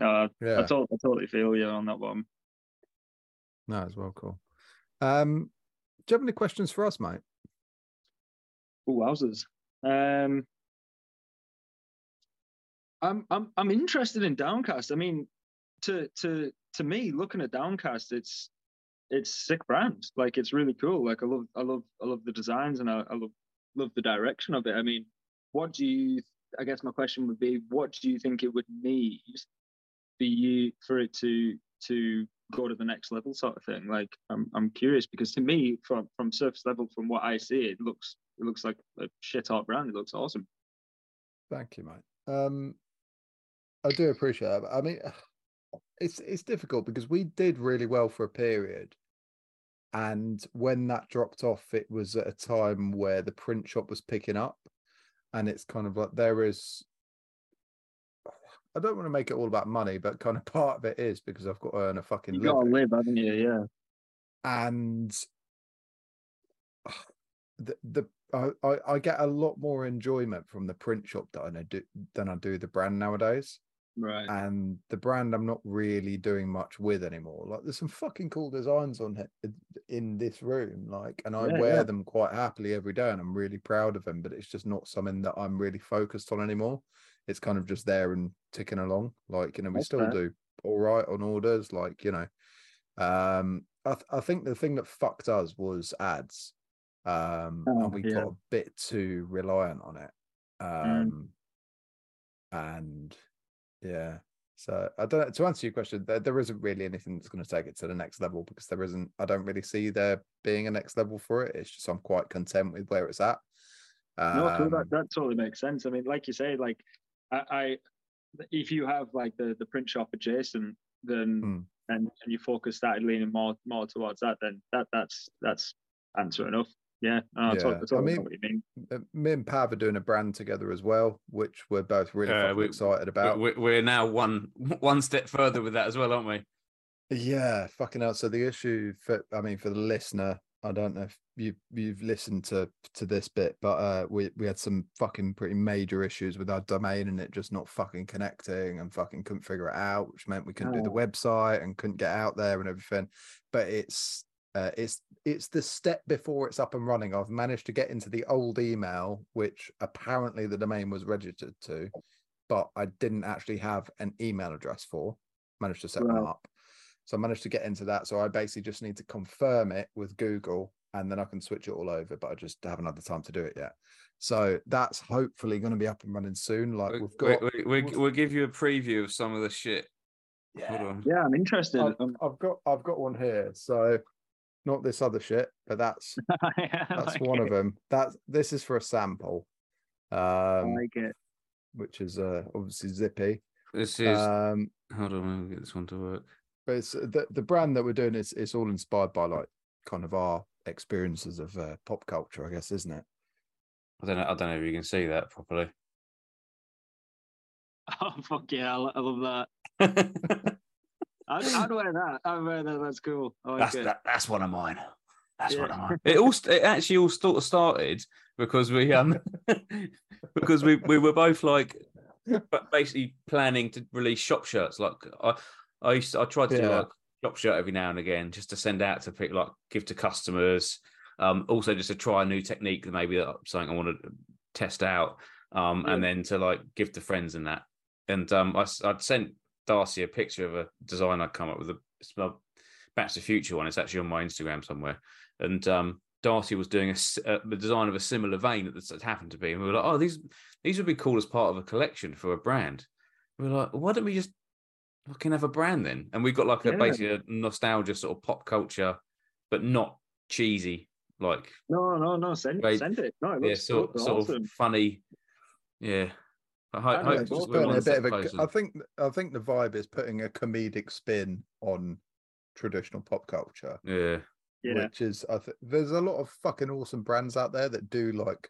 Uh,
Yeah,
I, to- I totally feel you on that one.
no, it's well cool. Um, do you have any questions for us, mate?
Oh, wowzers. Um, I'm I'm I'm interested in Downcast. I mean, to to to me, looking at Downcast, it's it's sick brand. Like it's really cool. Like I love I love I love the designs and I, I love love the direction of it. I mean, what do you? I guess my question would be, what do you think it would need for you for it to to go to the next level, sort of thing? Like I'm I'm curious because to me, from from surface level, from what I see, it looks it looks like a shit hot brand. It looks awesome.
Thank you, mate. Um, I do appreciate that. I mean, it's it's difficult because we did really well for a period, and when that dropped off, it was at a time where the print shop was picking up, and it's kind of like there is. I don't want to make it all about money, but kind of part of it is because I've got to earn a fucking
You gotta
living
live, haven't you? Yeah.
and the the I, I I get a lot more enjoyment from the print shop that I do than I do the brand nowadays.
Right.
And the brand I'm not really doing much with anymore. Like there's some fucking cool designs on it in this room, like, and I
Yeah,
wear
yeah.
them quite happily every day, and I'm really proud of them. But it's just not something that I'm really focused on anymore. It's kind of just there and ticking along. Like you know, we
That's
still
fair.
do all right on orders. Like you know, um, I, th- I think the thing that fucked us was ads. Um,
Oh,
and we
yeah.
got a bit too reliant on it.
Mm.
Um, and yeah, so I don't know. To answer your question, there, there isn't really anything that's going to take it to the next level because there isn't. I don't really see there being a next level for it. It's just I'm quite content with where it's at.
No, cool.
Um,
That that totally makes sense. I mean, like you say, like I, I if you have like the the print shop adjacent, then
Mm.
and, and you focus started leaning more more towards that, then that that's that's answer enough. Yeah, no, I
Yeah,
totally,
I mean,
what you mean.
uh, me and Pav are doing a brand together as well, which we're both really
Uh, we-
excited about.
We're, we're now one one step further with that as well, aren't we?
Yeah, fucking hell. So the issue for I mean for the listener, I don't know if you you've listened to to this bit, but uh we we had some fucking pretty major issues with our domain and it just not fucking connecting and fucking couldn't figure it out, which meant we couldn't do the
Oh.
website and couldn't get out there and everything. But it's uh, it's it's the step before it's up and running. I've managed to get into the old email, which apparently the domain was registered to, but I didn't actually have an email address for. Managed to set one up. So I managed to get into that. So I basically just need to confirm it with Google and then I can switch it all over. But I just haven't had the time to do it yet. So that's hopefully going to be up and running soon. Like
We,
we've got,
we, we, we, will give you a preview of some of the shit. Hold
yeah,
on.
Yeah, I'm interested.
I've,
Um,
I've got, I've got one here. So not this other shit, but that's
I
that's
like
one
it.
of them. That's this is for a sample,
I
um,
like it.
which is uh, obviously zippy.
This is.
Um,
hold on, let me get this one to work.
but it's the, the brand that we're doing is it's all inspired by like kind of our experiences of uh, pop culture, I guess, isn't it?
I don't know. I don't know if you can see that properly.
Oh fuck yeah, I love that. I'd, I'd wear that. I'd wear that. That's cool.
That's that, that's one of mine. That's one
Yeah.
of mine. It all it actually all sort of started because we um because we we were both like basically planning to release shop shirts. Like I I used to, I tried to do like shop shirt every now and again just to send out to people like give to customers. Um, also just to try a new technique that maybe that something I want to test out. Um, and then to like give to friends and that. And um, I, I'd sent Darcy a picture of a design I'd come up with. A, Back to the Future one. It's actually on my Instagram somewhere. And um, Darcy was doing a, the design of a similar vein that this happened to be. And we were like, oh, these these would be cool as part of a collection for a brand. We were like, why don't we just fucking have a brand then? And we got like a
Yeah.
basically a nostalgia sort of pop culture, but not cheesy, like
No, no, no. Send, send it. No, it
yeah, sort,
good,
sort
awesome.
of funny. Yeah. I ho-
I
hope
it's
we're
awesome.
Putting
one
a bit of a, think I think the vibe is putting a comedic spin on traditional pop culture,
yeah.
Yeah.
which is I think there's a lot of fucking awesome brands out there that do like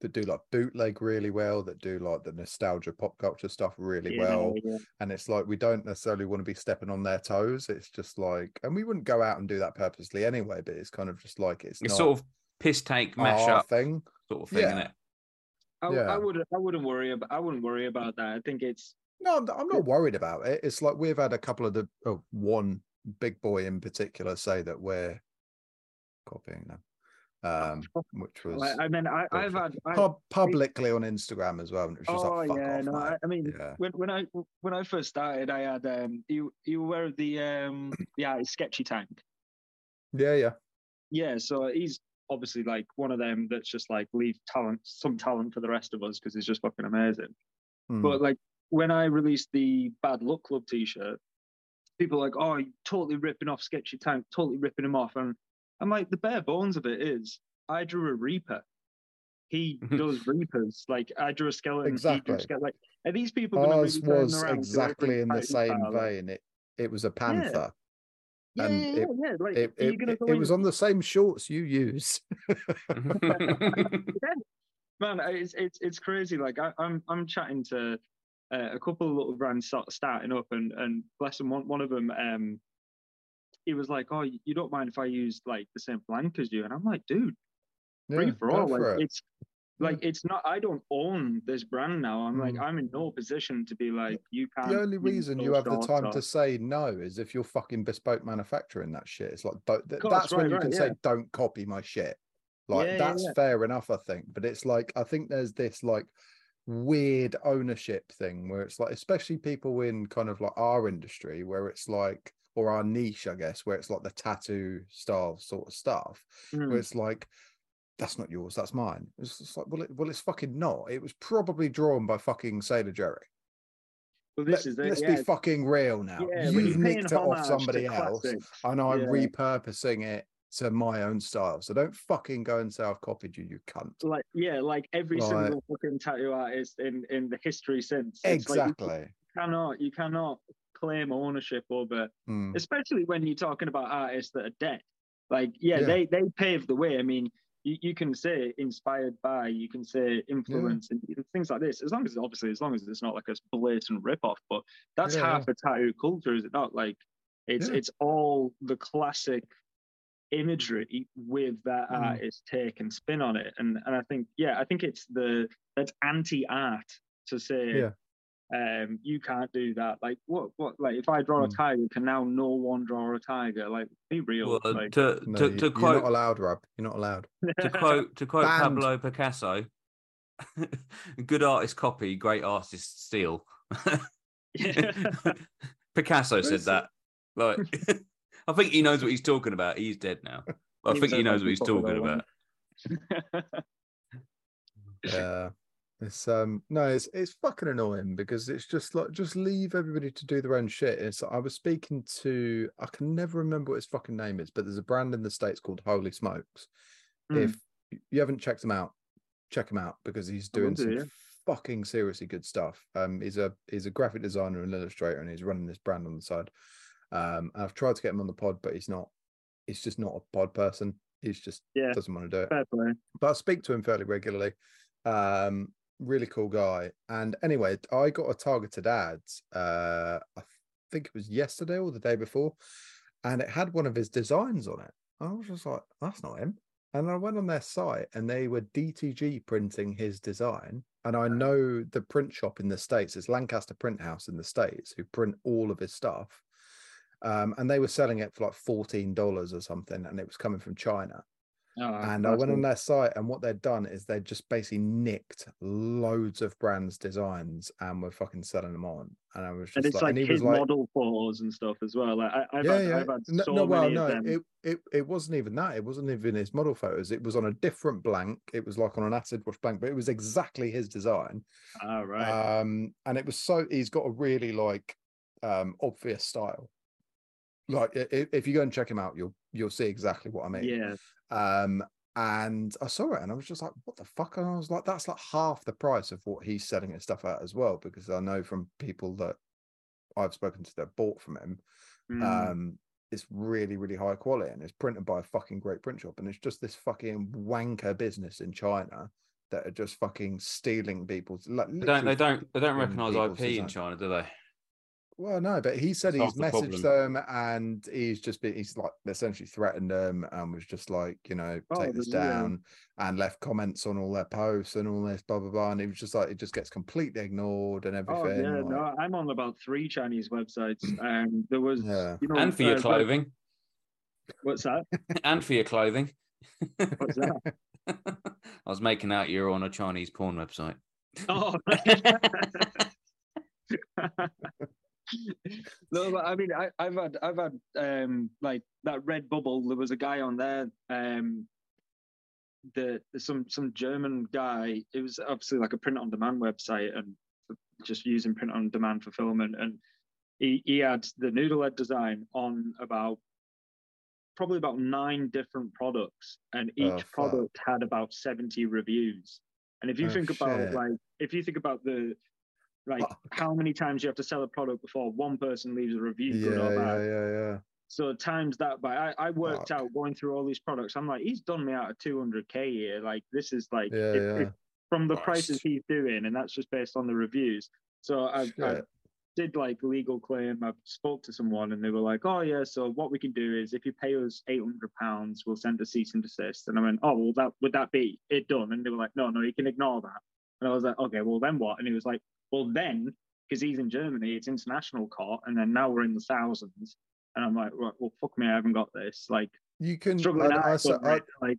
that do like bootleg really well, that do like the nostalgia pop culture stuff really
yeah,
well.
yeah.
and it's like we don't necessarily want to be stepping on their toes. It's just like, and we wouldn't go out and do that purposely anyway. But it's kind of just like it's,
It's
not
sort of piss take, mash up
thing.
sort of thing,
Yeah.
I,
Yeah.
I wouldn't. I wouldn't worry about. I wouldn't worry about that. I think it's.
No, I'm, not worried about it. It's like we've had a couple of the oh, one big boy in particular say that we're copying them, um, which was
I, I mean, I, I've had. I,
publicly on Instagram as well. And it was
oh
like,
yeah,
off,
no. I. I mean,
Yeah.
when when I when I first started, I had um. You you of the um artist Sketchy Tank?
yeah, yeah.
Yeah, so he's obviously like one of them that's just like leave talent, some talent for the rest of us because he's just fucking amazing.
Hmm.
But like when I released the Bad Luck Club T-shirt, people are like, "Oh, you're totally ripping off Sketchy Tank, totally ripping him off." And I'm like, the bare bones of it is, I drew a Reaper. He does Reapers. Like I drew a skeleton.
Exactly.
skeleton. Like are these people
Ours
maybe
was
around
exactly in the same vein. It it was a panther.
Yeah,
and
yeah,
it-
yeah, yeah. Like,
It,
are you
it,
gonna
it, it was on the same shorts you use.
man it's it's it's crazy like I, i'm i'm chatting to uh, a couple of little brands start, starting up and and bless them one, one of them um he was like oh you don't mind if i use like the same blank as you and i'm like dude free
Yeah,
for
go
all like
for it.
it's like it's not i don't own this brand now i'm like
Mm.
i'm in no position to be like you can't
the only reason you have the time
or-
to say no is if you're fucking bespoke manufacturing that shit. It's like don't, th-
course,
that's when you
right,
can
yeah.
say don't copy my shit. Like
yeah,
that's
yeah.
fair enough, I think. But it's like I think there's this like weird ownership thing where it's like, especially people in kind of like our industry, where it's like or our niche, I guess, where it's like the tattoo style sort of stuff,
Mm.
where it's like. That's not yours. That's mine. It's just like, well, it, well, it's fucking not. It was probably drawn by fucking Sailor Jerry.
Well, this
Let, us
yeah.
be fucking real now.
yeah, paying
nicked it off somebody else, and I'm
yeah.
repurposing it to my own style. So don't fucking go and say I've copied you, you cunt.
like yeah, like every
Like-
single fucking tattoo artist in in the history since. It's like you
Exactly.
cannot you cannot claim ownership over,
Mm.
especially when you're talking about artists that are dead. Like yeah,
Yeah.
they they paved the way. I mean, you, you can say inspired by, you can say influence, and things like this. As long as obviously, as long as it's not like a blatant rip off, but that's
Yeah,
half the tattoo culture, is it not? Like it's
Yeah.
it's all the classic imagery with that
Mm.
artist take and spin on it and and i think yeah i think it's the that's anti-art to say
Yeah.
Um you can't do that like what what like if i draw a
Mm.
tiger can now no one draw a tiger like be real
Well,
like,
to
No,
to,
you,
to
are
quote
not allowed, Rob. You're not allowed.
to quote to quote
Banned.
Pablo Picasso, good artist copy, great artist steal. Picasso said that. Like, I think he knows what he's talking about. He's dead now. I think he knows what he's talking about.
yeah it's um no it's it's fucking annoying because it's just like just leave everybody to do their own shit it's i was speaking to i can never remember what his fucking name is but there's a brand in the states called holy smokes
Mm.
if you haven't checked him out check him out because he's doing
do,
some
yeah.
fucking seriously good stuff um he's a he's a graphic designer and illustrator and he's running this brand on the side um and i've tried to get him on the pod but he's not he's just not a pod person he's just
Yeah.
doesn't want to do it but I speak to him fairly regularly. Um, really cool guy. And anyway, I got a targeted ad. Uh, I think it was yesterday or the day before, and it had one of his designs on it. I was just like, that's not him. And I went on their site, and they were DTG printing his design. And I know the print shop in the states. It's Lancaster Print House in the states who print all of his stuff. Um, and they were selling it for like fourteen dollars or something, and it was coming from China
Oh,
and I went on their site, and what they'd done is they'd just basically nicked loads of brands' designs and were fucking selling them on. And I was just
and it's
like,
like his
was like,
model photos and stuff as well. Like, I, I've
yeah,
had,
yeah.
I've had
no,
so
no, well, no, it, it it wasn't even that. It wasn't even his model photos. It was on a different blank. It was like on an acid wash blank, but it was exactly his design.
Ah, right.
Um, and it was so he's got a really like um obvious style. Like if you go and check him out, you'll you'll see exactly what I mean.
yeah.
Um, and I saw it and I was just like, what the fuck? And I was like, that's like half the price of what he's selling his stuff at as well, because I know from people that I've spoken to that bought from him,
Mm.
um, it's really, really high quality and it's printed by a fucking great print shop. And it's just this fucking wanker business in China that are just fucking stealing people's like
They don't. They don't. They don't recognise
people's
IP in. China, do they?
Well, no, but he said
That's
he's
half the
messaged
problem.
them and he's just been, he's like essentially threatened them and was just like, you know,
Oh,
take this
there's, yeah.
down and left comments on all their posts and all this, blah, blah, blah. And it was just like, it just gets completely ignored and
Oh
everything.
yeah,
like-
no, I'm on about three Chinese websites. Um, there was,
Yeah.
you know,
and for your
uh,
clothing.
What's that?
and for your clothing.
What's that?
I was making out you're on a Chinese porn website.
Oh, no, but I mean, I, I've had, I've had, um, like that Red Bubble. There was a guy on there, um, the some some German guy. It was obviously like a print on demand website and just using print on demand fulfillment. And he he had the noodle head design on about probably about nine different products, and each
Oh,
product had about seventy reviews. And if you
Oh,
think about like, if you think about the like how many times you have to sell a product before one person leaves a review,
yeah,
good or bad.
yeah, yeah. yeah.
So times that by I, I worked
Fuck.
out going through all these products. I'm like, he's done me out of 200k here. Like this is like
Yeah,
if-
yeah.
if from the prices he's doing, and that's just based on the reviews. So I, I did like legal claim. I spoke to someone, and they were like, "Oh yeah, so what we can do is if you pay us 800 pounds, we'll send a cease and desist." And I went, "Oh well, that would that be it done?" And they were like, "No, no, you can ignore that." And I was like, "Okay, well then what?" And he was like, "Well then." Because he's in Germany, it's international court, and then now we're in the thousands. And I'm like, right, well, fuck me, I haven't got this. Like,
You can,
struggling
I, I,
out
so-
over
I,
it, like,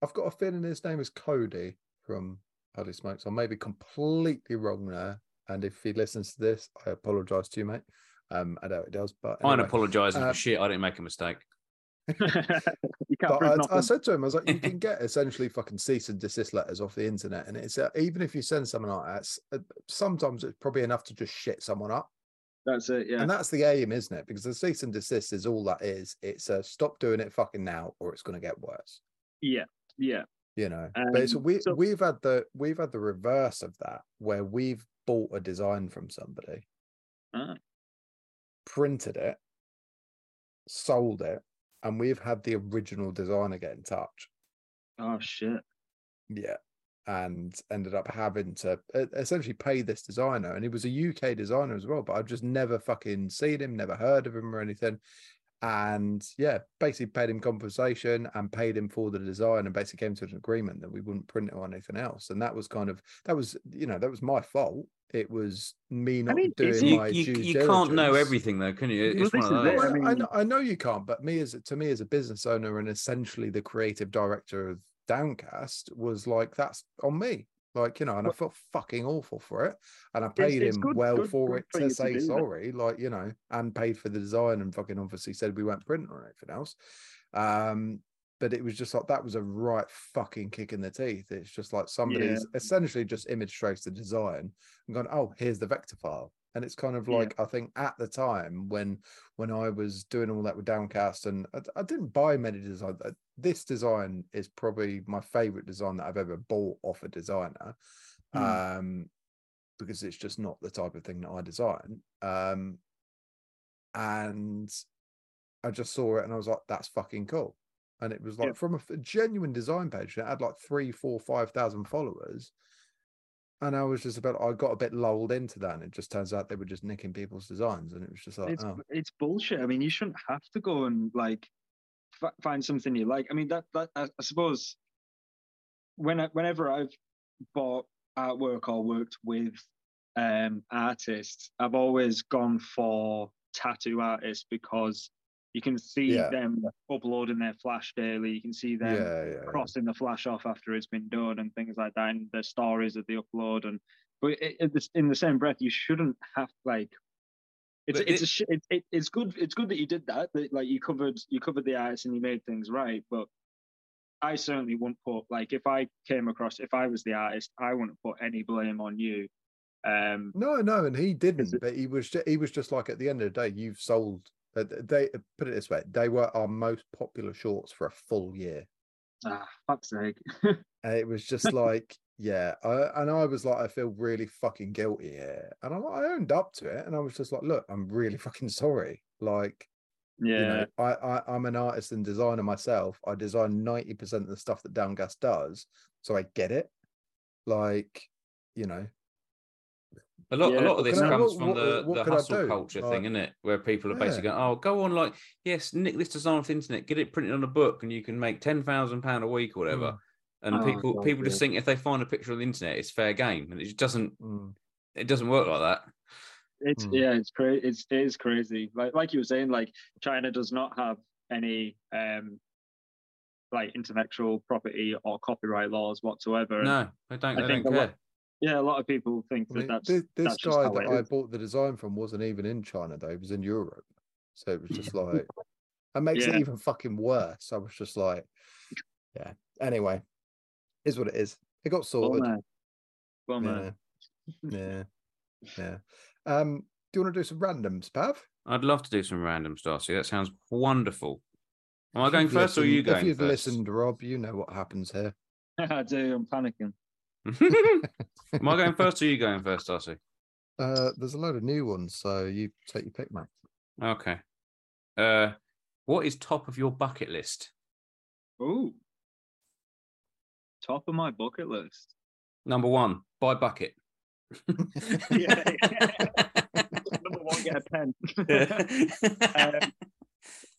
I've got a feeling his name is Cody from Holy Smokes. I may be completely wrong there. And if he listens to this, I apologize to you, mate. Um, I doubt he does, but
I'm apologising
uh,
for shit. I didn't make a mistake.
I, I said to him, I was like, you can get essentially fucking cease and desist letters off the internet, and it's uh, even if you send someone like that, uh, sometimes it's probably enough to just shit someone up,
That's it, yeah.
and that's the aim, isn't it? Because the cease and desist is all that is. It's a stop doing it fucking now, or it's going to get worse.
yeah, yeah.
You know, but it's
Um,
we
so-
we've had the we've had the reverse of that, where we've bought a design from somebody,
Ah.
printed it, sold it, and we've had the original designer get in touch.
Oh shit.
Yeah. And ended up having to essentially pay this designer. And he was a UK designer as well, but I've just never fucking seen him, never heard of him or anything. And yeah, basically paid him compensation and paid him for the design and basically came to an agreement that we wouldn't print it on anything else. And that was kind of, that was, you know, that was my fault. It was me not
mean,
doing
it's-
You,
my
you,
due
you can't know everything though, can you?
Well,
one of those.
it, I
Well, I, know, I know you can't, but me as to me as a business owner and essentially the creative director of Downcast was like that's on me. Like you know, and I felt fucking awful for it, and I paid
it's
him
good-
well
good-
for
good
it to
you to
say
that.
sorry, like you know, and paid for the design and fucking obviously said we weren't printing or anything else. Um, but it was just like that was a right fucking kick in the teeth. It's just like somebody's essentially just image traced the design and gone, oh, here's the vector file. And it's kind of
Yeah.
like I think at the time when when I was doing all that with Downcast, and I, I didn't buy many designs. This design is probably my favorite design that I've ever bought off a designer,
Hmm.
um, because it's just not the type of thing that I design. Um, and I just saw it and I was like, that's fucking cool. And it was like
Yeah.
from a genuine design page that had like three, four, five thousand followers. And I was just about, I got a bit lulled into that. And it just turns out they were just nicking people's designs. And it was just like,
it's
oh,
it's bullshit. I mean, you shouldn't have to go and like f- find something you like. I mean, that that I, I suppose when I, whenever I've bought artwork or worked with um artists, I've always gone for tattoo artists because you can see
Yeah.
them uploading their flash daily. You can see them
yeah, yeah,
crossing the flash off after it's been done and things like that, and the stories that they upload. And but it, it, in the same breath, you shouldn't have like. It's
But
it's
it-
a sh- it, it, it's good it's good that you did that, that like you covered you covered the artists and you made things right but I certainly wouldn't put like if I came across if I was the artist I wouldn't put any blame on you um
No, no, and he didn't. But he was ju- he was just like at the end of the day, you've sold. Uh, they put it this way: they were our most popular shorts for a full year.
ah fuck's sake
And it was just like, yeah. I, and I was like, I feel really fucking guilty here. And I, I owned up to it. And I was just like, look, I'm really fucking sorry. Like,
yeah
you know, I, I, I'm an artist and designer myself. I design 90% of the stuff that Downcast does. So I get it. Like, you know,
A lot,
Yeah,
a lot of this
can I-
comes
what-
from the,
what
the hustle culture
Like-
thing, isn't it? Where people are basically
Yeah.
going, "Oh, go on, like, yes, nick this design off the internet, get it printed on a book, and you can make ten thousand pound a week or whatever."
Mm.
And
Oh,
people,
God,
people just think if they find a picture on the internet, it's fair game, and it just doesn't.
mm,
It doesn't work like that.
It's
Hmm.
yeah, it's crazy. It's it is crazy. Like like you were saying, like China does not have any um like intellectual property or copyright laws whatsoever.
No, they don't.
I
They
think
don't
a lot-
care.
yeah, a lot of people think
I
that
mean,
that's
this, this
that's just
guy
how
that
it
I
is.
bought the design from wasn't even in China though; he was in Europe. So it was just like, that makes it even fucking worse. I was just like, yeah. Anyway, is what it is. It got
Well,
sorted.
man. Well,
yeah, yeah, yeah. Um, do you want to do some randoms, Pav?
I'd love to do some random Darcy. That sounds wonderful. Am I going
you've
first or are you
listened-
going
If you've
first?
listened, Rob, you know what happens here.
I do. I'm panicking.
Am I going first or are you going first, Darcy?
Uh, there's a load of new ones, so you take your pick, mate.
Okay. Uh, what is top of your bucket list?
Ooh. Top of my bucket list.
Number one, buy bucket.
Yeah. Number one, get a pen. um,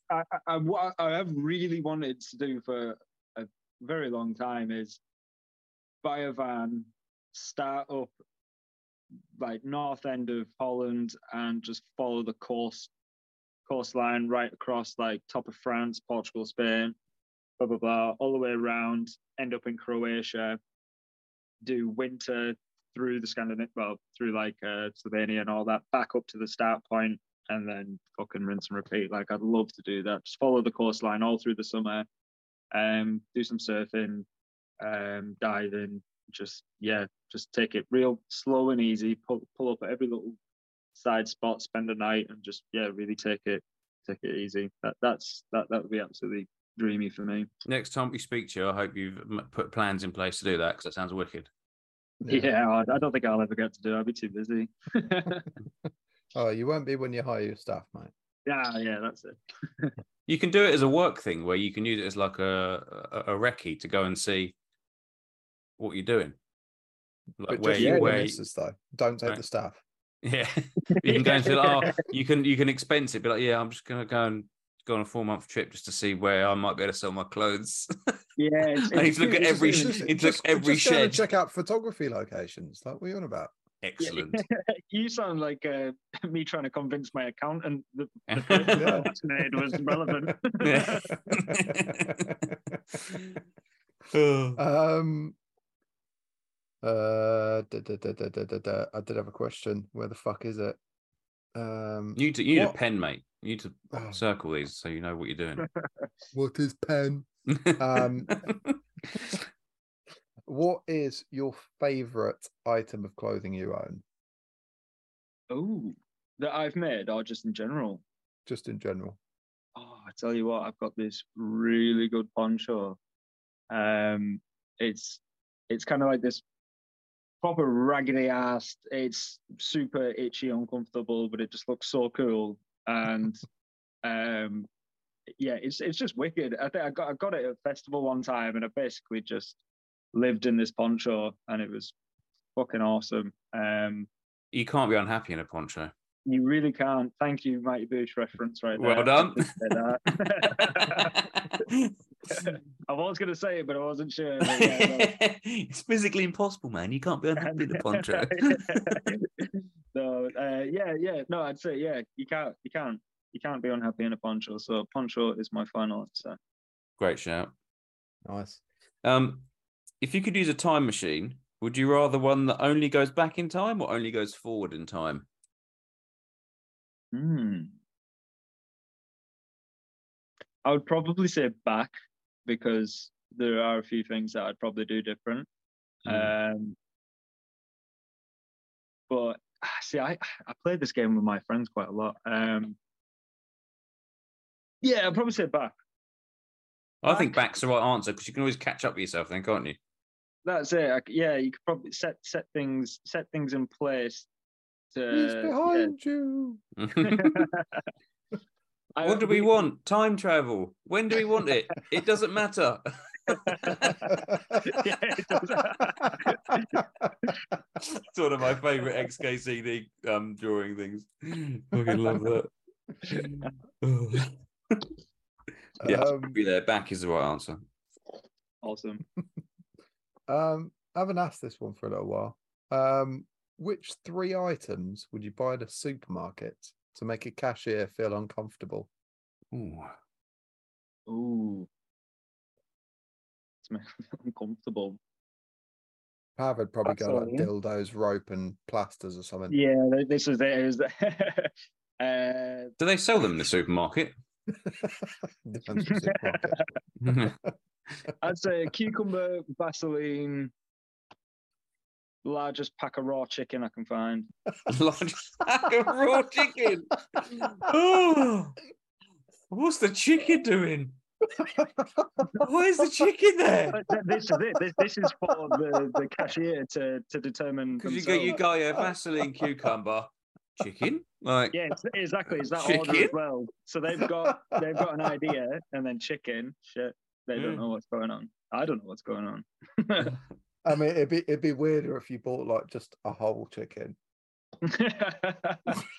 I, I, I, what I have really wanted to do for a very long time is buy a van, start up like north end of Holland, and just follow the coast coastline right across like top of France, Portugal, Spain, blah blah blah, all the way around. End up in Croatia, do winter through the Scandinavian, well, through like uh, Slovenia and all that, back up to the start point, and then fucking rinse and repeat. Like I'd love to do that. Just follow the coastline all through the summer, um, do some surfing, um, diving. Just yeah, just take it real slow and easy. Pull pull up at every little side spot, spend a night, and just yeah, really take it take it easy. That that's that that would be absolutely dreamy for me.
Next time we speak to you, I hope you've put plans in place to do that because that sounds wicked.
Yeah, I, I don't think I'll ever get to do. it. I'll be too busy.
Oh, you won't be when you hire your staff, mate.
yeah, yeah, that's it.
You can do it as a work thing where you can use it as like a a, a recce to go and see what you're doing. Like
But
where you
you and
where
the
you-
though. Don't take
Right.
the staff.
yeah you can go and say oh you can you can expense it be like yeah I'm just gonna go and go on a four month trip just to see where I might be able to sell my clothes.
Yeah, it's,
I need to look at every
it's-
sh-
it's-
it took
just,
every
just
shed.
check out photography locations. Like, what are you on about?
Excellent.
you sound like uh, me trying to convince my accountant that the
Yeah.
first made was relevant.
Yeah.
Um. Uh, da, da, da, da, da, da, da. I did have a question. Where the fuck is it? Um,
you need, to, you need a pen, mate. You need to
Oh.
circle these so you know what you're doing.
what is pen? Um, What is your favorite item of clothing you own,
Oh, that I've made or just in general?
just in general?
Oh, I tell you what, I've got this really good poncho. Um, it's it's kind of like this proper raggedy ass. It's super itchy, uncomfortable, but it just looks so cool. And um, yeah, it's it's just wicked. I think I got I got it at a festival one time, and I basically just lived in this poncho, and it was fucking awesome. Um,
you can't be unhappy in a poncho.
you really can't. Thank you, Mighty Boosh reference right there.
Well done.
I did say that. I was going to say it, but I wasn't sure. yeah, no.
it's physically impossible, man. You can't be unhappy in a poncho.
So uh, yeah, yeah, no, I'd say yeah, you can't, you can't, you can't be unhappy in a poncho. So poncho is my final answer.
Great shout.
Nice.
Um, if you could use a time machine, would you rather one that only goes back in time or only goes forward in time?
Hmm. I would probably say back because there are a few things that I'd probably do different. Um, but see, I I played this game with my friends quite a lot. Um, yeah, I'd probably say back.
I think back's the right answer because you can always catch up with yourself then, can't you?
That's it. I c yeah, you could probably set set things set things in place. To,
He's
yeah.
behind you.
What do we want? Time travel. When do we want it? It doesn't matter.
Yeah, it does.
it's one of my favourite XKCD um, drawing things. Fucking love that. yeah,
Um,
be there. Back is the right answer.
awesome.
Um, I haven't asked this one for a little while. Um, which three items would you buy at a supermarket to make a cashier feel uncomfortable?
Ooh.
Ooh. It's making me feel uncomfortable.
Pav would probably
That's
go like
all, yeah.
dildos, rope, and plasters or something.
Yeah, th- this is it. Is uh,
Do they sell them in the supermarket?
Supermarket.
I'd say cucumber, Vaseline, largest pack of raw chicken I can find.
largest pack of raw chicken. Oh, what's the chicken doing? Why is the chicken there?
This is it. This, this is for the, the cashier to to determine.
Because you get you
themselves.
got your Vaseline cucumber chicken, like
Yeah, exactly. Is that order as well. So they've got they've got an idea, and then chicken. Shit, they
Yeah.
don't mm. know what's going on. I don't know what's going on.
I mean, it'd be it'd be weirder if you bought like just a whole chicken.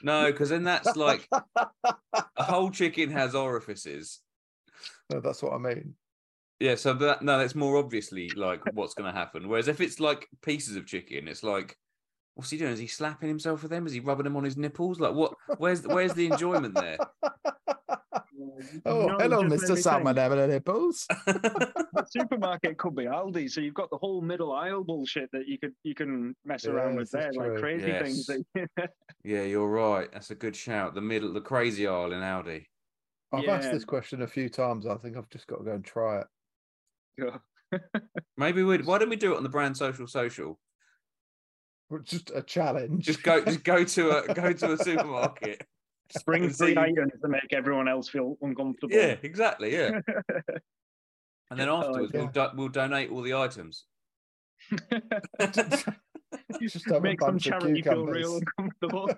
no, because then that's like a whole chicken has orifices.
No, that's what I mean.
Yeah, so that no, that's more obviously like what's going to happen. Whereas if it's like pieces of chicken, it's like, what's he doing? Is he slapping himself with them? Is he rubbing them on his nipples? Like what? Where's where's the enjoyment there?
Oh,
No,
hello,
just let
Mr.
me
Salmon
think.
Emma Nipples.
The supermarket could be Aldi, so you've got the whole middle aisle bullshit that you could you can mess around with there,
it's
like
true.
crazy things. That,
yeah, you're right. That's a good shout. The middle, the crazy aisle in Aldi.
I've asked this question a few times. I think I've just got to go and try it.
Maybe we'd. Why don't we do it on the brand social social?
Just a challenge.
Just go, just go to a go to a supermarket.
Bring
and
three items to make everyone else feel uncomfortable.
Yeah, exactly. Yeah, and then
Oh,
afterwards we'll do, we'll donate all the items.
Just have a
Make some
bunch of
charity feel real
cucumbers.
uncomfortable.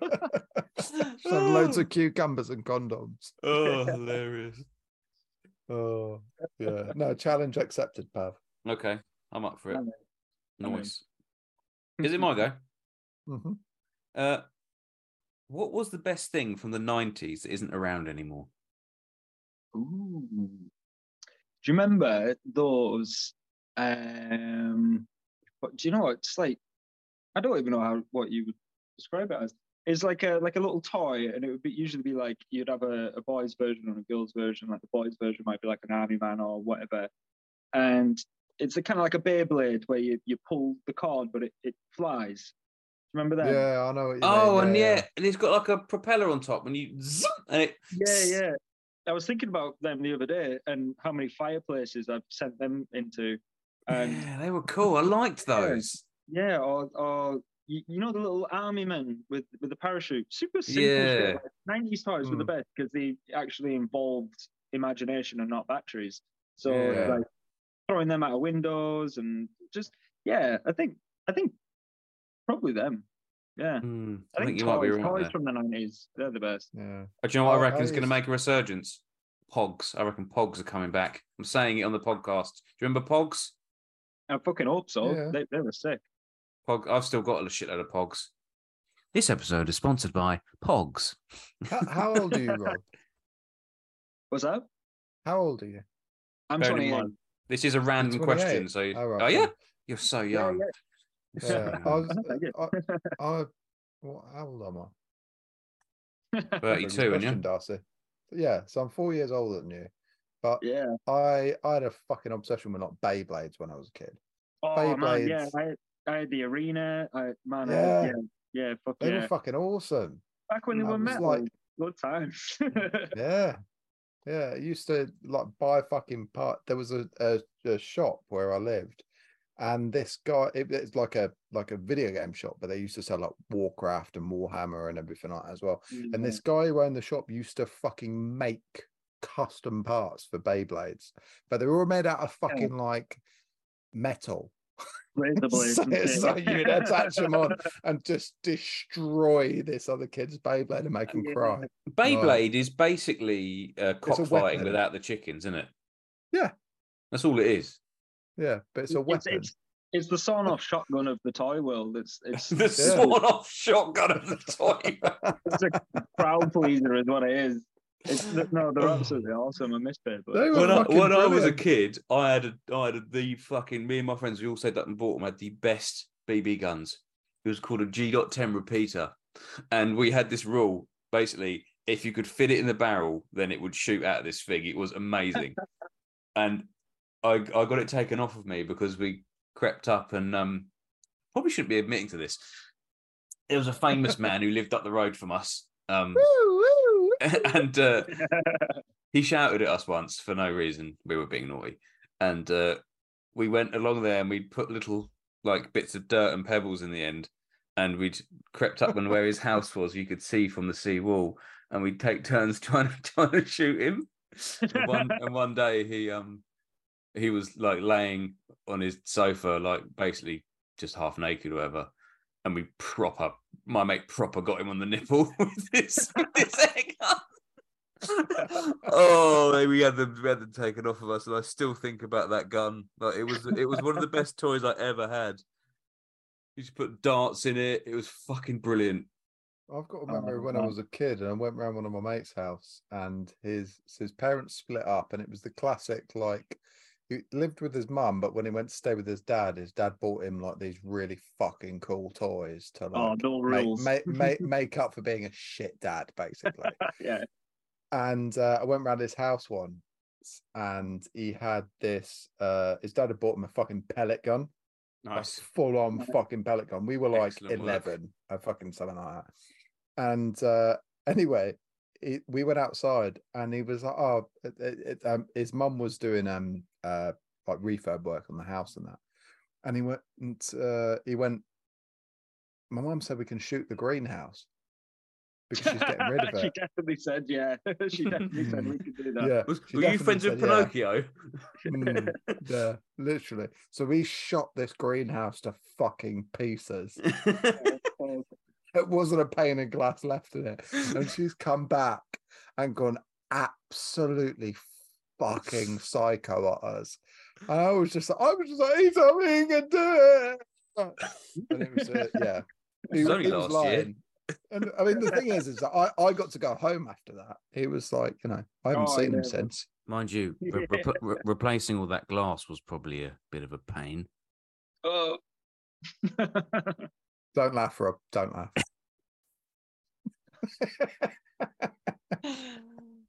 Just have loads of cucumbers and condoms.
oh, hilarious.
Oh, yeah. No, challenge accepted, Pav.
Okay, I'm up for it.
I'm in. I'm in.
Nice. Is it my go?
hmm
Uh, what was the best thing from the '90s that isn't around anymore?
Ooh. Do you remember those? Um, what, do you know what? It's like I don't even know how what you would describe it as. It's like a like a little toy, and it would be usually be like you'd have a, a boy's version and a girl's version. Like the boy's version might be like an army man or whatever, and it's a kind of like a Beyblade where you, you pull the cord, but it, it flies. Remember that?
Yeah, I know. What you
Oh,
mean.
and yeah, and it's got like a propeller on top, and you zoom, and it
yeah, yeah. I was thinking about them the other day and how many fireplaces I've sent them into. And
yeah, they were cool. I liked those.
Yeah, or or you, you know the little army men with with the parachute, super simple
Yeah.
shit. Like 90s toys were the
Mm.
best because they actually involved imagination and not batteries. So
Yeah.
like throwing them out of windows and just yeah, I think I think probably them. Yeah.
Hmm,
I, think,
you
toys,
might be right.
toys
there.
from the 90s, they're the best.
Yeah.
Oh, do you know what I
I-
reckon is going to make a resurgence? Pogs. I reckon Pogs are coming back. I'm saying it on the podcast. Do you remember Pogs?
I fucking hope so.
Yeah.
They, they were sick.
Pog. I've still got a shitload of Pogs. This episode is sponsored by Pogs.
How, how old are you, Rob?
What's that?
How old are you?
I'm
Bearing in
28.
mind, This is a random question. So,
Oh, right,
oh yeah,
cool.
you're so young.
yeah.
You're
Yeah, I
young.
was.
Thank.
I, I, what, how old am I? Very good
32, and you?
Darcy. Yeah, so I'm four years older than you, but
yeah.
I I had a fucking obsession with like Beyblades when I was a kid.
Oh man, yeah. I, I had the arena. Uh, I man,
Yeah.
had, yeah, yeah, fuck
They
yeah.
were fucking awesome.
Back when they
I
were metal,
like-
good times.
Yeah, yeah. I used to like buy fucking part. There was a, a, a shop where I lived, and this guy. It, it's like a like a video game shop, but they used to sell like Warcraft and Warhammer and everything like that as well. And this guy who owned the shop used to fucking make custom parts for Beyblades, but they were all made out of fucking like metal.
Razor blades.
so,
and
so you'd attach them on and just destroy this other kid's Beyblade and make him cry.
Beyblade is basically uh, cockfighting without the chickens, isn't it?
Yeah.
That's all it is.
Yeah, but it's a weapon.
it's, it's the sawn-off shotgun of the toy world. It's it's
the
Yeah.
sworn-off shotgun of the toy.
it's a crowd pleaser, is what it is. It's no, they're absolutely awesome. I miss Beyblade.
They were
when I,
fucking
when I was a kid, I had a, I had a, the fucking me and my friends. We all said that and bought them. Had the best BB guns. It was called a G.10 repeater, and we had this rule. Basically, if you could fit it in the barrel, then it would shoot out of this thing. It was amazing, and I I got it taken off of me because we crept up and um probably shouldn't be admitting to this. There was a famous man who lived up the road from us. Um,
Woo, woo.
and uh, he shouted at us once for no reason. We were being naughty, and uh, we went along there and we put little like bits of dirt and pebbles in the end, and we'd crept up and where his house was, you could see from the sea wall, and we'd take turns trying to trying to shoot him. And one and one day he um he was like laying on his sofa, like basically just half naked or whatever. And we proper, my mate proper got him on the nipple with this, with this egg oh, we had them, we had them taken off of us, and I still think about that gun. Like it was, it was one of the best toys I ever had. You just put darts in it. It was fucking brilliant.
I've got to remember
Oh,
when I was a kid and I went round one of my mates' house and his his parents split up and it was the classic like he lived with his mum, but when he went to stay with his dad, his dad bought him like these really fucking cool toys to
oh,
like
no
make,
rules.
make, make, make up for being a shit dad, basically.
yeah.
and uh, I went round his house once, and he had this. Uh, his dad had bought him a fucking pellet gun, a full on fucking pellet gun. We were like
Excellent
eleven, or fucking something like that. And uh, anyway, he, we went outside, and he was like, "Oh, it, it, it, um, his mum was doing um uh like refurb work on the house and that." And he went, and, uh, he went. My mum said we can shoot the greenhouse because she's getting rid of
she definitely said, yeah. she definitely said we could do that.
Yeah,
Was, were you friends with
said, yeah.
Pinocchio?
Mm, yeah, literally. So we shot this greenhouse to fucking pieces. It wasn't a pane of glass left in it. And she's come back and gone absolutely fucking psycho at us. And I was just like, I was just like, he's something he can do it. And it was, uh, yeah. He,
It was only
he was
last year.
lying. And I mean, the thing is, is that I, I got to go home after that. He was like, you know, I haven't
Oh,
seen him since.
Mind you, re- repl- re- replacing all that glass was probably a bit of a pain.
oh.
Don't laugh, Rob. Don't laugh.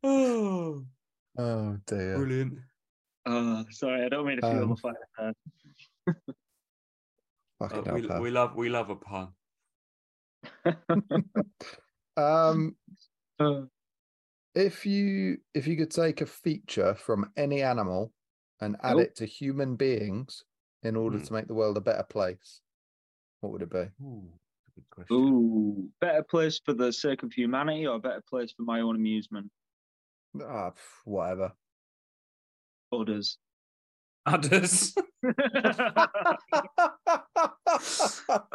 oh,
Oh dear.
brilliant.
oh, sorry, I don't mean to feel
Um,
the fire. Uh,
Fucking
Uh, we, we love we love a pun.
Um,
uh,
If you if you could take a feature from any animal and add
Oh.
it to human beings in order
Hmm.
to make the world a better place, what would it be?
Ooh, good question.
Ooh, better place for the sake of humanity or a better place for my own amusement?
Ah, pff, whatever.
Others.
Udders.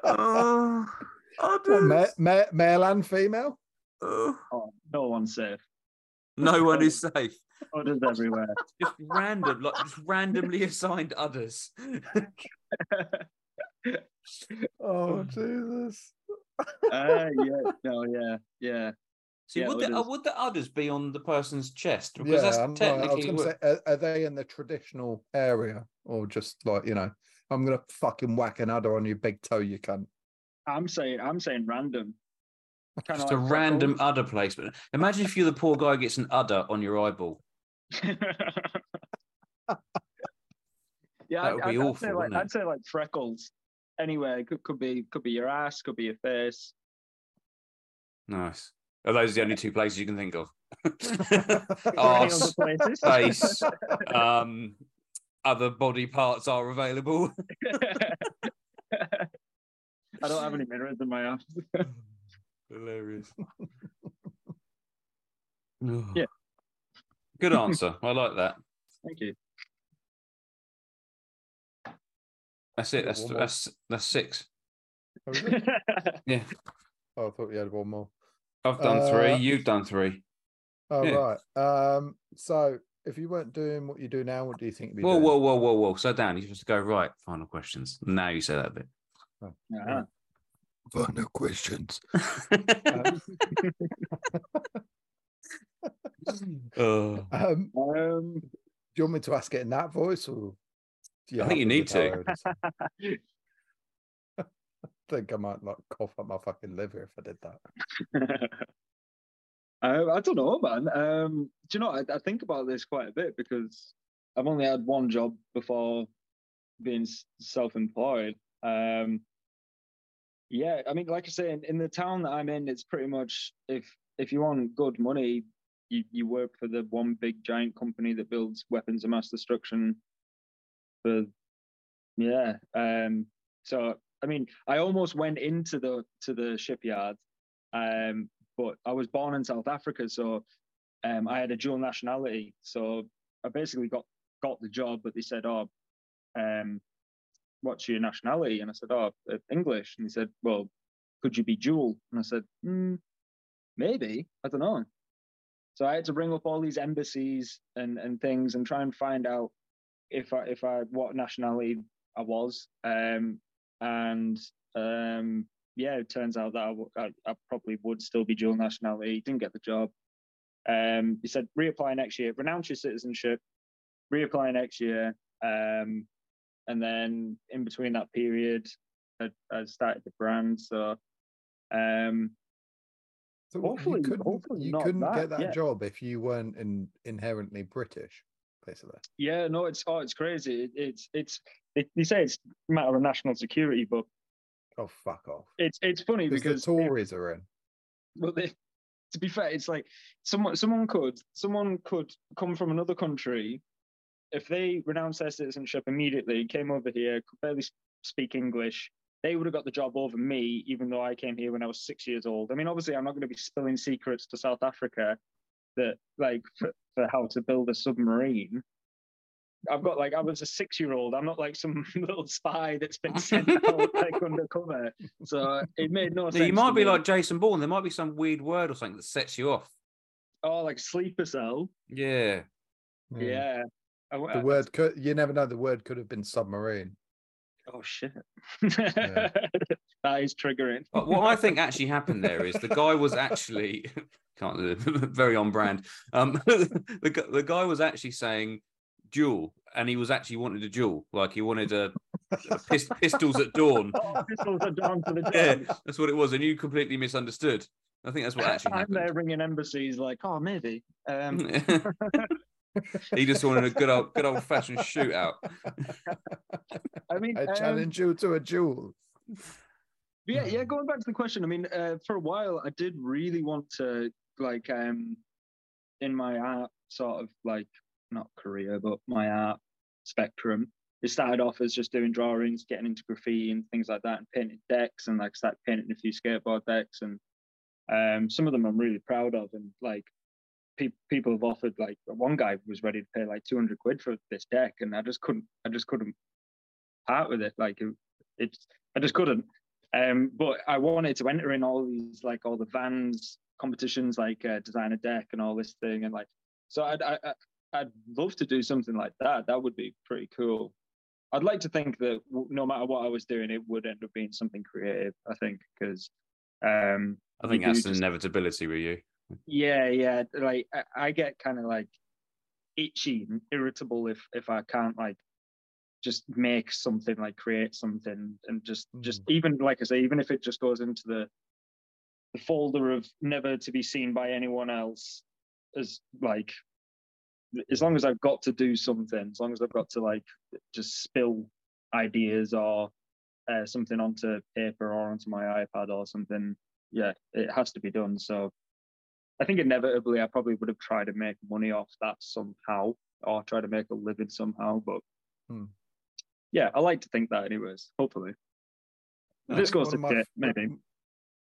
oh,
What, ma- ma- male and female?
Oh,
oh, no one's safe.
no one is safe.
Others everywhere.
Just random, like just randomly assigned udders.
Oh Jesus!
uh, yeah, no, yeah, yeah.
See,
Yeah,
would the uh,
udders.
would the udders be on the person's chest? Because
yeah,
that's
I'm, right, I was
technically.
going to say, are, are they in the traditional area or just like you know? I'm gonna fucking whack an udder on your big toe, you cunt.
I'm saying, I'm saying random. Kind
just a random udder placement. Imagine if you're the poor guy who gets an udder on your eyeball.
yeah,
That would
I'd,
be
I'd,
awful,
I'd say like,
wouldn't it?
I'd say like freckles. Anyway, could could be could be your ass, could be your face.
Nice. Are those the only two places you can think of?
Any
Arse,
other
face, um, other body parts are available.
I don't have any mirrors in my house.
Hilarious.
Yeah.
Good answer. I like that.
Thank you.
That's it.
Got
That's that's that's six.
Oh, is it?
Yeah.
Oh, I thought we had one more.
I've done three.
Uh,
You've done three.
Oh
Yeah.
right. Um. So, if you weren't doing what you do now, what do you think you'd be
Whoa,
doing?
whoa, whoa, whoa, whoa. Slow down. You're supposed to go right. Final questions. Now you say that bit.
Uh-huh.
Final questions.
Uh, Oh.
Um.
Um,
Do you want me to ask it in that voice, or? do
I think you need to.
think I might like cough up my fucking liver if I did that.
I, I don't know, man. Um, do you know? I, I think about this quite a bit because I've only had one job before being self-employed. Um, yeah, I mean, like I say, in, in the town that I'm in, it's pretty much if if you want good money, you, you work for the one big giant company that builds weapons of mass destruction. For yeah, um, so I mean, I almost went into the to the shipyard, um, but I was born in South Africa, so um, I had a dual nationality. So I basically got got the job, but they said, "Oh, um, what's your nationality?" And I said, "Oh, uh, English." And they said, "Well, could you be dual?" And I said, mm, "Maybe. I don't know." So I had to bring up all these embassies and and things and try and find out if I if I what nationality I was. Um, and um, yeah, it turns out that I, w- I, I probably would still be dual nationality. Didn't get the job. Um, he said reapply next year, renounce your citizenship, reapply next year, um, and then in between that period, I, I started the brand. So um,
So
Hopefully-
you couldn't,
hopefully
you couldn't
that,
get that
yeah.
job if you weren't in, inherently British, basically.
yeah, no, it's oh, it's crazy. It, it's it's it, you say it's a matter of national security, but
Oh fuck off!
it's it's funny
Because the Tories are in.
well, they, to be fair, it's like someone someone could someone could come from another country if they renounced their citizenship immediately, came over here, could barely speak English. They would have got the job over me, even though I came here when I was six years old. I mean, obviously, I'm not going to be spilling secrets to South Africa that, like, for, for how to build a submarine. I've got like I was a six-year-old. I'm not like some little spy that's been sent out like undercover. So it made no
Yeah,
sense.
you might be
me.
like Jason Bourne. There might be some weird word or something that sets you off.
oh, like sleeper cell.
Yeah.
Yeah. I w-
The word could you never know the word could have been submarine.
Oh shit. that is triggering.
But what I think actually happened there is the guy was actually can't very on brand. Um, the the guy was actually saying duel, and he was actually wanted a duel, like he wanted a, a pis- pistols at dawn.
Oh, pistols are down for the
Yeah, that's what it was, and you completely misunderstood. I think that's what actually
I'm there
happened.
ringing embassies like, oh, maybe. Um,
he just wanted a good old good old fashioned shootout.
I mean,
I
um,
challenge you to a duel.
yeah, yeah. Going back to the question, I mean, uh, for a while, I did really want to like um in my art sort of like not career, but my art spectrum. It started off as just doing drawings, getting into graffiti and things like that, and painting decks, and like started painting a few skateboard decks, and um, some of them I'm really proud of, and like pe- people have offered like one guy was ready to pay like 200 quid for this deck, and I just couldn't, I just couldn't part with it. Like it, it's, I just couldn't. Um, but I wanted to enter in all these like all the vans competitions, like uh, design a deck and all this thing, and like so I, I- I'd love to do something like that. That would be pretty cool. I'd like to think that no matter what I was doing, it would end up being something creative. I think because um,
I think that's an
just-
inevitability with you.
yeah, yeah. Like I, I get kind of like itchy and irritable if if I can't like just make something like create something and just just even like I say, even if it just goes into the the folder of never to be seen by anyone else as like as long as I've got to do something, as long as I've got to like just spill ideas or uh, something onto paper or onto my iPad or something, yeah, it has to be done. So I think inevitably I probably would have tried to make money off that somehow or try to make a living somehow. But
Hmm.
yeah, I like to think that anyways, hopefully. This goes to
my
maybe.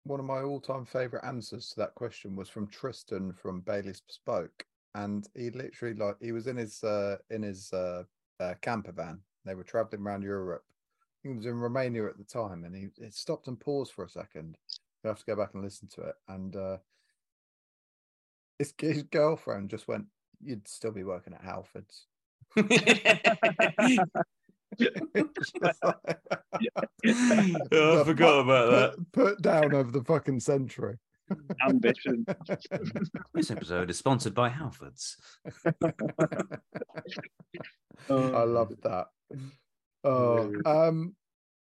One of my all-time favorite answers to that question was from Tristan from Bailey's Bespoke, and he literally like he was in his uh, in his uh, uh, camper van. They were traveling around Europe. He was in Romania at the time, and he it stopped and paused for a second. You have to go back and listen to it. And uh, his, his girlfriend just went, "You'd still be working at Halfords." Like-
Oh, I forgot about that.
Put, put down over the fucking century.
Ambition.
This episode is sponsored by Halfords.
I love that. Oh, um,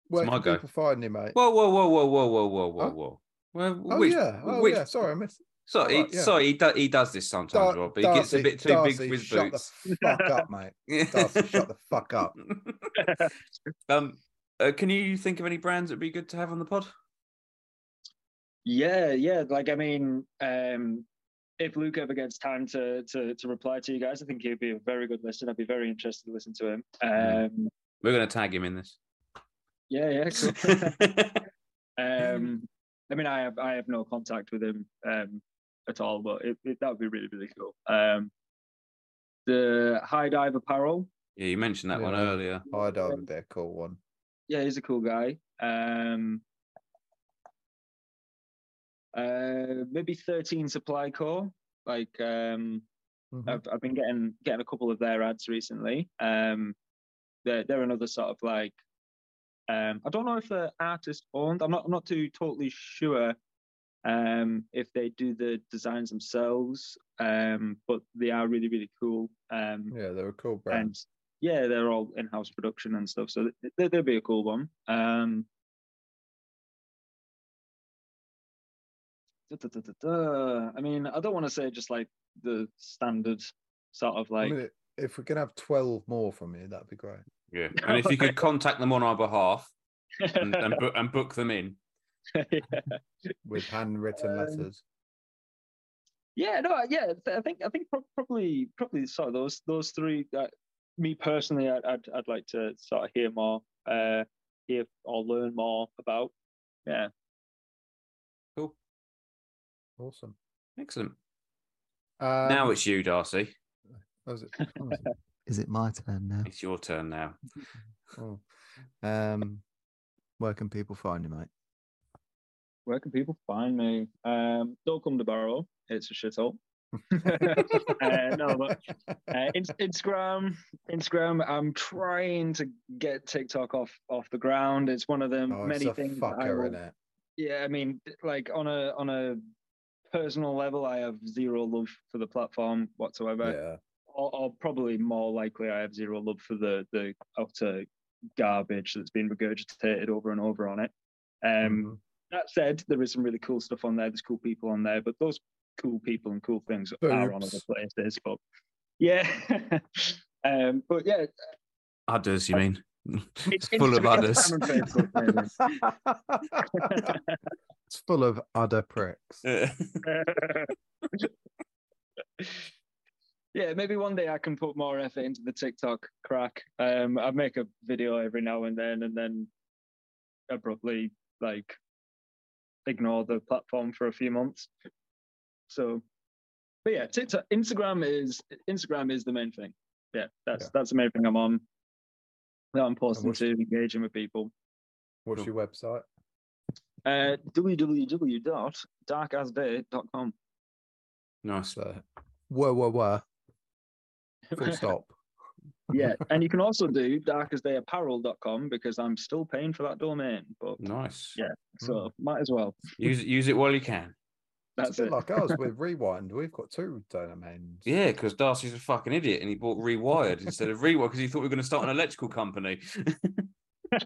where
my
can
go.
people find you, mate?
Whoa, whoa, whoa, whoa, whoa, whoa, whoa, whoa,
Huh?
whoa. Well,
oh
which,
yeah, oh
which,
yeah. Sorry, I missed.
Sorry,
Alright,
he,
yeah.
sorry, he, do, he does this sometimes,
Dar-
Rob. But he gets a bit too
Darcy,
big for his
shut
boots.
the fuck up, mate. Darcy, shut the fuck up.
um, uh, can you think of any brands that'd be good to have on the pod?
Yeah, yeah. Like I mean, um, if Luke ever gets time to to to reply to you guys, I think he'd be a very good listener. I'd be very interested to listen to him. Um,
We're going to tag him in this.
yeah, yeah. Cool. um, I mean, I have I have no contact with him um, at all, but it, it, that would be really really cool. Um, the High Dive Apparel,
yeah, you mentioned that one earlier.
High dive, have would be a cool one.
yeah, he's a cool guy. Um, uh, maybe thirteen Supply Co. Like um,
Mhm.
I've, I've been getting getting a couple of their ads recently. Um, they're they're another sort of like um, I don't know if they're artist owned. I'm not I'm not too totally sure um, if they do the designs themselves. Um, but they are really really cool. Um,
Yeah, they're a cool brand.
and yeah, they're all in house production and stuff. So th- th- they'll be a cool one. Um, da- da- da- da- da. I mean, I don't want to say just like the standard sort of like.
I
like
mean, if we can have twelve more from you, that'd be great.
Yeah. And if you could contact them on our behalf and, and, book, and book them in.
with handwritten
Um,
letters.
yeah, no, yeah, I think I think probably probably sort of those those three. Uh, me personally, I'd, I'd I'd like to sort of hear more, uh, hear or learn more about. Yeah,
Cool.
Awesome.
Excellent.
Um,
now it's you, Darcy.
oh, is it, oh, it- is it my turn now?
It's your turn now.
Oh. Um, where can people find you, mate?
where can people find me? Um, don't come to Barrow. It's a shithole. uh, no, but uh, Instagram, Instagram. I'm trying to get TikTok off off the ground. It's one of the
Oh,
many
it's a
things. that I
fucker,
will-
in it?
yeah, I mean, like on a on a personal level, I have zero love for the platform whatsoever.
Yeah.
Or, or probably more likely, I have zero love for the the utter garbage that's been regurgitated over and over on it. Um,
Mhm.
that said, there is some really cool stuff on there. There's cool people on there, but those cool people and cool things are on other places. But yeah, um, but yeah,
Udders, you mean?
It's
It's full of
Instagram
udders.
and Facebook, maybe.
it's full of udder pricks.
yeah, maybe one day I can put more effort into the TikTok crack. Um, I make a video every now and then, and then abruptly like ignore the platform for a few months. So, but yeah, TikTok, Instagram is Instagram is the main thing. Yeah, that's
Yeah.
that's the main thing I'm on. That I'm posting to, engaging with people.
What's
Cool.
your website?
Uh, www.darkasday.com.
Nice.
So, whoa, whoa, whoa. Full stop.
yeah, and you can also do darkasdayapparel.com because I'm still paying for that domain. But
Nice.
Yeah. so might as well.
Use it use it while you can.
It's
That's
a bit
it.
like us with Rewind. We've got two domains.
Yeah, because Darcy's a fucking idiot and he bought Rewired instead of Rewired because he thought we were going to start an electrical company.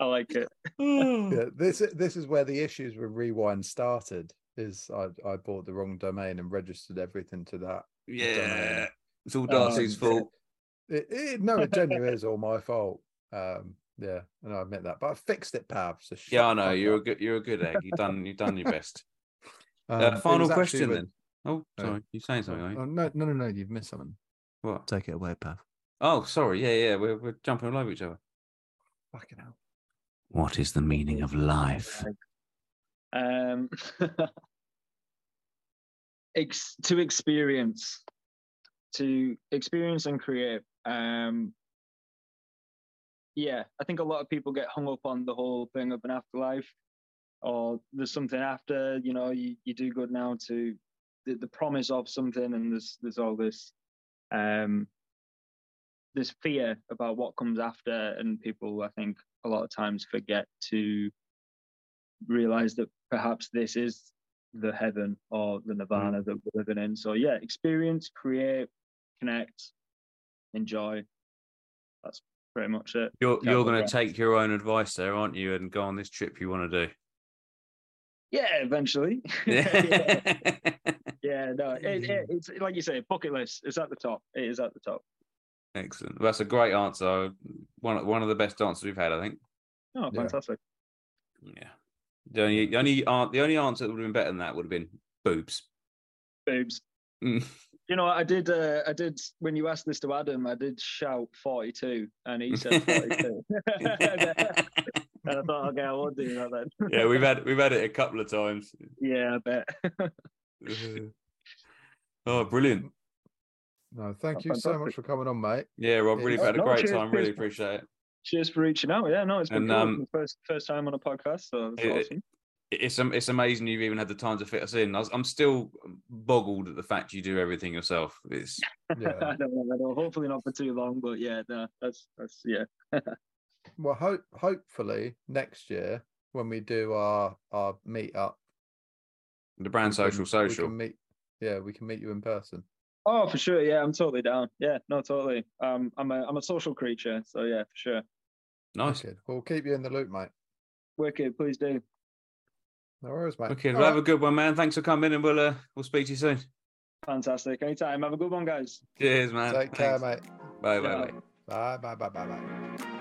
I like it.
Yeah, this this is where the issues with Rewind started. Is I I bought the wrong domain and registered everything to that.
Yeah. It's all
Oh,
Darcy's
yeah.
fault.
It, it, no, it genuinely is all my fault. Um, yeah, and I admit that, but I fixed it, Pav. So
Yeah, I know. You're a good you're a good egg. You've done you've done your best.
Um,
Uh, final question
with-
then. Oh,
Oh.
sorry. You saying something, are you?
Oh, no, no, no, no. You've missed something.
What?
Take it away, Pav.
Oh, sorry. Yeah, yeah. We're we're jumping all over each other.
Fucking hell.
What is the meaning of life?
Um, ex- to experience, to experience and create. Um, yeah, I think a lot of people get hung up on the whole thing of an afterlife, or there's something after. You know, you, you do good now to the, the promise of something, and there's there's all this um, this fear about what comes after, and people I think a lot of times forget to realize that perhaps this is the heaven or the nirvana that we're living in. So yeah, experience, create, connect, enjoy. That's pretty much it.
You're
Yeah,
you're going to take your own advice there, aren't you, and go on this trip you want to do?
Yeah, eventually. yeah,
Yeah.
yeah, no, it, it, it's like you say, bucket list. It's at the top. It is at the top.
Excellent. That's a great answer. One one of the best answers we've had, I think.
Oh,
Yeah.
fantastic.
Yeah. The only the only an- the only answer that would have been better than that would have been boobs.
Boobs.
Mm.
You know, I did. Uh, I did. When you asked this to Adam, I did shout forty-two, and he said forty-two. and I thought, okay, I won't do that then.
yeah, we've had we've had it a couple of times.
yeah, I bet.
oh, brilliant.
No, thank
Oh,
you so much for coming on, mate.
Yeah, Rob, really
It's-
had a great
cheers,
time. Really appreciate it.
Cheers for reaching out. Yeah, no, it's been
And,
cool.
um,
first first time on a podcast, so it's
it-
awesome.
It's am- it's amazing you've even had the time to fit us in. I was, I'm still boggled at the fact you do everything yourself. It's
Yeah.
I don't know, I don't- Hopefully not for too long, but yeah, no, that's that's yeah.
Well, hope hopefully next year when we do our our meet up,
the brand social
can-
social.
can meet. Yeah, we can meet you in person.
Oh, for sure. Yeah, I'm totally down. Yeah, no, totally. Um, I'm a I'm a social creature, so yeah, for sure.
Nice.
Wicked. We'll keep you in the loop, mate.
Wicked, please do.
No worries, mate.
Okay,
All
well, have
right.
a good one, man. Thanks for coming, and we'll uh, we'll speak to you soon.
Fantastic. Anytime. Have a good one, guys.
Cheers, man.
Take care, mate.
Bye, bye,
Yeah.
bye.
Bye, bye, bye, bye, bye.